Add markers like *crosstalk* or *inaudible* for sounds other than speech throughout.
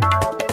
you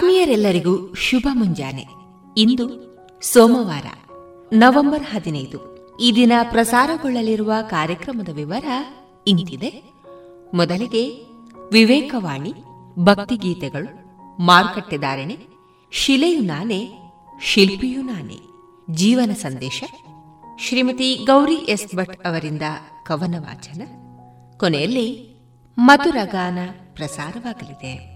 ಆತ್ಮೀಯರೆಲ್ಲರಿಗೂ ಶುಭ ಮುಂಜಾನೆ. ಇಂದು ಸೋಮವಾರ, November ಹದಿನೈದು. ಈ ದಿನ ಪ್ರಸಾರಗೊಳ್ಳಲಿರುವ ಕಾರ್ಯಕ್ರಮದ ವಿವರ ಇಂತಿದೆ. ಮೊದಲಿಗೆ ವಿವೇಕವಾಣಿ, ಭಕ್ತಿಗೀತೆಗಳು ಮಾರುಕಟ್ಟೆದಾರಣೆ ಶಿಲೆಯು ನಾನೇ, ಶಿಲ್ಪಿಯು ನಾನೇ, ಜೀವನ ಸಂದೇಶ, ಶ್ರೀಮತಿ ಗೌರಿ ಎಸ್ ಭಟ್ ಅವರಿಂದ ಕವನ ವಾಚನ. ಕೊನೆಯಲ್ಲಿ ಮಧುರಗಾನ ಪ್ರಸಾರವಾಗಲಿದೆ.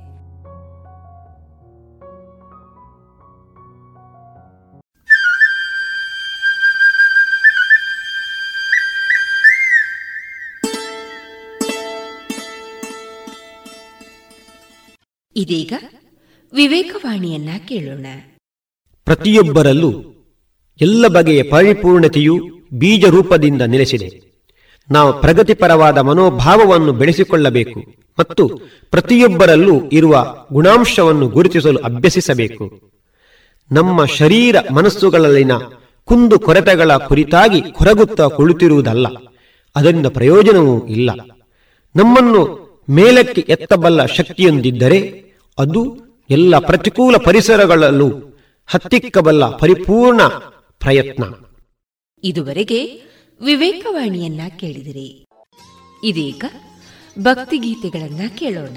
ಇದೀಗ ವಿವೇಕವಾಣಿಯನ್ನ ಕೇಳೋಣ. ಪ್ರತಿಯೊಬ್ಬರಲ್ಲೂ ಎಲ್ಲ ಬಗೆಯ ಪರಿಪೂರ್ಣತೆಯು ಬೀಜ ರೂಪದಿಂದ ನೆಲೆಸಿದೆ. ನಾವು ಪ್ರಗತಿಪರವಾದ ಮನೋಭಾವವನ್ನು ಬೆಳೆಸಿಕೊಳ್ಳಬೇಕು ಮತ್ತು ಪ್ರತಿಯೊಬ್ಬರಲ್ಲೂ ಇರುವ ಗುಣಾಂಶವನ್ನು ಗುರುತಿಸಲು ಅಭ್ಯಸಿಸಬೇಕು. ನಮ್ಮ ಶರೀರ ಮನಸ್ಸುಗಳಲ್ಲಿನ ಕುಂದು ಕೊರತೆಗಳ ಕುರಿತಾಗಿ ಕೊರಗುತ್ತಾ ಕುಳಿತಿರುವುದಲ್ಲ, ಅದರಿಂದ ಪ್ರಯೋಜನವೂ ಇಲ್ಲ. ನಮ್ಮನ್ನು ಮೇಲಕ್ಕೆ ಎತ್ತಬಲ್ಲ ಶಕ್ತಿಯೊಂದಿದ್ದರೆ ಅದು ಎಲ್ಲ ಪ್ರತಿಕೂಲ ಪರಿಸರಗಳಲ್ಲೂ ಹತ್ತಿಕ್ಕಬಲ್ಲ ಪರಿಪೂರ್ಣ ಪ್ರಯತ್ನ. ಇದುವರೆಗೆ ವಿವೇಕವಾಣಿಯನ್ನ ಕೇಳಿದಿರಿ. ಇದೀಗ ಭಕ್ತಿಗೀತೆಗಳನ್ನ ಕೇಳೋಣ.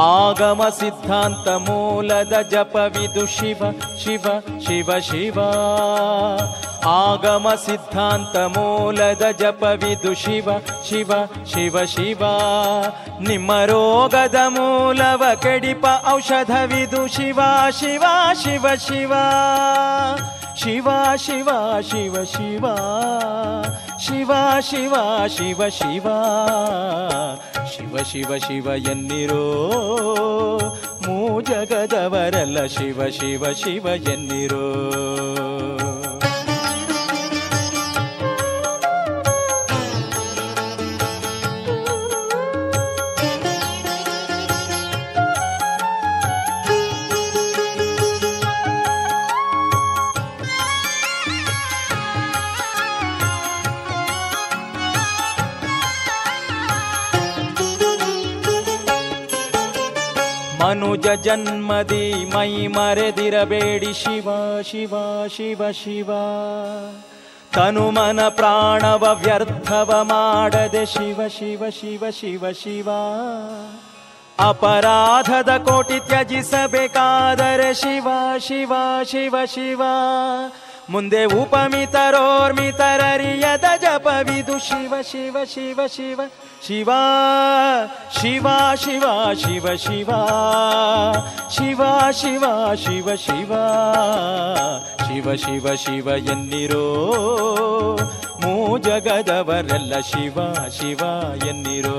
आगमसिद्धान्तमूलद जपविदु शिव शिव शिव शिव। आगमसिद्धान्तमूलद जपविदु शिव मूलद शिव शिव शिव शिवा। निलव कडिप औषधव शिव शिवा शिव शिवा। ಶಿವ ಶಿವ ಶಿವ ಶಿವ ಶಿವ ಶಿವ ಶಿವ ಶಿವ ಶಿವ ಶಿವ ಶಿವ ಎನ್ನಿರೋ ಮೂ ಜಗದವರಲ್ಲ ಶಿವ ಶಿವ ಶಿವ ಎನ್ನಿರೋ ಮನುಜ ಜನ್ಮದಿ ಮೈ ಮರೆದಿರಬೇಡಿ ಶಿವ ಶಿವ ಶಿವ ಶಿವ. ತನುಮನ ಪ್ರಾಣವ ವ್ಯರ್ಥವ ಮಾಡದೆ ಶಿವ ಶಿವ ಶಿವ ಶಿವ ಶಿವ. ಅಪರಾಧದ ಕೋಟಿ ತ್ಯಜಿಸಬೇಕಾದರೆ ಶಿವ ಶಿವ ಶಿವ ಶಿವ. ಮುಂದೆ ಉಪಮಿತರೋರ್ಮಿತರರಿಯದ ಜಪವಿದು ಶಿವ ಶಿವ ಶಿವ ಶಿವ ಶಿವ ಶಿವ ಶಿವ ಶಿವ ಶಿವ ಶಿವ ಶಿವ ಶಿವ ಶಿವ ಶಿವ ಶಿವ ಶಿವ ಎನ್ನಿರೋ ಮೂ ಜಗದವರೆಲ್ಲ ಶಿವ ಶಿವ ಎನ್ನಿರೋ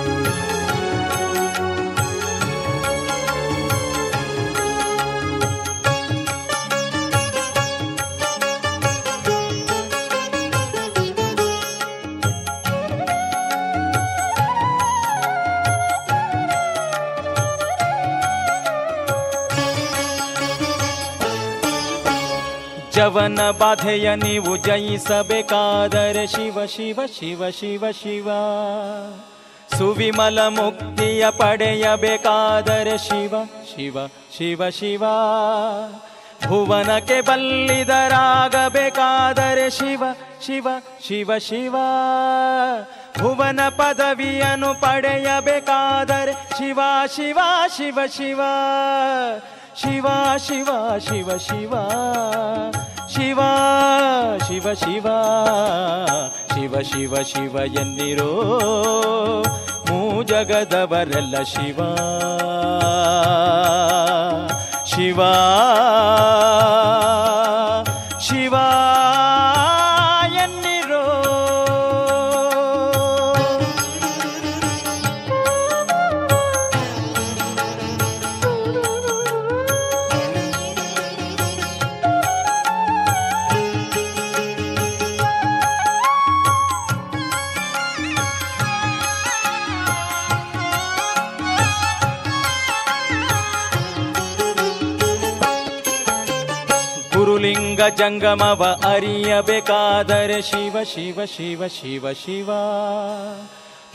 ಜವನ ಬಾಧೆಯ ನೀವು ಜಯಿಸಬೇಕಾದರೆ ಶಿವ ಶಿವ ಶಿವ ಶಿವ ಶಿವ. ಸುವಿಮಲ ಮುಕ್ತಿಯ ಪಡೆಯಬೇಕಾದರೆ ಶಿವ ಶಿವ ಶಿವ ಶಿವ. ಭುವನಕ್ಕೆ ಬಲ್ಲಿದರಾಗಬೇಕಾದರೆ ಶಿವ ಶಿವ ಶಿವ ಶಿವ. ಭುವನ ಪದವಿಯನ್ನು ಪಡೆಯಬೇಕಾದರೆ ಶಿವ ಶಿವ ಶಿವ ಶಿವ. ಶಿವ ಶಿವ ಶಿವ ಶಿವ. ಶಿವ ಶಿವ ಶಿವ. ಶಿವ ಶಿವ ಶಿವ ಎನ್ನಿರೋ ಮೂ ಜಗದವರೆಲ್ಲ ಶಿವ. ಶಿವ. ಗುರುಲಿಂಗ ಜಂಗಮವ ಅರಿಯಬೇಕಾದರೆ ಶಿವ ಶಿವ ಶಿವ ಶಿವ ಶಿವ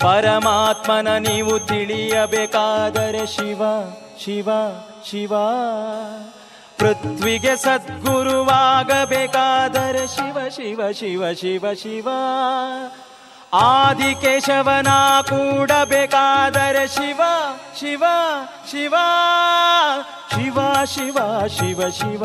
ಪರಮಾತ್ಮನ ನೀವು ತಿಳಿಯಬೇಕಾದರೆ ಶಿವ ಶಿವ ಶಿವ ಪೃಥ್ವಿಗೆ ಸದ್ಗುರುವಾಗಬೇಕಾದರೆ ಶಿವ ಶಿವ ಶಿವ ಶಿವ ಶಿವ ಆದಿಕೇಶವನ ಕೂಡಬೇಕಾದರೆ ಶಿವ ಶಿವ ಶಿವ ಶಿವ ಶಿವ ಶಿವ ಶಿವ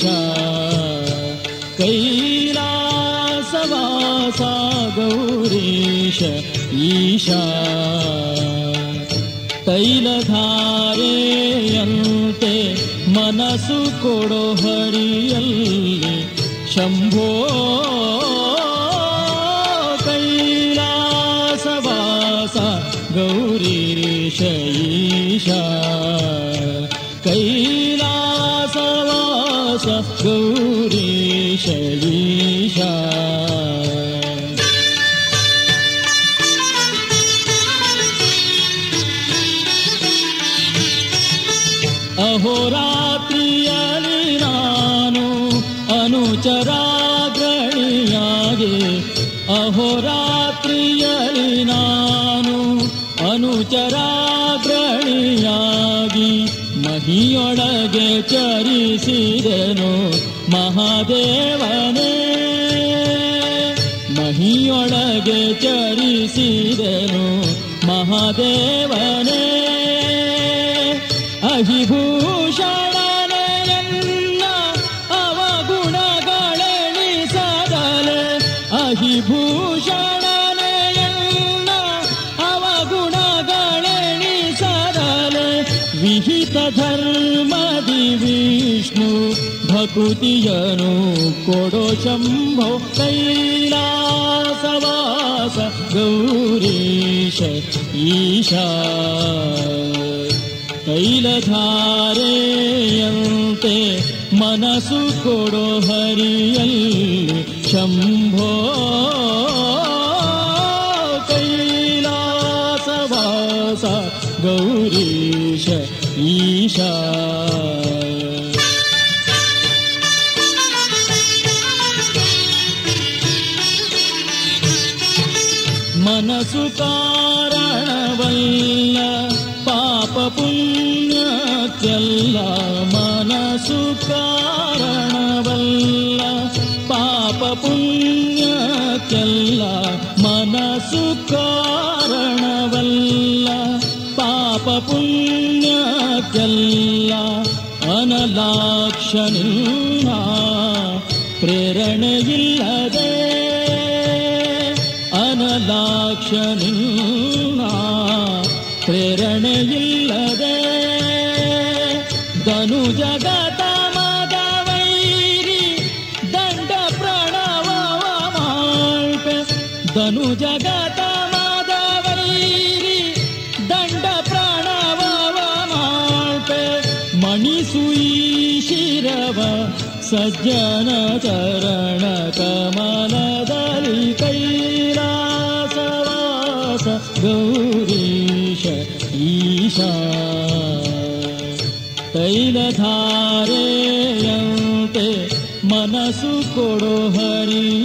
ईशा कैलासवासा गौरीश ईशा। तैलधारेयल् ते मनसु कोडो हरियल्ले शम्भो कैलासवासा गौरीश ईशा। ಚರಿಸಿದನು ಮಹಾದೇವನೇ ಮಹಿಯೊಳಗೆ ಚರಿಸಿದನು ಮಹಾದೇವನೇ ಅಹಿಭೂಷಣನೆಯನ್ನ ुति जनू कोरो शम्भो कैला सवास गौरीश ईशा। कैलधारेय पे मनसु कोरो हरियल् शम्भो कैला गौरीश ईशा। ಮನಸ್ಸು ಕಾರಣವಲ್ಲ ಪಾಪ ಪುಣ್ಯಕ್ಕೆಲ್ಲ ಮನಸ್ಸು ಕಾರಣವಲ್ಲ ಪಾಪ ಪುಣ್ಯಕ್ಕೆಲ್ಲ ಮನಸ್ಸು ಕಾರಣವಲ್ಲ ಪಾಪ ಪುಣ್ಯಕ್ಕೆಲ್ಲ ಅನಲಾಕ್ಷಣಿಲ್ಲ ಪ್ರೇರಣೆಯಿಲ್ಲದೆ सज्जनचरणकमनदलि कैलासवास गौरीश ईशा तैलधारे ते मनसु कोडो कोरोहरि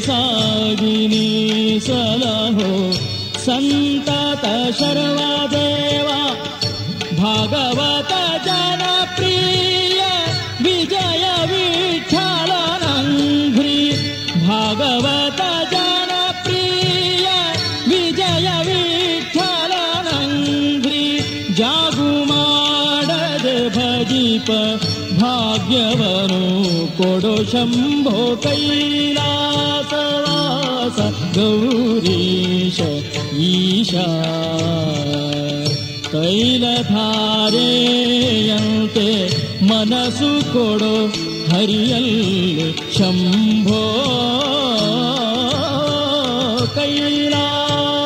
सागिनी सलहो। सन्तत शर्वदेवा भागवत जनप्रिय। विजय विठरङ् भागवत जनप्रिय। विजय विठ्ठलनङ्घ्रि जागुमाडद भजिप। भाग्यवनु कोडो शम्भो कैला गौरीश ईशा कैलधारेयन्ते मनसु कोडो हरियल् शम्भो। कैलासवास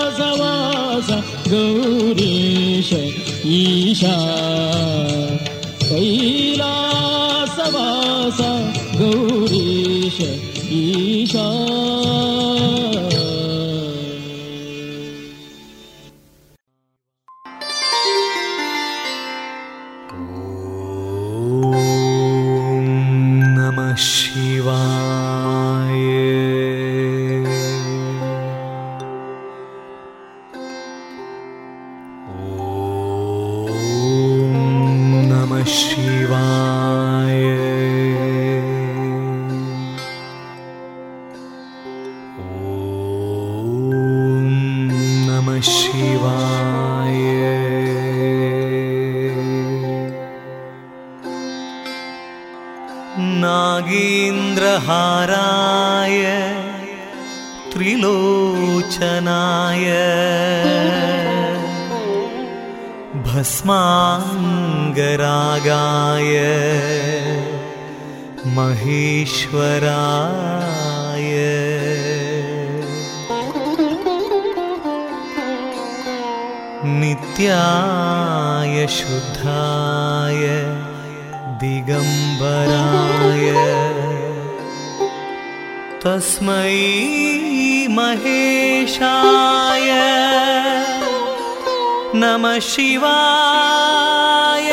गौरीश ईशा कैलासवास गौरीश ईशा तस्मै महेशाय नमः शिवाय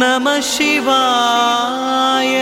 नमः शिवाय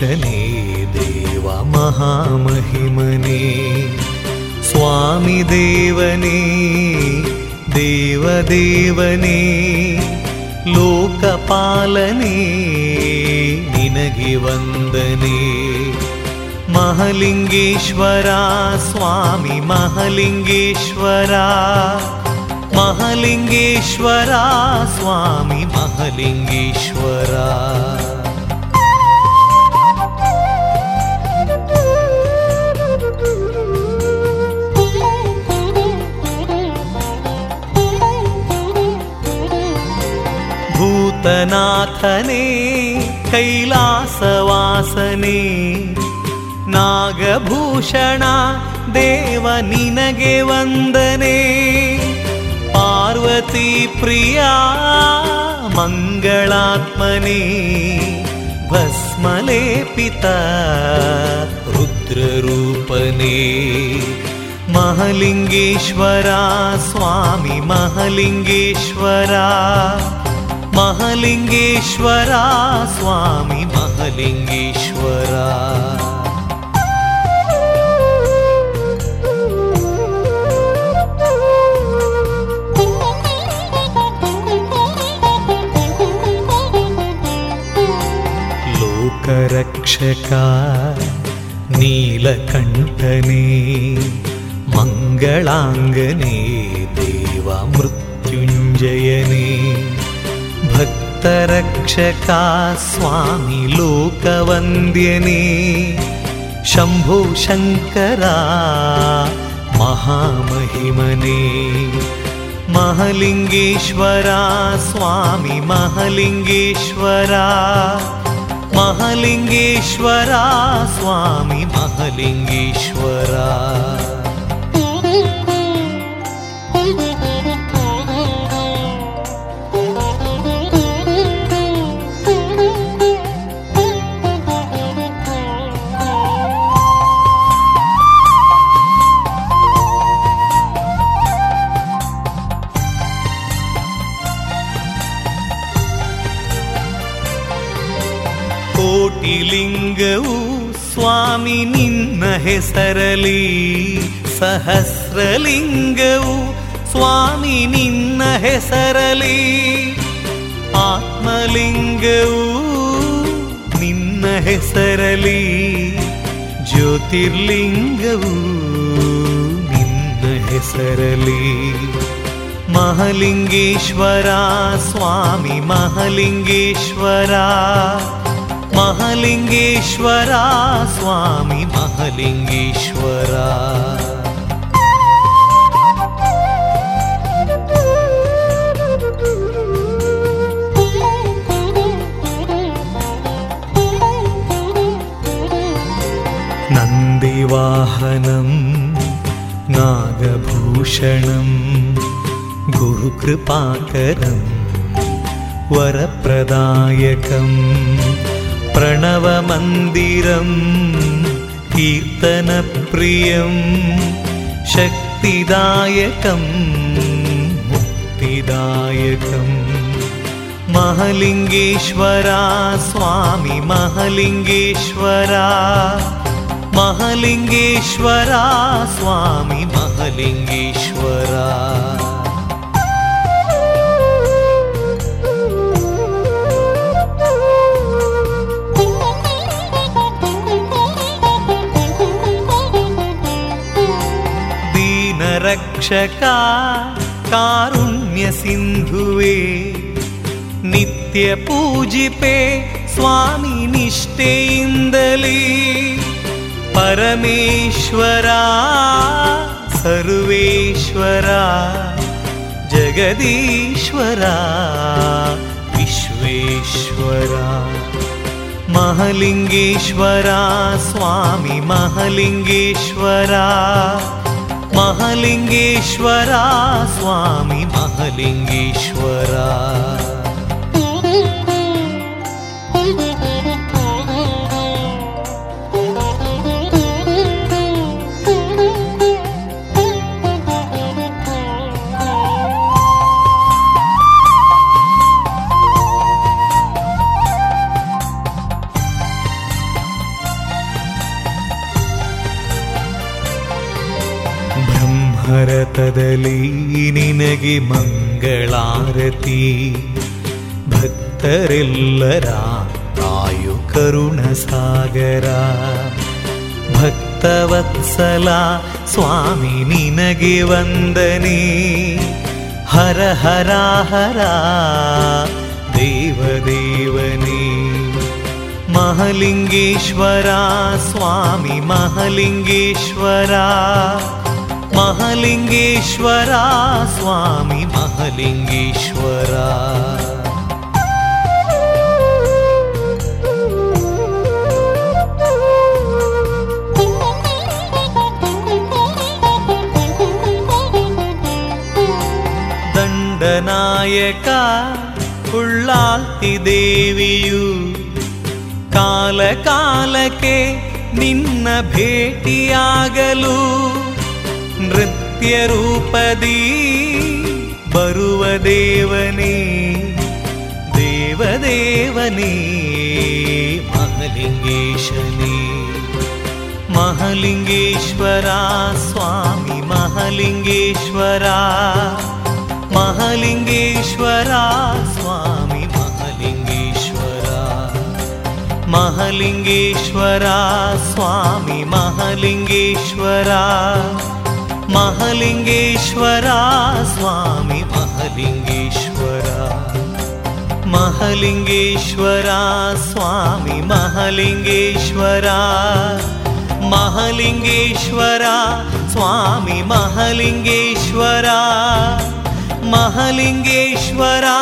ಶನಿ ದೇವ ಮಹಾಮಹಿಮನೆ, ಸ್ವಾಮಿ ದೇವನೆ, ದೇವ ದೇವನೆ, ಲೋಕಪಾಲನೆ, ನಿನಗೆ ವಂದನೆ. ಮಹಲಿಂಗೇಶ್ವರ, ಸ್ವಾಮಿ ಮಹಲಿಂಗೇಶ್ವರ ಮಹಲಿಂಗೇಶ್ವರ, ಸ್ವಾಮಿ ಮಹಲಿಂಗೇಶ್ವರ. नाथने कैलासवासने नागभूषण देव निनगे वन्दने पार्वती प्रिया मङ्गलात्मने भस्मले पिता रुद्ररूपने महलिङ्गेश्वरा स्वामी महलिङ्गेश्वरा महलिङ्गेश्वरा स्वामी महलिङ्गेश्वरा लोकरक्षका नीलकण्ठने मङ्गलाङ्गने देवामृत्युञ्जयने रक्षका लोकवन्द्यने शम्भो शङ्करा महामहिमने। महलिङ्गेश्वरा स्वामि महलिङ्गेश्वरा। महलिङ्गेश्वरा स्वामि महलिङ्गेश्वरा। ಕೋಟಿಲಿಂಗವು ಸ್ವಾಮಿ ನಿನ್ನ ಹೆಸರಲಿ ಸಹಸ್ರಲಿಂಗವು ಸ್ವಾಮಿ ನಿನ್ನ ಹೆಸರಲಿ ಆತ್ಮಲಿಂಗವು ನಿನ್ನ ಹೆಸರಲಿ ಜ್ಯೋತಿರ್ಲಿಂಗವು ನಿನ್ನ ಹೆಸರಲಿ ಮಹಲಿಂಗೇಶ್ವರ, ಸ್ವಾಮಿ ಮಹಲಿಂಗೇಶ್ವರ महलिङ्गेश्वरा स्वामी महलिङ्गेश्वरा नन्दिवाहनं नागभूषणं गुरुकृपाकरं वरप्रदायकम् प्रणवमन्दिरं कीर्तनप्रियं शक्तिदायकं मुक्तिदायकम् महलिङ्गेश्वरा स्वामि महलिङ्गेश्वरा महलिङ्गेश्वरा स्वामि महलिङ्गेश्वरा दीनरक्षका कारुण्यसिन्धुवे नित्यपूजिपे स्वामि निष्ठेन्दली परमेश्वरा सर्वेश्वरा जगदीश्वरा विश्वेश्वरा महलिङ्गेश्वरा स्वामि महलिङ्गेश्वरा महलिङ्गेश्वरा स्वामि महलिङ्गेश्वरा ನಿನಗೆ ಮಂಗಳಾರತಿ ಭಕ್ತರೆಲ್ಲರ ಆಯು ಕರುಣ ಸಾಗರ ಭಕ್ತವತ್ಸಲ ಸ್ವಾಮಿ ನಿನಗೆ ವಂದನೆ ಹರ ಹರ ಹರ ದೇವದೇವನೇ ಮಹಲಿಂಗೇಶ್ವರ ಸ್ವಾಮಿ ಮಹಲಿಂಗೇಶ್ವರ ಮಹಲಿಂಗೇಶ್ವರ ಸ್ವಾಮಿ ಮಹಲಿಂಗೇಶ್ವರ. ದಂಡನಾಯಕ ಉಳ್ಳಾಲ್ತಿ ದೇವಿಯು ಕಾಲ ಕಾಲಕ್ಕೆ ನಿನ್ನ ಭೇಟಿಯಾಗಲು ನೃತ್ಯ ರೂಪದಿ ಬರುವ ದೇವನೇ ದೇವದೇವನೇ ಮಹಲಿಂಗೇಶನೇ ಮಹಲಿಂಗೇಶ್ವರ ಸ್ವಾಮಿ ಮಹಲಿಂಗೇಶ್ವರ ಮಹಲಿಂಗೇಶ್ವರ ಸ್ವಾಮಿ ಮಹಲಿಂಗೇಶ್ವರ ಮಹಲಿಂಗೇಶ್ವರ ಸ್ವಾಮಿ ಮಹಲಿಂಗೇಶ್ವರ महलिङ्गेश्वरा स्वामी महलिङ्गेश्वरा। महलिङ्गेश्वरा स्वामी महलिङ्गेश्वरा। महलिङ्गेश्वरा स्वामी महलिङ्गेश्वरा। महलिङ्गेश्वरा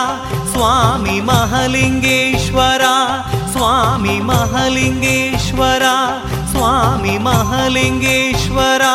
स्वामी महलिङ्गेश्वरा। स्वामी महलिङ्गेश्वरा स्वामी महलिङ्गेश्वरा।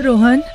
रोहन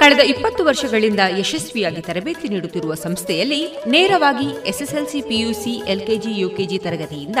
ಕಳೆದ ಇಪ್ಪತ್ತು ವರ್ಷಗಳಿಂದ ಯಶಸ್ವಿಯಾಗಿ ತರಬೇತಿ ನೀಡುತ್ತಿರುವ ಸಂಸ್ಥೆಯಲ್ಲಿ ನೇರವಾಗಿ ಎಸ್ಎಸ್ಎಲ್ಸಿ ಪಿಯುಸಿ ಎಲ್ಕೆಜಿ ಯುಕೆಜಿ ತರಗತಿಯಿಂದ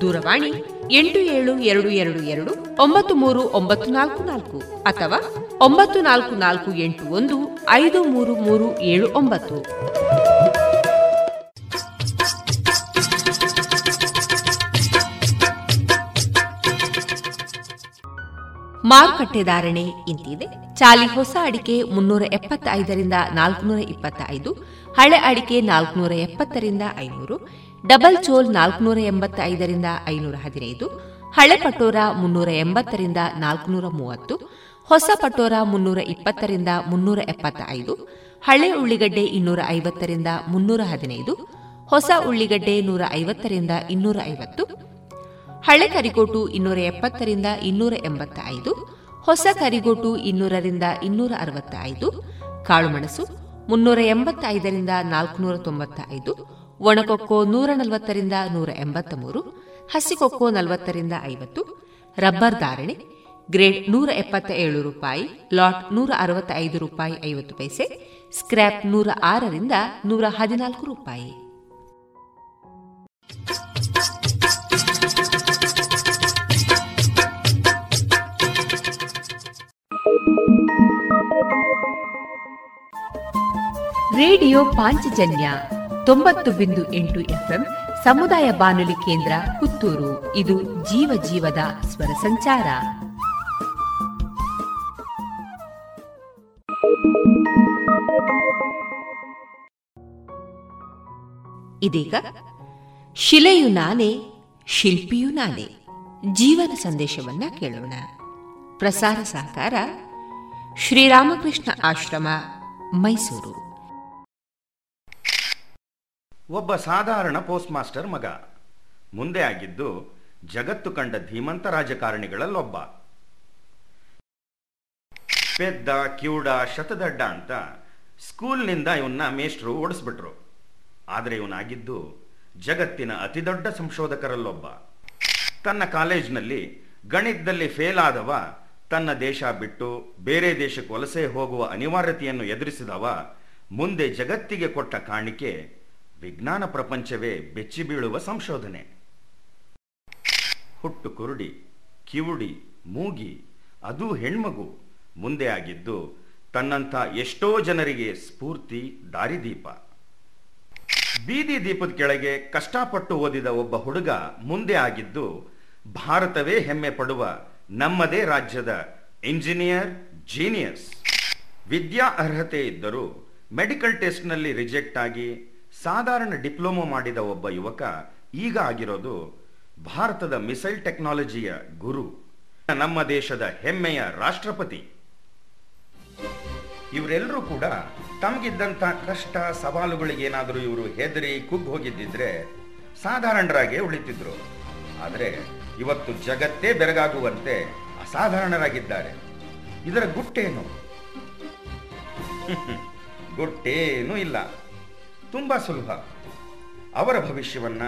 ದೂರವಾಣಿ ಎಂಟು ಏಳು ಎರಡು ಎರಡು ಎರಡು ಒಂಬತ್ತು ಮೂರು ಒಂಬತ್ತು ನಾಲ್ಕು ನಾಲ್ಕು ಅಥವಾ ಒಂಬತ್ತು ನಾಲ್ಕು ನಾಲ್ಕು ಎಂಟು ಒಂದು ಐದು ಮೂರು ಮೂರು ಏಳು ಒಂಬತ್ತು. ಮಾರುಕಟ್ಟೆ ಧಾರಣೆ ಇಂತಿದೆ. ಚಾಲಿ ಹೊಸ ಅಡಿಕೆ ಮುನ್ನೂರ ಎಪ್ಪತ್ತೈದರಿಂದ ನಾಲ್ಕುನೂರ ಇಪ್ಪತ್ತೈದು, ಹಳೆ ಅಡಿಕೆ ನಾಲ್ಕುನೂರ ಎಪ್ಪತ್ತರಿಂದ ಐನೂರು ಡಬಲ್ ಚೋಲ್ ನಾಲ್ಕುನೂರ ಎಂಬತ್ತೈದರಿಂದ ಐನೂರ ಹದಿನೈದು, ಹಳೆ ಪಟೋರ ಮುನ್ನೂರ ಎಂಬತ್ತರಿಂದ ನಾಲ್ಕುನೂರ ಮೂವತ್ತು, ಹೊಸ ಪಟೋರ ಮುನ್ನೂರ ಇಪ್ಪತ್ತರಿಂದ ಮುನ್ನೂರ ಎಪ್ಪತ್ತ ಐದು ಹಳೆ ಉಳ್ಳಿಗಡ್ಡೆ ಇನ್ನೂರ ಐವತ್ತರಿಂದ ಮುನ್ನೂರ ಹದಿನೈದು, ಹೊಸ ಉಳ್ಳಿಗಡ್ಡೆ ನೂರ ಐವತ್ತರಿಂದ ಇನ್ನೂರ ಐವತ್ತು, ಹಳೆ ಕರಿಗೋಟು ಇನ್ನೂರ ಎಪ್ಪತ್ತರಿಂದ ಇನ್ನೂರ ಎಂಬತ್ತ ಐದು ಹೊಸ ಕರಿಗೋಟು ಇನ್ನೂರರಿಂದ ಇನ್ನೂರ ಅರವತ್ತ ಐದು ಕಾಳುಮೆಣಸು ಮುನ್ನೂರ ಎಂಬತ್ತೈದರಿಂದ ನಾಲ್ಕುನೂರ ತೊಂಬತ್ತ ಐದು ಒಣಕೊಕ್ಕೋ ನೂರ ನಲವತ್ತರಿಂದ ನೂರ ಎಂಬತ್ತ ಮೂರು ಹಸಿಕೊಕ್ಕೋ ನಲವತ್ತರಿಂದ ಐವತ್ತು, ರಬ್ಬರ್ ಧಾರಣೆ, ಗ್ರೇಡ್ ನೂರ ಎಪ್ಪತ್ತ ಏಳು ರೂಪಾಯಿ, ಲಾಟ್ ನೂರ ಅರವತ್ತ ಐದು ರೂಪಾಯಿ ಐವತ್ತು ಪೈಸೆ, ಸ್ಕ್ರ್ಯಾಪ್ ನೂರ ಆರರಿಂದ ನೂರ ಹದಿನಾಲ್ಕು ರೂಪಾಯಿ. ರೇಡಿಯೋ ಪಾಂಚಜನ್ಯ ತೊಂಬತ್ತು ಬಿಂದು ಎಂಟು ಎಫ್ಎಂ ಸಮುದಾಯ ಬಾನುಲಿ ಕೇಂದ್ರ ಪುತ್ತೂರು. ಇದು ಜೀವ ಜೀವದ ಸ್ವರ ಸಂಚಾರ. ಇದೀಗ ಶಿಲೆಯು ನಾನೇ, ಶಿಲ್ಪಿಯು ನಾನೇ. ಜೀವನ ಸಂದೇಶವನ್ನ ಕೇಳೋಣ. ಪ್ರಸಾರ ಸಹಕಾರ, ಶ್ರೀರಾಮಕೃಷ್ಣ ಆಶ್ರಮ, ಮೈಸೂರು. ಒಬ್ಬ ಸಾಧಾರಣ ಪೋಸ್ಟ್ ಮಾಸ್ಟರ್ ಮಗ. ಮುಂದೆ ಆಗಿದ್ದು ಜಗತ್ತು ಕಂಡ ಧೀಮಂತ ರಾಜಕಾರಣಿಗಳಲ್ಲೊಬ್ಬ. ಪೆದ್ದ ಕಿವುಡ ಶತದಡ್ಡ ಅಂತ ಸ್ಕೂಲ್ನಿಂದ ಇವನ್ನ ಮೇಷ್ಟ್ರು ಓಡಿಸ್ಬಿಟ್ರು. ಆದರೆ ಇವನಾಗಿದ್ದು ಜಗತ್ತಿನ ಅತಿದೊಡ್ಡ ಸಂಶೋಧಕರಲ್ಲೊಬ್ಬ. ತನ್ನ ಕಾಲೇಜ್ನಲ್ಲಿ ಗಣಿತದಲ್ಲಿ ಫೇಲ್ ಆದವ, ತನ್ನ ದೇಶ ಬಿಟ್ಟು ಬೇರೆ ದೇಶಕ್ಕೆ ವಲಸೆ ಹೋಗುವ ಅನಿವಾರ್ಯತೆಯನ್ನು ಎದುರಿಸಿದವ, ಮುಂದೆ ಜಗತ್ತಿಗೆ ಕೊಟ್ಟ ಕಾಣಿಕೆ ವಿಜ್ಞಾನ ಪ್ರಪಂಚವೇ ಬೆಚ್ಚಿ ಬೀಳುವ ಸಂಶೋಧನೆ. ಹುಟ್ಟು ಕುರುಡಿ, ಕಿವುಡಿ, ಮೂಗಿ, ಅದು ಹೆಣ್ಮಗು, ಮುಂದೆ ಆಗಿದ್ದು ತನ್ನಂಥ ಎಷ್ಟೋ ಜನರಿಗೆ ಸ್ಫೂರ್ತಿ, ದಾರಿದೀಪ. ಬೀದಿ ದೀಪದ ಕೆಳಗೆ ಕಷ್ಟಪಟ್ಟು ಓದಿದ ಒಬ್ಬ ಹುಡುಗ ಮುಂದೆ ಆಗಿದ್ದು ಭಾರತವೇ ಹೆಮ್ಮೆ ಪಡುವ ನಮ್ಮದೇ ರಾಜ್ಯದ ಇಂಜಿನಿಯರ್, ಜೀನಿಯಸ್. ವಿದ್ಯಾ ಅರ್ಹತೆ ಇದ್ದರೂ ಮೆಡಿಕಲ್ ಟೆಸ್ಟ್ನಲ್ಲಿ ರಿಜೆಕ್ಟ್ ಆಗಿ ಸಾಧಾರಣ ಡಿಪ್ಲೊಮೊ ಮಾಡಿದ ಒಬ್ಬ ಯುವಕ ಈಗ ಆಗಿರೋದು ಭಾರತದ ಮಿಸೈಲ್ ಟೆಕ್ನಾಲಜಿಯ ಗುರು, ನಮ್ಮ ದೇಶದ ಹೆಮ್ಮೆಯ ರಾಷ್ಟ್ರಪತಿ. ಇವರೆಲ್ಲರೂ ಕೂಡ ತಮಗಿದ್ದಂಥ ಕಷ್ಟ ಸವಾಲುಗಳಿಗೇನಾದರೂ ಇವರು ಹೆದರಿ ಕುಗ್ಗಿ ಹೋಗಿದ್ದಿದ್ರೆ ಸಾಧಾರಣರಾಗೇ ಉಳಿತಿದ್ರು. ಆದರೆ ಇವತ್ತು ಜಗತ್ತೇ ಬೆರಗಾಗುವಂತೆ ಅಸಾಧಾರಣರಾಗಿದ್ದಾರೆ. ಇದರ ಗುಟ್ಟೇನು? *laughs* ಗುಟ್ಟೇನೂ ಇಲ್ಲ. ತುಂಬಾ ಸುಲಭ. ಅವರ ಭವಿಷ್ಯವನ್ನ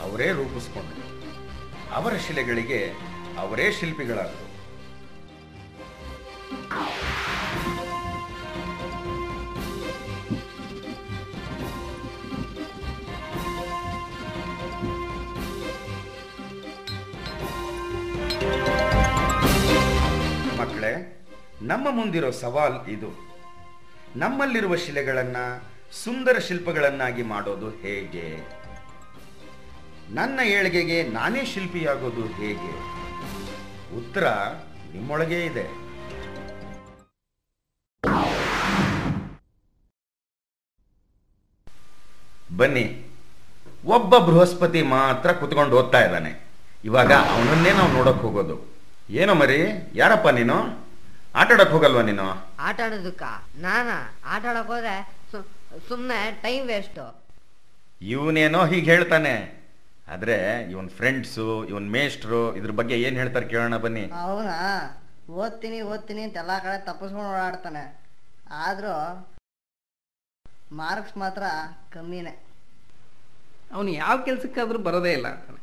ಅವರೇ ರೂಪಿಸ್ಕೊಂಡರು. ಅವರ ಶಿಲೆಗಳಿಗೆ ಅವರೇ ಶಿಲ್ಪಿಗಳಾದರು. ಮಕ್ಕಳೇ, ನಮ್ಮ ಮುಂದಿರೋ ಸವಾಲ್ ಇದು. ನಮ್ಮಲ್ಲಿರುವ ಶಿಲೆಗಳನ್ನ ಸುಂದರ ಶಿಲ್ಪಗಳನ್ನಾಗಿ ಮಾಡೋದು ಹೇಗೆ? ನನ್ನ ಏಳಿಗೆಗೆ ನಾನೇ ಶಿಲ್ಪಿಯಾಗೋದು ಹೇಗೆ? ಉತ್ತರ ನಿಮ್ಮೊಳಗೇ ಇದೆ. ಬನ್ನಿ. ಒಬ್ಬ ಬೃಹಸ್ಪತಿ ಮಾತ್ರ ಕುತ್ಕೊಂಡು ಓದ್ತಾ ಇದ್ದಾನೆ. ಇವಾಗ ಅವನನ್ನೇ ನಾವು ನೋಡಕ್ ಹೋಗೋದು. ಏನೋ ಮರಿ, ಯಾರಪ್ಪ ನೀನು? ಆಟ ಆಡಕ್ ಹೋಗಲ್ವಾ ನೀನು? ಆಟ ಆಡೋದಕ್ಕ ನಾನಾ? ಆಟ ಆಡಕ್ ಹೋದ್ರೆ ಸುಮ್ಮನೆ ಟೈಮ್ ವೇಸ್ಟು ಇವನೇನೋ ಹೀಗೆ ಹೇಳ್ತಾನೆ. ಆದ್ರೆ ಇವನ್ ಫ್ರೆಂಡ್ಸು ಇವನ್ ಮೇಷ್ಟ್ರು ಇದ್ರ ಬಗ್ಗೆ ಏನ್ ಹೇಳ್ತಾರೆ ಕೇಳೋಣ ಬನ್ನಿ. ಅವನಾ ಓದ್ತೀನಿ ಓದ್ತೀನಿ ಅಂತ ಎಲ್ಲಾ ಕಡೆ ತಪ್ಪಿಸ್ಕೊಂಡು ಓಡಾಡ್ತಾನೆ. ಆದ್ರೂ ಮಾರ್ಕ್ಸ್ ಮಾತ್ರ ಕಮ್ಮಿನೇ. ಅವನು ಯಾವ ಕೆಲ್ಸಕ್ಕಾದ್ರೂ ಬರೋದೇ ಇಲ್ಲ ಅಂತಾನೆ.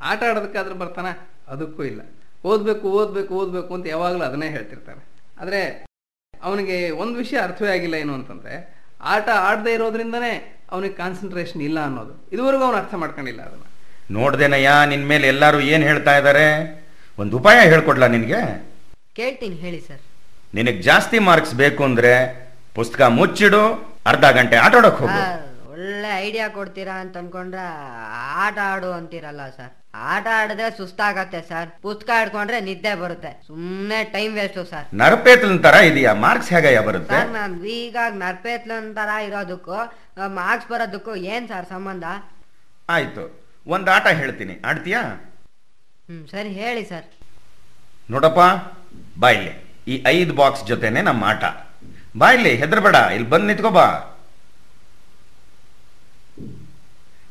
ಆಟ ಆಡೋದಕ್ಕಾದ್ರೂ ಬರ್ತಾನೆ ಅದಕ್ಕೂ ಇಲ್ಲ. ಓದ್ಬೇಕು ಓದ್ಬೇಕು ಓದ್ಬೇಕು ಅಂತ ಯಾವಾಗಲೂ ಅದನ್ನೇ ಹೇಳ್ತಿರ್ತಾರೆ ಆದ್ರೆ ಅವನಿಗೆ ಒಂದು ವಿಷಯ ಅರ್ಥವೇ ಆಗಿಲ್ಲ ಏನು ಅಂತಂದ್ರೆ ಆಟ ಆಡದೇ ಇರೋದ್ರಿಂದನೇ ಅವನಿಗೆ ಕಾನ್ಸಂಟ್ರೇಷನ್ ಇಲ್ಲ ಅನ್ನೋದು. ಇದುವರೆಗೂ ಅವನು ಅರ್ಥ ಮಾಡ್ಕೊಂಡಿಲ್ಲ ಅದನ್ನ. ನೋಡ್ದೇನಯ್ಯ ನಿನ್ ಮೇಲೆ ಎಲ್ಲರೂ ಏನ್ ಹೇಳ್ತಾ ಇದ್ದಾರೆ ಒಂದು ಉಪಾಯ ಹೇಳ್ಕೊಡ್ಲಾ ನಿನ್ಗೆ? ಕೇಳ್ತೀನಿ ಹೇಳಿ ಸರ್. ನಿನಗೆ ಜಾಸ್ತಿ ಮಾರ್ಕ್ಸ್ ಬೇಕು ಅಂದ್ರೆ ಪುಸ್ತಕ ಮುಚ್ಚಿಡು ಅರ್ಧ ಗಂಟೆ ಆಟ ಆಡೋಕ್ ಹೋಗು. ಒಳ್ಳೆ ಐಡಿಯಾ ಕೊಡ್ತೀರಾ ಅಂತ ಅನ್ಕೊಂಡ್ರೆ ಆಟ ಆಡು ಅಂತೀರಲ್ಲ ಸರ್. ಆಟ ಆಡಿದ್ರೆ ಸುಸ್ತಾಗತ್ತೆ ಸರ್. ಪುಸ್ತಕ ಆಡ್ಕೊಂಡ್ರೆ ನಿದ್ದೆ ಬರುತ್ತೆ. ಸುಮ್ಮನೆ ಟೈಮ್ ವೇಸ್ಟ್ ಸರ್. ನರಪೇತಲ್ ತರ ಇದೆಯಾ? ಮಾರ್ಕ್ಸ್ ಹೇಗಯ್ಯ ಬರುತ್ತೆ? ಸರ್ ನಾನು ಈಗ ನರ್ಪೇತ್ಲನ್ ತರ ಇರೋದಕ್ಕೂ ಮಾರ್ಕ್ಸ್ ಬರೋದಕ್ಕೂ ಏನ್ ಸರ್ ಸಂಬಂಧ? ಆಯ್ತು. ಒಂದ್ ಆಟ ಹೇಳ್ತೀನಿ. ಆಡ್ತೀಯಾ? ಹ್ಮ್ ಸರಿ ಹೇಳಿ ಸರ್. ನೋಡಪ್ಪ ಬಾಯ್ಲಿ. ಈ ಐದು ಬಾಕ್ಸ್ ಜೊತೆನೆ ನಮ್ಮ ಆಟ. ಬಾಯ್ಲಿ ಹೆದರ್ಬೇಡ. ಇಲ್ಲಿ ಬಂದು ನಿಂತ್ಕೋ ಬಾ.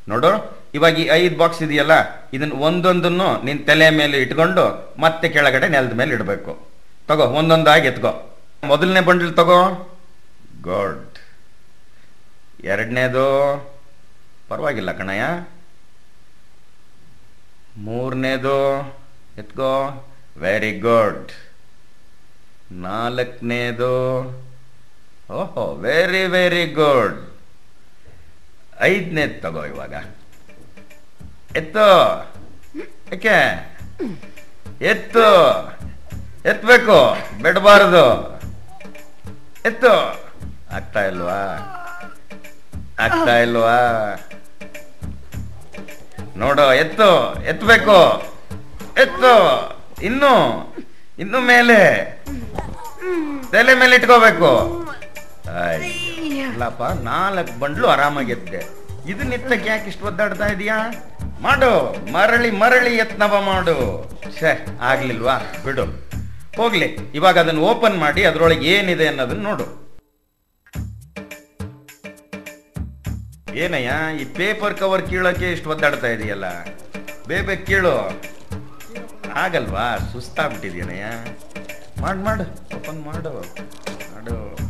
ನೋಡು. ಇವಾಗ ಈ ಐದು ಬಾಕ್ಸ್ ಇದೆಯಲ್ಲ ಇದನ್ನ ಒಂದೊಂದನ್ನು ನಿನ್ ತಲೆ ಮೇಲೆ ಇಟ್ಕೊಂಡು ಮತ್ತೆ ಕೆಳಗಡೆ ನೆಲದ ಮೇಲೆ ಇಡಬೇಕು. ತಗೋ ಒಂದೊಂದಾಗಿ ಎತ್ಕೋ. ಮೊದಲನೇ ಬಂಡಲ್ ತಗೋ. ಗಾಡ್ ಎರಡನೇದು, ಪರವಾಗಿಲ್ಲ ಕಣಯ್ಯ. ಮೂರನೇದು, ಎತ್ಕೋ. ವೆರಿ ಗುಡ್ ನಾಲ್ಕನೇದು, ಓಹೋ ವೆರಿ ವೆರಿ ಗುಡ್ ಐದನೇದು ತಗೋ ಇವಾಗ. ಎತ್ತು. ಯಾಕೆ? ಎತ್ತು. ಎತ್ತಬೇಕು ಬಿಡಬಾರದು. ಎತ್ತು. ಆಗ್ತಾ ಇಲ್ವಾ? ಆಗ್ತಾ ಇಲ್ವಾ? ನೋಡು, ಎತ್ತು. ಎತ್ತಬೇಕು ಎತ್ತು. ಇನ್ನು. ಇನ್ನು ಮೇಲೆ. ತಲೆ ಮೇಲೆ ಇಟ್ಕೋಬೇಕು. ಇಲ್ಲಪ್ಪ ನಾಲ್ಕು ಬಂಡ್ಲು ಆರಾಮಾಗಿ ಎತ್ತೆ ಇದನ್ನ ಎತ್ತಕ್ಕೆ ಯಾಕೆ ಇಷ್ಟು ಒದ್ದಾಡ್ತಾ ಇದೀಯಾ? ಮಾಡು, ಮರಳಿ ಮರಳಿ ಯತ್ನವ ಮಾಡು. ಶೇ ಆಗ್ಲಿಲ್ವಾ? ಬಿಡು. ಹೋಗ್ಲಿ, ಇವಾಗ ಅದನ್ನ ಓಪನ್ ಮಾಡಿ, ಅದರೊಳಗೆ ಏನಿದೆ ಅನ್ನೋದನ್ನ ನೋಡು. ಏನಯ್ಯ, ಈ ಪೇಪರ್ ಕವರ್ ಕೀಳೋಕೆ ಇಷ್ಟು ಒದ್ದಾಡ್ತಾ ಇದೆಯಲ್ಲ? ಬೇಬೆ ಕೀಳು. ಆಗಲ್ವಾ? ಸುಸ್ತಾಗ್ಬಿಟ್ಟಿದ್ಯನಯ್ಯ? ಮಾಡು ಮಾಡು, ಓಪನ್ ಮಾಡು. ಮಾಡು.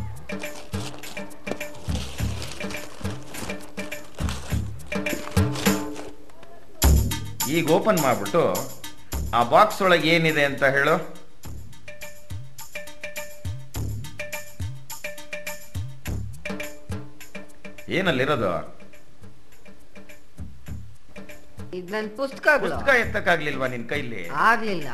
ಈಗ ಓಪನ್ ಮಾಡಿಬಿಟ್ಟು ಆ ಬಾಕ್ಸ್ ಒಳಗೆ ಏನಿದೆ ಅಂತ ಹೇಳು. ಏನಲ್ಲಿರೋದು? ಇದ್ ಪುಸ್ತಕ ಎತ್ತಕ್ಕಾಗ್ಲಿಲ್ವಾ ನಿನ್ ಕೈಲಿ? ಆಗ್ಲಿಲ್ಲ.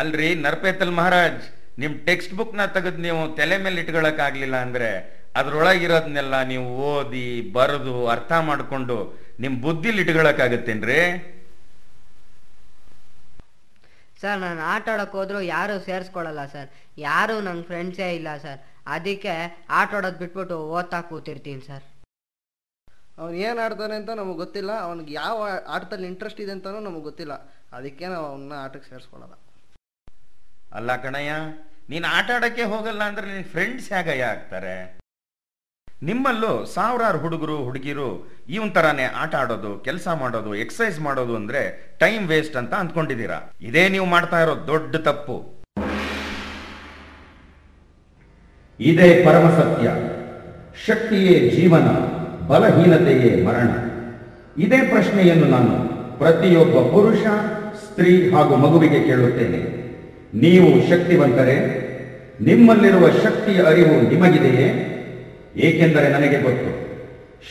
ಅಲ್ರಿ ನರ್ಪೇತಲ್ ಮಹಾರಾಜ್ ನಿಮ್ ಟೆಕ್ಸ್ಟ್ ಬುಕ್ನ ತೆಗೆದು ನೀವು ತಲೆ ಮೇಲೆ ಇಟ್ಕೊಳಕ್ ಆಗ್ಲಿಲ್ಲ ಅಂದ್ರೆ ಅದ್ರೊಳಗಿರೋದ್ನೆಲ್ಲ ನೀವು ಓದಿ ಬರೆದು ಅರ್ಥ ಮಾಡ್ಕೊಂಡು ನಿಮ್ ಬುದ್ಧಿಲಿ ಇಟ್ಕೊಳಕ್ಕಾಗತ್ತೇನ್ರಿ? ಸರ್ ನಾನು ಆಟ ಆಡೋಕೆ ಹೋದ್ರು ಯಾರು ಸೇರಿಸ್ಕೊಳ್ಳಲ್ಲ ಸರ್. ಯಾರು ನನ್ನ ಫ್ರೆಂಡ್ಸೇ ಇಲ್ಲ ಸರ್. ಅದಕ್ಕೆ ಆಟ ಆಡೋದು ಬಿಟ್ಬಿಟ್ಟು ಓದ್ತಾ ಕೂತಿರ್ತೀನಿ ಸರ್. ಅವ್ನು ಏನು ಆಡ್ತಾನೆ ಅಂತ ನಮಗೆ ಗೊತ್ತಿಲ್ಲ. ಅವ್ನಿಗೆ ಯಾವ ಆಟದಲ್ಲಿ ಇಂಟ್ರೆಸ್ಟ್ ಇದೆ ಅಂತಲೂ ನಮಗೆ ಗೊತ್ತಿಲ್ಲ. ಅದಕ್ಕೆ ನಾವು ಅವನ್ನ ಆಟಕ್ಕೆ ಸೇರಿಸ್ಕೊಳ್ಳಲ್ಲ ಅಲ್ಲ ಕಣಯ್ಯ ನೀನು ಆಟ ಆಡಕ್ಕೆ ಹೋಗಲ್ಲ ಅಂದ್ರೆ ನಿನ್ನ ಫ್ರೆಂಡ್ಸ್ ಹೇಗಯ್ಯ ಆಗ್ತಾರೆ? ನಿಮ್ಮಲ್ಲೂ ಸಾವಿರಾರು ಹುಡುಗರು, ಹುಡುಗಿರು ಇವನ್ ತರಾನೇ ಆಟ ಆಡೋದು, ಕೆಲಸ ಮಾಡೋದು ಎಕ್ಸಸೈಸ್ ಮಾಡೋದು ಅಂದ್ರೆ ಟೈಮ್ ವೇಸ್ಟ್ ಅಂತ ಅಂದ್ಕೊಂಡಿದ್ದೀರಾ. ಇದೇ ನೀವು ಮಾಡ್ತಾ ಇರೋ ದೊಡ್ಡ ತಪ್ಪು. ಇದೇ ಪರಮ ಸತ್ಯ. ಶಕ್ತಿಯೇ ಜೀವನ, ಬಲಹೀನತೆಯೇ ಮರಣ. ಇದೇ ಪ್ರಶ್ನೆಯನ್ನು ನಾನು ಪ್ರತಿಯೊಬ್ಬ ಪುರುಷ, ಸ್ತ್ರೀ ಹಾಗೂ ಮಗುವಿಗೆ ಕೇಳುತ್ತೇನೆ. ನೀವು ಶಕ್ತಿವಂತರೇ? ನಿಮ್ಮಲ್ಲಿರುವ ಶಕ್ತಿಯ ಅರಿವು ನಿಮಗಿದೆಯೇ? ಏಕೆಂದರೆ ನನಗೆ ಗೊತ್ತು,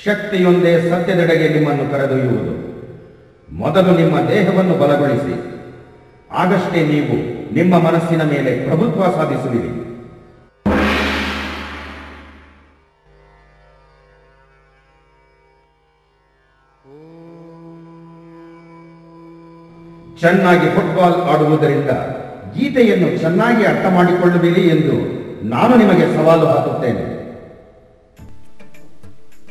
ಶಕ್ತಿಯೊಂದೇ ಸತ್ಯದೆಡೆಗೆ ನಿಮ್ಮನ್ನು ಕರೆದೊಯ್ಯುವುದು. ಮೊದಲು ನಿಮ್ಮ ದೇಹವನ್ನು ಬಲಗೊಳಿಸಿ, ಆಗಷ್ಟೇ ನೀವು ನಿಮ್ಮ ಮನಸ್ಸಿನ ಮೇಲೆ ಪ್ರಭುತ್ವ ಸಾಧಿಸುವಿರಿ. ಚೆನ್ನಾಗಿ ಫುಟ್ಬಾಲ್ ಆಡುವುದರಿಂದ ಗೀತೆಯನ್ನು ಚೆನ್ನಾಗಿ ಅರ್ಥ ಮಾಡಿಕೊಳ್ಳುವಿರಿ ಎಂದು ನಾನು ನಿಮಗೆ ಸವಾಲು ಹಾಕುತ್ತೇನೆ.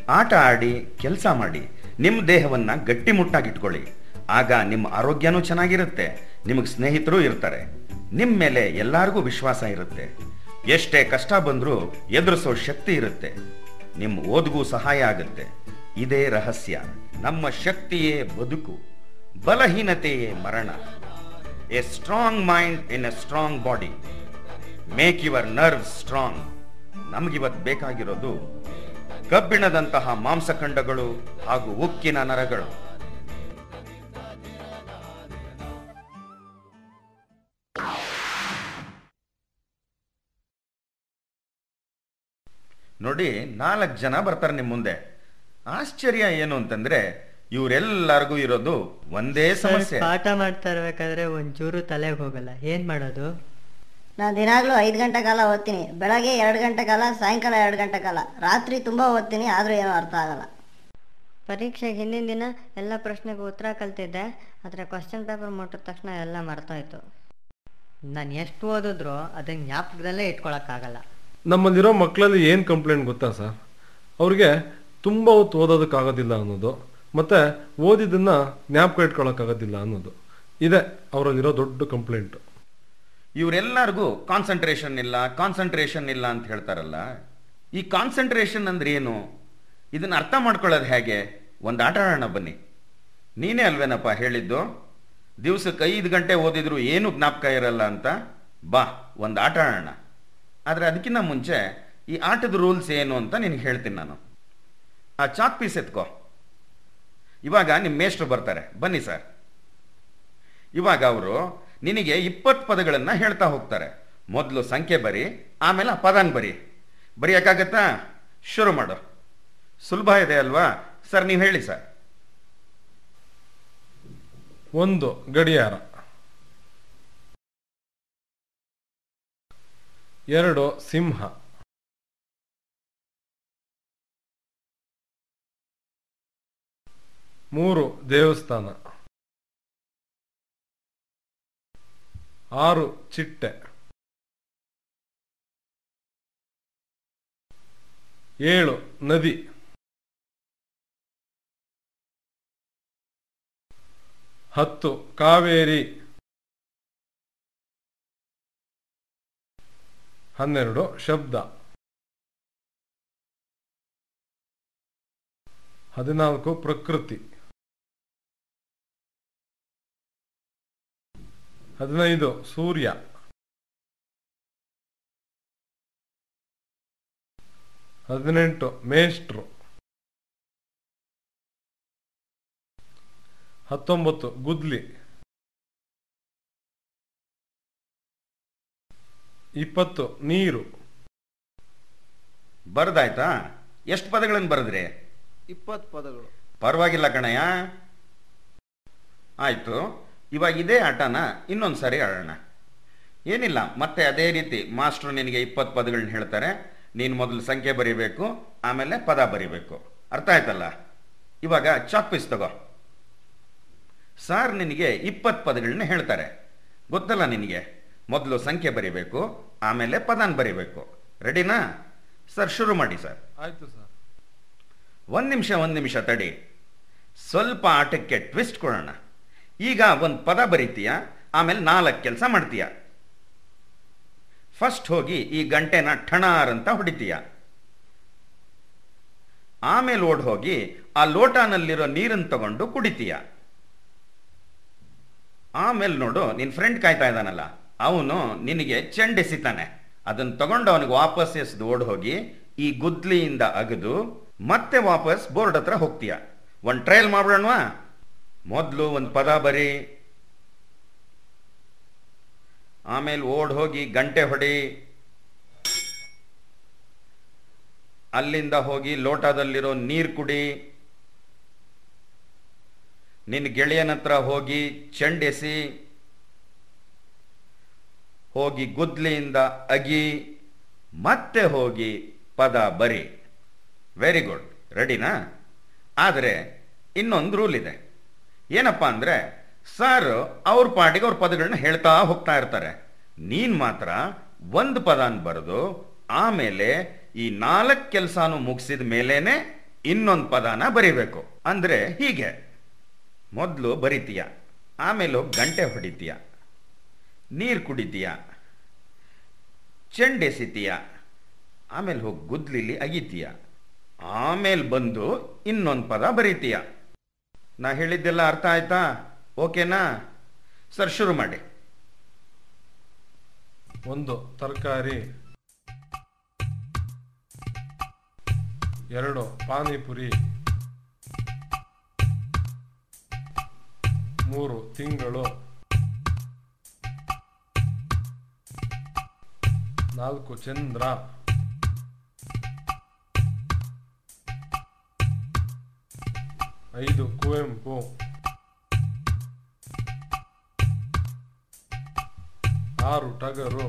ಆಟ ಆಡಿ, ಕೆಲಸ ಮಾಡಿ ನಿಮ್ಮ ದೇಹವನ್ನ ಗಟ್ಟಿಮುಟ್ಟಾಗಿಟ್ಕೊಳ್ಳಿ ಆಗ ನಿಮ್ಮ ಆರೋಗ್ಯನೂ ಚೆನ್ನಾಗಿರುತ್ತೆ, ನಿಮಗೆ ಸ್ನೇಹಿತರು ಇರ್ತಾರೆ. ನಿಮ್ಮ ಮೇಲೆ ಎಲ್ಲರಿಗೂ ವಿಶ್ವಾಸ ಇರುತ್ತೆ. ಎಷ್ಟೇ ಕಷ್ಟ ಬಂದರೂ ಎದುರಿಸೋ ಶಕ್ತಿ ಇರುತ್ತೆ. ನಿಮ್ಮ ಓದಿಗೂ ಸಹಾಯ ಆಗುತ್ತೆ. ಇದೇ ರಹಸ್ಯ. ನಮ್ಮ ಶಕ್ತಿಯೇ ಬದುಕು. ಬಲಹೀನತೆಯೇ ಮರಣ. A strong mind in a strong body. Make your nerve strong. ನಮಗಿವತ್ತು ಬೇಕಾಗಿರೋದು ಕಬ್ಬಿಣದಂತಹ ಮಾಂಸಖಂಡಗಳು ಹಾಗೂ ಉಕ್ಕಿನ ನರಗಳು. ನೋಡಿ ನಾಲ್ಕು ಜನ ಬರ್ತಾರೆ ನಿಮ್ಮ ಮುಂದೆ. ಆಶ್ಚರ್ಯ ಏನು ಅಂತಂದ್ರೆ ಇವರೆಲ್ಲರಿಗೂ ಇರೋದು ಒಂದೇ ಸಮಸ್ಯೆ. ಪಾಠ ಮಾಡ್ತಾ ಇರ್ಬೇಕಾದ್ರೆ ಒಂಚೂರು ತಲೆಗೆ ಹೋಗಲ್ಲ. ಏನ್ ಮಾಡೋದು? ನಾನು ದಿನಾಗಲೂ ಐದು ಗಂಟೆ ಕಾಲ ಓದ್ತೀನಿ. ಬೆಳಗ್ಗೆ ಎರಡು ಗಂಟೆ ಕಾಲ ಸಾಯಂಕಾಲ ಎರಡು ಗಂಟೆ ಕಾಲ. ರಾತ್ರಿ ತುಂಬ ಓದ್ತೀನಿ ಆದರೂ ಏನೂ ಅರ್ಥ ಆಗಲ್ಲ. ಪರೀಕ್ಷೆಗೆ ಹಿಂದಿನ ದಿನ ಎಲ್ಲ ಪ್ರಶ್ನೆಗೆ ಉತ್ತರ ಕಲ್ತಿದ್ದೆ. ಆದರೆ ಕ್ವಶನ್ ಪೇಪರ್ ಮುಟ್ಟಿದ ತಕ್ಷಣ ಎಲ್ಲ ಮರ್ತೋಯ್ತು. ನಾನು ಎಷ್ಟು ಓದಿದ್ರು ಅದನ್ನ ಜ್ಞಾಪಕದಲ್ಲೇ ಇಟ್ಕೊಳಕ್ಕಾಗಲ್ಲ. ನಮ್ಮಲ್ಲಿರೋ ಮಕ್ಕಳಲ್ಲಿ ಏನು ಕಂಪ್ಲೇಂಟ್ ಗೊತ್ತಾ ಸರ್? ಅವ್ರಿಗೆ ತುಂಬ ಹೊತ್ತು ಓದೋದಕ್ಕಾಗೋದಿಲ್ಲ ಅನ್ನೋದು ಮತ್ತು ಓದಿದ್ದನ್ನು ಜ್ಞಾಪಕ ಇಟ್ಕೊಳ್ಳೋಕ್ಕಾಗೋದಿಲ್ಲ ಅನ್ನೋದು. ಇದೆ ಅವರಲ್ಲಿರೋ ದೊಡ್ಡ ಕಂಪ್ಲೇಂಟ್ ಇವರೆಲ್ಲರಿಗೂ ಕಾನ್ಸಂಟ್ರೇಷನ್ ಇಲ್ಲ ಕಾನ್ಸಂಟ್ರೇಷನ್ ಇಲ್ಲ ಅಂತ ಹೇಳ್ತಾರಲ್ಲ. ಈ ಕಾನ್ಸಂಟ್ರೇಷನ್ ಅಂದ್ರೆ ಏನು? ಇದನ್ನು ಅರ್ಥ ಮಾಡ್ಕೊಳ್ಳೋದು ಹೇಗೆ? ಒಂದು ಆಟ ಆಡೋಣ ಬನ್ನಿ. ನೀನೇ ಅಲ್ವೇನಪ್ಪ ಹೇಳಿದ್ದು? ದಿವಸಕ್ಕೆ ಐದು ಗಂಟೆ ಓದಿದ್ರು ಏನು ಜ್ಞಾಪಕ ಇರಲ್ಲ ಅಂತ? ಬಾ, ಒಂದು ಆಟ ಆಡೋಣ. ಆದರೆ ಅದಕ್ಕಿಂತ ಮುಂಚೆ ಈ ಆಟದ ರೂಲ್ಸ್ ಏನು ಅಂತ ನಿನಗೆ ಹೇಳ್ತೀನಿ ನಾನು. ಆ ಚಾಕ್ ಪೀಸ್ ಎತ್ಕೋ. ಇವಾಗ ನಿಮ್ಮ ಮೇಷ್ಟ್ರು ಬರ್ತಾರೆ. ಬನ್ನಿ ಸರ್. ಇವಾಗ ಅವರು ನಿನಗೆ ಇಪ್ಪತ್ತು ಪದಗಳನ್ನು ಹೇಳ್ತಾ ಹೋಗ್ತಾರೆ. ಮೊದಲು ಸಂಖ್ಯೆ ಬರಿ, ಆಮೇಲೆ ಆ ಪದನ ಬರಿ. ಬರೆಯೋಕ್ಕಾಗತ್ತಾ? ಶುರು ಮಾಡು. ಸುಲಭ ಇದೆ ಅಲ್ವಾ? ಸರ್, ನೀವು ಹೇಳಿ ಸರ್. ಒಂದು, ಗಡಿಯಾರ. ಎರಡು, ಸಿಂಹ. ಮೂರು, ದೇವಸ್ಥಾನ. ಆರು ಚಿಟ್ಟೆ. ಏಳು ನದಿ. ಹತ್ತು ಕಾವೇರಿ. ಹನ್ನೆರಡು ಶಬ್ದ. ಹದಿನಾಲ್ಕು ಪ್ರಕೃತಿ. ಹದಿನೈದು ಸೂರ್ಯ. ಹದಿನೆಂಟು ಮೇಷ್ಟ್ರು. ಹತ್ತೊಂಬತ್ತು ಗುದ್ಲಿ. ಇಪ್ಪತ್ತು ನೀರು. ಬರ್ದಾಯ್ತಾ? ಎಷ್ಟು ಪದಗಳನ್ನು ಬರೆದ್ರಿ? ಇಪ್ಪತ್ತು ಪದಗಳು. ಪರವಾಗಿಲ್ಲ ಕಣಯ್ಯ. ಆಯ್ತು. ಇವಾಗ ಇದೇ ಆಟನ ಇನ್ನೊಂದು ಸಾರಿ ಆಡೋಣ. ಏನಿಲ್ಲ ಮತ್ತೆ ಅದೇ ರೀತಿ ಮಾಸ್ಟ್ರು ನಿನಗೆ ಇಪ್ಪತ್ತು ಪದಗಳನ್ನ ಹೇಳ್ತಾರೆ. ನೀನು ಮೊದಲು ಸಂಖ್ಯೆ ಬರೀಬೇಕು ಆಮೇಲೆ ಪದ ಬರೀಬೇಕು. ಅರ್ಥ ಆಯ್ತಲ್ಲ? ಇವಾಗ ಚಾಕ್ ಪೀಸ್ ತಗೋ. ಸಾರ್ ನಿನಗೆ ಇಪ್ಪತ್ತು ಪದಗಳನ್ನ ಹೇಳ್ತಾರೆ. ಗೊತ್ತಲ್ಲ ನಿನಗೆ? ಮೊದಲು ಸಂಖ್ಯೆ ಬರೀಬೇಕು ಆಮೇಲೆ ಪದನ ಬರೀಬೇಕು. ರೆಡಿನಾ? ಸರ್ ಶುರು ಮಾಡಿ ಸರ್. ಆಯ್ತು ಸರ್. ಒಂದು ನಿಮಿಷ ಒಂದು ನಿಮಿಷ ತಡಿ. ಸ್ವಲ್ಪ ಆಟಕ್ಕೆ ಟ್ವಿಸ್ಟ್ ಕೊಡೋಣ. ಈಗ ಒಂದು ಪದ ಬರೀತೀಯ? ಆಮೇಲೆ ನಾಲ್ಕು ಕೆಲಸ ಮಾಡ್ತೀಯ? ಫಸ್ಟ್ ಹೋಗಿ ಈ ಗಂಟೆನ ಠಣಾರ್ ಅಂತ ಹೊಡಿತೀಯ? ಆಮೇಲೆ ಓಡ್ ಹೋಗಿ ಆ ಲೋಟನಲ್ಲಿರೋ ನೀರನ್ನು ತಗೊಂಡು ಕುಡಿತೀಯ? ಆಮೇಲೆ ನೋಡು ನಿನ್ನ ಫ್ರೆಂಡ್ ಕಾಯ್ತಾ ಇದ್ದಾನಲ್ಲ, ಅವನು ನಿನಗೆ ಚೆಂಡೆಸಿತಾನೆ. ಅದನ್ನು ತಗೊಂಡು ಅವನಿಗೆ ವಾಪಸ್ ಎಸ್ದು ಓಡ್ ಹೋಗಿ ಈ ಗುದ್ಲಿಯಿಂದ ಅಗದು ಮತ್ತೆ ವಾಪಸ್ ಬೋರ್ಡ್ ಹತ್ರ ಹೋಗ್ತೀಯ? ಒಂದು ಟ್ರಯಲ್ ಮಾಡ್ಬಿಡೋಣವಾ? ಮೊದಲು ಒಂದು ಪದ ಬರಿ. ಆಮೇಲೆ ಓಡ್ ಹೋಗಿ ಗಂಟೆ ಹೊಡಿ. ಅಲ್ಲಿಂದ ಹೋಗಿ ಲೋಟದಲ್ಲಿರೋ ನೀರು ಕುಡಿ. ನಿನ್ನ ಗೆಳೆಯನ ಹತ್ರ ಹೋಗಿ ಚಂಡೆಸಿ. ಹೋಗಿ ಗುದ್ಲಿಯಿಂದ ಅಗಿ. ಮತ್ತೆ ಹೋಗಿ ಪದ ಬರಿ. ವೆರಿ ಗುಡ್ ರೆಡಿನಾ ಆದರೆ ಇನ್ನೊಂದು ರೂಲ್ ಇದೆ. ಏನಪ್ಪ ಅಂದರೆ ಸರ್ ಅವ್ರ ಪಾಟಿಗೆ ಅವ್ರ ಪದಗಳನ್ನ ಹೇಳ್ತಾ ಹೋಗ್ತಾ ಇರ್ತಾರೆ. ನೀನು ಮಾತ್ರ ಒಂದು ಪದಾನ ಬರೆದು, ಆಮೇಲೆ ಈ ನಾಲ್ಕು ಕೆಲಸನೂ ಮುಗಿಸಿದ ಮೇಲೇನೆ ಇನ್ನೊಂದು ಪದಾನ ಬರೀಬೇಕು. ಅಂದರೆ ಹೀಗೆ. ಮೊದಲು ಬರಿತೀಯ, ಆಮೇಲೆ ಗಂಟೆ ಹೊಡಿತೀಯ, ನೀರು ಕುಡಿತೀಯ ಚೆಂಡೆಸಿತೀಯ ಆಮೇಲೆ ಹೋಗಿ ಗುದ್ಲಿಲಿ ಅಗಿತೀಯ, ಆಮೇಲೆ ಬಂದು ಇನ್ನೊಂದು ಪದ ಬರೀತೀಯ. ನಾ ಹೇಳಿದ್ದೆಲ್ಲ ಅರ್ಥ ಆಯ್ತಾ? ಓಕೆನಾ? ಸರ್, ಶುರು ಮಾಡಿ. ಒಂದು, ತರಕಾರಿ. ಎರಡು, ಪಾನಿಪುರಿ. ಮೂರು, ತಿಂಗಳು. ನಾಲ್ಕು, ಚಂದ್ರ. ಐದು ಕುವೆಂಪು. ಆರು ಟಗರು.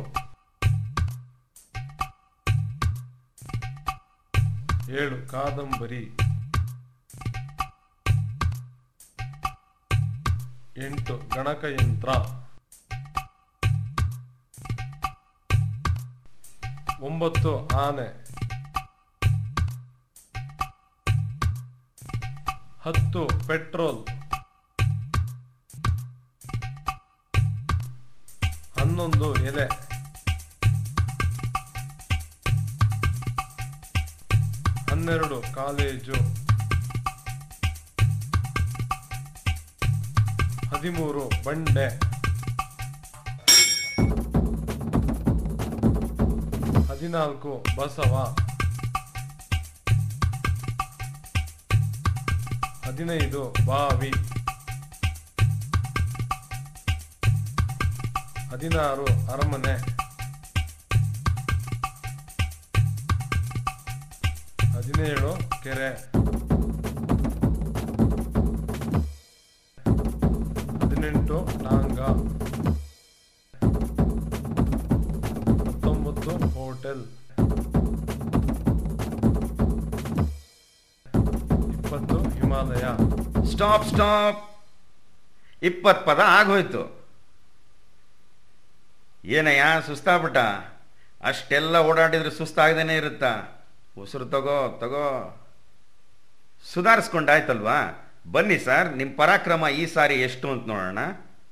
ಏಳು ಕಾದಂಬರಿ. ಎಂಟು ಗಣಕಯಂತ್ರ. ಒಂಬತ್ತು ಆನೆ. ಹತ್ತು ಪೆಟ್ರೋಲ್. ಹನ್ನೊಂದು ಎಲೆ. ಹನ್ನೆರಡು ಕಾಲೇಜು. ಹದಿಮೂರು ಬಂಡೆ. ಹದಿನಾಲ್ಕು ಬಸವ. ಹದಿನೈದು ಬಾವಿ. ಹದಿನಾರು ಅರಮನೆ. ಹದಿನೇಳು ಕೆರೆ. ಹದಿನೆಂಟು ಟಾಂಗ ಸ್ಟಾಪ್ ಸ್ಟಾಪ್ ಇಪ್ಪತ್ತು ಪದ ಆಗೋಯ್ತು. ಏನಯ್ಯ, ಸುಸ್ತಾಗ್ಬಿಟ್ಟ? ಅಷ್ಟೆಲ್ಲ ಓಡಾಡಿದ್ರೆ ಸುಸ್ತಾಗದೇನೆ ಇರುತ್ತಾ? ಉಸಿರು ತಗೋ ತಗೋ. ಸುಧಾರಿಸ್ಕೊಂಡಾಯ್ತಲ್ವಾ? ಬನ್ನಿ ಸರ್ ನಿಮ್ಮ ಪರಾಕ್ರಮ ಈ ಸಾರಿ ಎಷ್ಟು ಅಂತ ನೋಡೋಣ.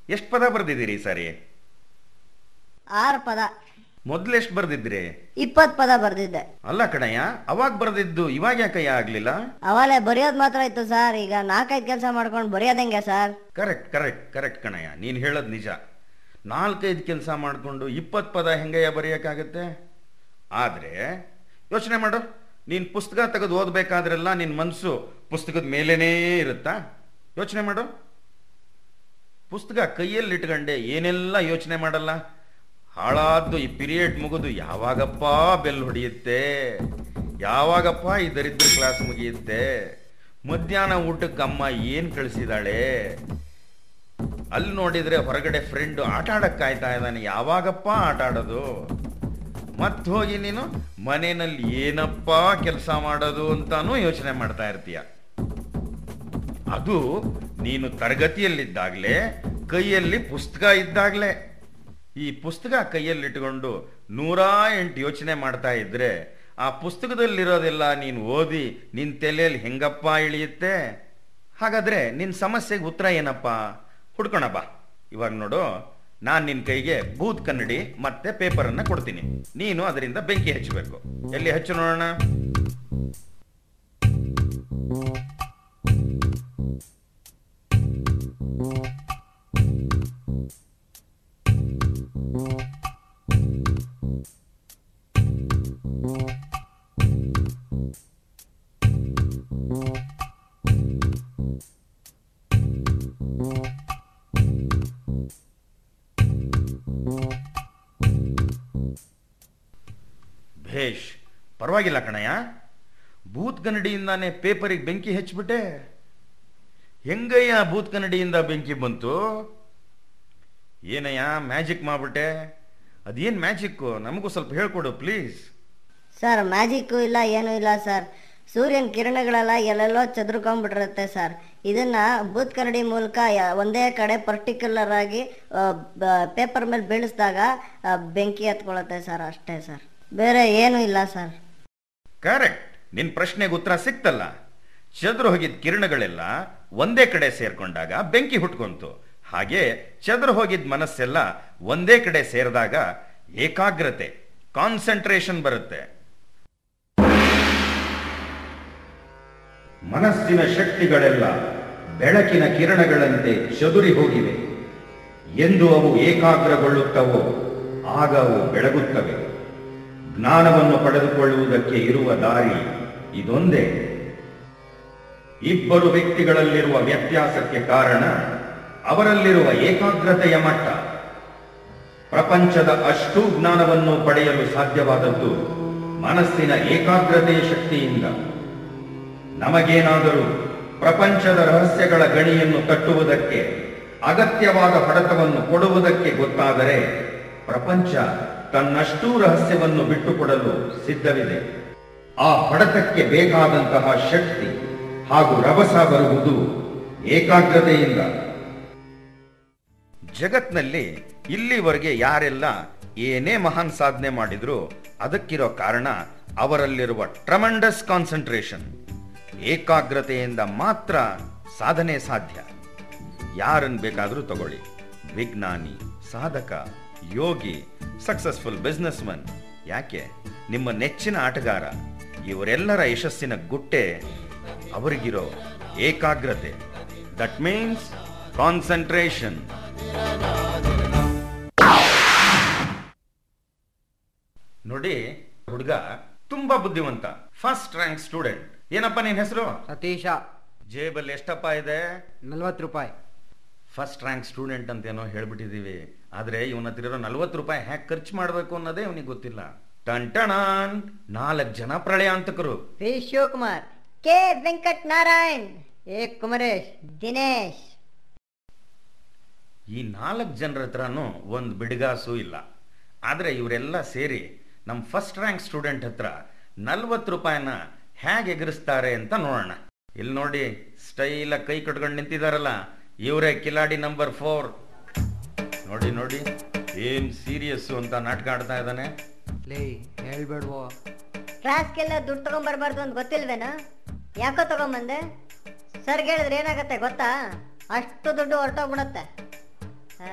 ಎಷ್ಟು ಪದ ಬರೆದಿದ್ದೀರಿ ಈ ಸಾರಿ? ಆರು ಪದ. ಮೊದ್ಲು ಎಷ್ಟು ಬರೆದಿದ್ರಿ? ಇಪ್ಪತ್ ಪದ ಬರ್ದಿದ್ದೆ. ಅಲ್ಲ ಕಣಯ್ಯ ಅವಾಗ ಬರ್ದಿದ್ದು ಇವಾಗ ಯಾಕಯ್ಯ ಆಗ್ಲಿಲ್ಲ? ಅವಾಗಲೇ ಬರೆಯೋದ್ ಮಾತ್ರ ಇತ್ತು ಸರ್ ಈಗ ನಾಲ್ಕೈದು ಕೆಲಸ ಮಾಡ್ಕೊಂಡು ಬರೆಯೋದಂಗೆ ಸರ್? ಕರೆಕ್ಟ್ ಕರೆಕ್ಟ್ ಕರೆಕ್ಟ್ ಕಣಯ್ಯ ನೀನು ಹೇಳೋದು ನಿಜ. ನಾಲ್ಕೈದು ಕೆಲಸ ಮಾಡ್ಕೊಂಡು ಇಪ್ಪತ್ ಪದ ಹೆಂಗಯ್ಯ ಬರೆಯಕ್ಕಾಗತ್ತೆ? ಆದ್ರೆ ಯೋಚನೆ ಮಾಡು ನೀನ್ ಪುಸ್ತಕ ತೆಗೆದು ಓದ್ಬೇಕಾದ್ರೆಲ್ಲ ನಿನ್ ಮನ್ಸು ಪುಸ್ತಕದ ಮೇಲೇನೇ ಇರುತ್ತಾ? ಯೋಚನೆ ಮಾಡು. ಪುಸ್ತಕ ಕೈಯಲ್ಲಿ ಇಟ್ಕೊಂಡೆ ಏನೆಲ್ಲ ಯೋಚನೆ ಮಾಡಲ್ಲ? ಹಾಳಾದ್ದು ಈ ಪಿರಿಯಡ್ ಮುಗಿದು ಯಾವಾಗಪ್ಪ ಬೆಲ್ ಹೊಡೆಯುತ್ತೆ? ಯಾವಾಗಪ್ಪ ಈ ದರಿದ್ರ ಕ್ಲಾಸ್ ಮುಗಿಯುತ್ತೆ? ಮಧ್ಯಾಹ್ನ ಊಟಕ್ಕೆ ಅಮ್ಮ ಏನು ಕಳಿಸಿದಾಳೆ? ಅಲ್ಲಿ ನೋಡಿದ್ರೆ ಹೊರಗಡೆ ಫ್ರೆಂಡ್ ಆಟ ಆಡೋಕ್ಕಾಯ್ತಾ ಇದ್ದಾನೆ. ಯಾವಾಗಪ್ಪ ಆಟ ಆಡೋದು? ಮತ್ತೆ ಹೋಗಿ ನೀನು ಮನೆಯಲ್ಲಿ ಏನಪ್ಪ ಕೆಲಸ ಮಾಡೋದು ಅಂತಾನೂ ಯೋಚನೆ ಮಾಡ್ತಾ ಇರ್ತೀಯ. ಅದು ನೀನು ತರಗತಿಯಲ್ಲಿದ್ದಾಗ್ಲೇ, ಕೈಯಲ್ಲಿ ಪುಸ್ತಕ ಇದ್ದಾಗ್ಲೇ. ಈ ಪುಸ್ತಕ ಕೈಯಲ್ಲಿಟ್ಟುಕೊಂಡು ನೂರ ಎಂಟು ಯೋಚನೆ ಮಾಡ್ತಾ ಇದ್ರೆ, ಆ ಪುಸ್ತಕದಲ್ಲಿರೋದೆಲ್ಲ ನೀನು ಓದಿ ನಿನ್ ತಲೆಯಲ್ಲಿ ಹೆಂಗಪ್ಪ ಇಳಿಯುತ್ತೆ? ಹಾಗಾದ್ರೆ ನಿನ್ ಸಮಸ್ಯೆಗೆ ಉತ್ತರ ಏನಪ್ಪ? ಹುಡ್ಕೋಣ ಬಾ. ಇವಾಗ ನೋಡು, ನಾನು ನಿನ್ ಕೈಗೆ ಬೂತ್ ಕನ್ನಡಿ ಮತ್ತೆ ಪೇಪರನ್ನು ಕೊಡ್ತೀನಿ. ನೀನು ಅದರಿಂದ ಬೆಂಕಿ ಹಚ್ಚಬೇಕು ಎಲ್ಲಿ ಹಚ್ಚು ನೋಡೋಣ? ಭೇಷ್ ಪರವಾಗಿಲ್ಲ ಕಣಯ್ಯ. ಬೂತ್ ಕನ್ನಡಿಯಿಂದಾನೆ ಪೇಪರಿಗೆ ಬೆಂಕಿ ಹಚ್ಬಿಟ್ಟೆ ಹೆಂಗಯ್ಯ ಬೂತ್ ಕನ್ನಡಿಯಿಂದ ಬೆಂಕಿ ಬಂತು? ಏನಯ್ಯ, ಮ್ಯಾಜಿಕ್ ಮಾಡ್ಬಿಟ್ಟೆ? ಅದೇನು ಮ್ಯಾಜಿಕ್ಕು? ನಮಗೂ ಸ್ವಲ್ಪ ಹೇಳ್ಕೊಡು, ಪ್ಲೀಸ್. ಸರ್, ಮ್ಯಾಜಿಕ್ಕು ಇಲ್ಲ, ಏನೂ ಇಲ್ಲ, ಸರ್. ಸೂರ್ಯನ ಕಿರಣಗಳೆಲ್ಲ ಎಲ್ಲೆಲ್ಲೋ ಚದುರ್ಕೊಂಡ್ಬಿಟ್ಟಿರುತ್ತೆ, ಸರ್. ಇದನ್ನ ಬೂತ್ ಕನ್ನಡಿ ಮೂಲಕ ಒಂದೇ ಕಡೆ ಪರ್ಟಿಕ್ಯುಲರ್ ಆಗಿ ಪೇಪರ್ ಮೇಲೆ ಬೀಳಿಸಿದಾಗ ಬೆಂಕಿ ಹತ್ಕೊಳ್ಳುತ್ತೆ ಸರ್, ಅಷ್ಟೇ, ಸರ್. ಬೇರೆ ಏನೂ ಇಲ್ಲ ಸರ್. ಕರೆಕ್ಟ್. ನಿನ್ ಪ್ರಶ್ನೆಗೆ ಉತ್ತರ ಸಿಕ್ತಲ್ಲ. ಚದುರು ಹೋಗಿದ ಕಿರಣಗಳೆಲ್ಲ ಒಂದೇ ಕಡೆ ಸೇರ್ಕೊಂಡಾಗ ಬೆಂಕಿ ಹುಟ್ಕೊಂತು. ಹಾಗೆ ಚದುರು ಹೋಗಿದ ಮನಸ್ಸೆಲ್ಲ ಒಂದೇ ಕಡೆ ಸೇರಿದಾಗ ಏಕಾಗ್ರತೆ, ಕಾನ್ಸಂಟ್ರೇಷನ್ ಬರುತ್ತೆ. ಮನಸ್ಸಿನ ಶಕ್ತಿಗಳೆಲ್ಲ ಬೆಳಕಿನ ಕಿರಣಗಳಂತೆ ಚದುರಿ ಹೋಗಿವೆ. ಎಂದು ಅವು ಏಕಾಗ್ರಗೊಳ್ಳುತ್ತವೋ, ಆಗ ಅವು ಬೆಳಗುತ್ತವೆ. ಜ್ಞಾನವನ್ನು ಪಡೆದುಕೊಳ್ಳುವುದಕ್ಕೆ ಇರುವ ದಾರಿ ಇದೊಂದೇ. ಇಬ್ಬರು ವ್ಯಕ್ತಿಗಳಲ್ಲಿರುವ ವ್ಯತ್ಯಾಸಕ್ಕೆ ಕಾರಣ ಅವರಲ್ಲಿರುವ ಏಕಾಗ್ರತೆಯ ಮಟ್ಟ. ಪ್ರಪಂಚದ ಅಷ್ಟೂ ಜ್ಞಾನವನ್ನು ಪಡೆಯಲು ಸಾಧ್ಯವಾದದ್ದು ಮನಸ್ಸಿನ ಏಕಾಗ್ರತೆಯ ಶಕ್ತಿಯಿಂದ. ನಮಗೇನಾದರೂ ಪ್ರಪಂಚದ ರಹಸ್ಯಗಳ ಗಣಿಯನ್ನು ಕಟ್ಟುವುದಕ್ಕೆ ಅಗತ್ಯವಾದ ಹೊಡೆತವನ್ನು ಕೊಡುವುದಕ್ಕೆ ಗೊತ್ತಾದರೆ ಪ್ರಪಂಚ ತನ್ನಷ್ಟೂ ರಹಸ್ಯವನ್ನು ಬಿಟ್ಟುಕೊಡಲು ಸಿದ್ಧವಿದೆ. ಆ ಹೊಡೆತಕ್ಕೆ ಬೇಕಾದಂತಹ ಶಕ್ತಿ ಹಾಗೂ ರಭಸ ಬರುವುದು ಏಕಾಗ್ರತೆಯಿಂದ. ಜಗತ್ನಲ್ಲಿ ಇಲ್ಲಿವರೆಗೆ ಯಾರೆಲ್ಲ ಏನೇ ಮಹಾನ್ ಸಾಧನೆ ಮಾಡಿದ್ರು ಅದಕ್ಕಿರೋ ಕಾರಣ ಅವರಲ್ಲಿರುವ ಟ್ರಮಂಡಸ್ ಕಾನ್ಸಂಟ್ರೇಷನ್. ಏಕಾಗ್ರತೆಯಿಂದ ಮಾತ್ರ ಸಾಧನೆ ಸಾಧ್ಯ. ಯಾರನ್ನು ಬೇಕಾದರೂ ತಗೊಳ್ಳಿ. ವಿಜ್ಞಾನಿ, ಸಾಧಕ ಯೋಗಿ ಸಕ್ಸಸ್ಫುಲ್ ಬಿಸ್ನೆಸ್ ಮನ್ ಯಾಕೆ? ನಿಮ್ಮ ನೆಚ್ಚಿನ ಆಟಗಾರ ಇವರೆಲ್ಲರ ಯಶಸ್ಸಿನ ಗುಟ್ಟೆ ಅವರಿಗಿರೋ ಏಕಾಗ್ರತೆ. ದಟ್ ಮೀನ್ಸ್ ಕಾನ್ಸಂಟ್ರೇಷನ್ ನೋಡಿ ಹುಡುಗ ತುಂಬಾ ಬುದ್ಧಿವಂತ ಫಸ್ಟ್ ರ್ಯಾಂಕ್ ಸ್ಟೂಡೆಂಟ್ ಏನಪ್ಪ ನಿನ್ ಹೆಸರು? ಸತೀಶ. ಜೇಬಲ್ಲಿ ಎಷ್ಟಪ್ಪ ಇದೆ? ನಲ್ವತ್ತು ರೂಪಾಯಿ. ಫಸ್ಟ್ ರ್ಯಾಂಕ್ ಸ್ಟೂಡೆಂಟ್ ಅಂತ ಏನೋ ಹೇಳ್ಬಿಟ್ಟಿದೀವಿ ಆದ್ರೆ ಇವನ ಹತ್ರ ಇರೋ ನಲ್ವತ್ತು ರೂಪಾಯಿ ಹ್ಯಾಕ್ ಖರ್ಚು ಮಾಡಬೇಕು ಅನ್ನೋದೇ ಇವನಿಗೆ ಗೊತ್ತಿಲ್ಲ. ಟಂಟಣಾನ್ ನಾಲ್ಕು ಜನ ಪ್ರಳಯಾಂತಕರು. P Shivakumar K. Venkat Narayan A. Kumaresh Dinesh. ಈ ನಾಲ್ಕು ಜನರ ಹತ್ರನೂ ಒಂದು ಬಿಡಿಗಾಸು ಇಲ್ಲ. ಆದರೆ ಇವರೆಲ್ಲ ಸೇರಿ ನಮ್ಮ ಫಸ್ಟ್ ರ್ಯಾಂಕ್ ಸ್ಟೂಡೆಂಟ್ ಹತ್ರ ನಲ್ವತ್ತು ರೂಪಾಯಿನ ಹೇಗೆ ಎಗರಿಸ್ತಾರೆ ಅಂತ ನೋಡೋಣ. ಇಲ್ಲಿ ನೋಡಿ ಸ್ಟೈಲ ಕೈ ಕಟ್ಕೊಂಡು ನಿಂತಿದಾರಲ್ಲ ಇವರೇ ಕಿಲಾಡಿ ನಂಬರ್ ಫೋರ್ ನೋಡಿ ನೋಡಿ. ಏನ್ ಸೀರಿಯಸ್ ಅಂತ ನಾಟಕ ಆಡ್ತಾ ಇದ್ದಾನೆ? ಲೇ ಹೇಳ್ಬೇಡ್ವೋ. ಕ್ಲಾಸ್ಗೆಲ್ಲ ದುಡ್ಡು ತಗೊಂಡ್ಬರ್ಬಾರ್ದು ಅಂತ ಗೊತ್ತಿಲ್ವೇನಾ? ಯಾಕೋ ತಗೊಂಬಂದೆ? ಸರ್ ಹೇಳಿದ್ರೆ ಏನಾಗತ್ತೆ ಗೊತ್ತಾ? ಅಷ್ಟು ದುಡ್ಡು ಹೊರಟೋಗ್ಬಿಡತ್ತೆ. ಹಾ.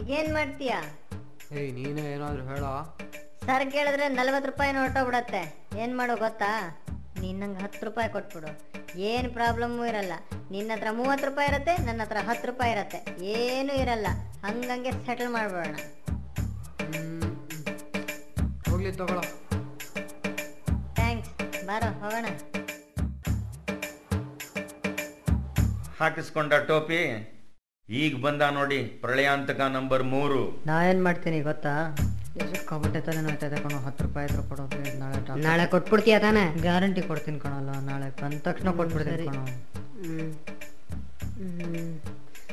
ಈಗೇನ್ ಮಾಡ್ತೀಯಾ? ಏಯ್ ನೀನೇ ಏನಾದ್ರು ಹೇಳೋ? ಸರ್ ಕೇಳಿದ್ರೆ ನಲ್ವತ್ತು ರೂಪಾಯಿನ ಹೊರಟೋಗ್ಬಿಡತ್ತೆ. ಏನ್ ಮಾಡೋ ಗೊತ್ತಾ? ನೀನ್ ನಂಗೆ ಹತ್ತು ರೂಪಾಯಿ ಕೊಟ್ಬಿಡು. ಏನು ಪ್ರಾಬ್ಲಮ್ಮು ಇರಲ್ಲ. ನಿನ್ನ ಹತ್ರ ಮೂವತ್ತು ರೂಪಾಯಿ ಇರತ್ತೆ ನನ್ನ ಹತ್ರ ಹತ್ತು ರೂಪಾಯಿ ಇರತ್ತೆ. ಏನೂ ಇರಲ್ಲ. ಹಂಗಂಗೆ ಸೆಟಲ್ ಮಾಡ್ಬೋಣ ಹೋಗ್ಲಿ ತಗೊಳ್ಳೋ ಥ್ಯಾಂಕ್ಸ್ ಬಾರೋ ಹೋಗೋಣ. ಹಾಕಿಸ್ಕೊಂಡ ಟೋಪಿ ಈಗ ಬಂದ ನೋಡಿ ಪ್ರಳಯಾಂತಕ ನಂಬರ್ ಮೂರು. ನಾ ಏನ್ ಮಾಡ್ತೀನಿ ಗೊತ್ತಾ? ಎಷ್ಟು ಕಬಟ್ಟೆ ತಲೆ ತಗೊಂಡು ಹತ್ತು ರೂಪಾಯಿ ಇದ್ರು ಕೊಡೋದು ನಾಳೆ ನಾಳೆ ಕೊಟ್ಬಿಡ್ತೀಯ ತಾನೆ? ಗ್ಯಾರಂಟಿ ಕೊಡ್ತೀನಿ ಕಣಲ್ಲ ನಾಳೆ ಬಂದ ತಕ್ಷಣ ಕೊಟ್ಬಿಡ್ತೀನಿ. ಕಣೋ. ಹ್ಮ್ ಹ್ಮ್.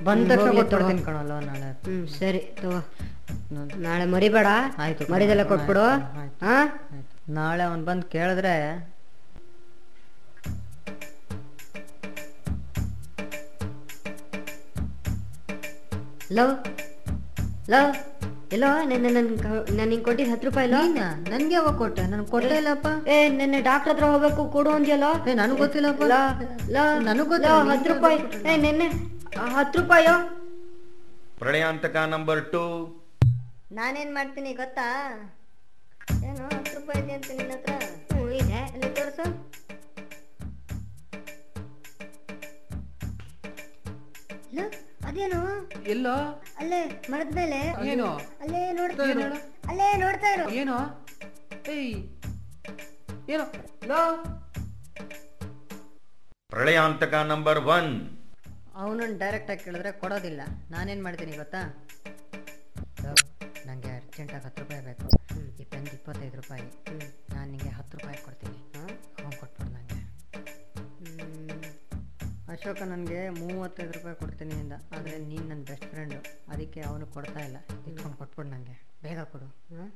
ಬಂದ ತಕ್ಷಣ ಕೊಟ್ಬಿಡ್ತೀನಿ. ಕಣಲ್ಲ ನಾಳೆ. ಹ್ಮ್ ಸರಿ ತಗೋ. ನಾಳೆ ಮರಿಬೇಡ. ಆಯ್ತು ಮರಿದೆಲ್ಲ ಕೊಟ್ಬಿಡು. ಹಾ ನಾಳೆ ಅವ್ನ್ ಬಂದು ಕೇಳಿದ್ರೆ ಲವ್ ಲವ್. ಎಲ್ಲೋ ನಿನ್ನೆ ನನ್ ನಾನು ಹಿಂಗ್ ಕೊಟ್ಟಿದ್ ಹತ್ತು ರೂಪಾಯಿ ಇಲ್ಲ ನನ್ಗೆ ಯಾವಾಗ ಕೊಟ್ಟೆ? ನನ್ ಕೊಟ್ಟೇ ಇಲ್ಲಪ್ಪ. ಏ ನೆನ್ನೆ ಡಾಕ್ಟರ್ ಹತ್ರ ಹೋಗ್ಬೇಕು ಕೊಡು ಅಂದ್ಯಲ್ಲ? ಏ ನನಗ್ ಗೊತ್ತಿಲ್ಲಪ್ಪ. ನನಗ್ ಗೊತ್ತಿಲ್ಲ. ಹತ್ತು ರೂಪಾಯಿ. ಏ ನೆನ್ನೆ ಹತ್ತು ರೂಪಾಯೋ? ಪ್ರಳಯಾಂತಕ ನಂಬರ್ ಟೂ ನಾನೇನ್ ಮಾಡ್ತೀನಿ ಗೊತ್ತಾ? ಏನು ಹತ್ತು ರೂಪಾಯಿ ಇದೆ ಅಂತ ನಿನ್ನ ಹತ್ರ. ಹ್ಞೂ ಇದೆ. ಅಲ್ಲಿ ತೋರಿಸು. ಅದೇನು ಎಲ್ಲೋ? ಅಲ್ಲೇ ಮರದ ಮೇಲೆ. ಏನು? ಅಲ್ಲೇ ನೋಡ್ತಾ ಇರು? ಅಲ್ಲೇ ನೋಡ್ತಾ ಇರು. ಏನೋ? ಏಯ್. ಏನೋ? ಲೋ. ಪ್ರಳಯಾಂತಕ ನಂಬರ್ ಒನ್. ಅವನನ್ನ ಡೈರೆಕ್ಟ್ ಆಗಿ ಕೇಳಿದ್ರೆ ಕೊಡೋದಿಲ್ಲ. ನಾನೇನ್ ಮಾಡ್ತೀನಿ ಗೊತ್ತಾ? ನಂಗೆ ಅರ್ಜೆಂಟಾಗಿ ಹತ್ತು ರೂಪಾಯಿ ಬೇಕು. ಈ ಪೆನ್ ಇಪ್ಪತ್ತೈದು ರೂಪಾಯಿ. ನಾನು ನಿಂಗೆ ಹತ್ತು ರೂಪಾಯಿ ಕೊಡ್ತೀನಿ. ಅಶೋಕ ನನಗೆ ಮೂವತ್ತೈದು ರೂಪಾಯಿ ಕೊಡ್ತೀನಿ ಅಂದ ಆದರೆ ನೀನು ನನ್ನ ಬೆಸ್ಟ್ ಫ್ರೆಂಡು ಅದಕ್ಕೆ ಅವನು ಕೊಡ್ತಾ ಇಲ್ಲ. ಇಟ್ಕೊಂಡು ಕೊಟ್ಬಿಡು ನನಗೆ ಬೇಗ ಕೊಡು. ಹಾಂ?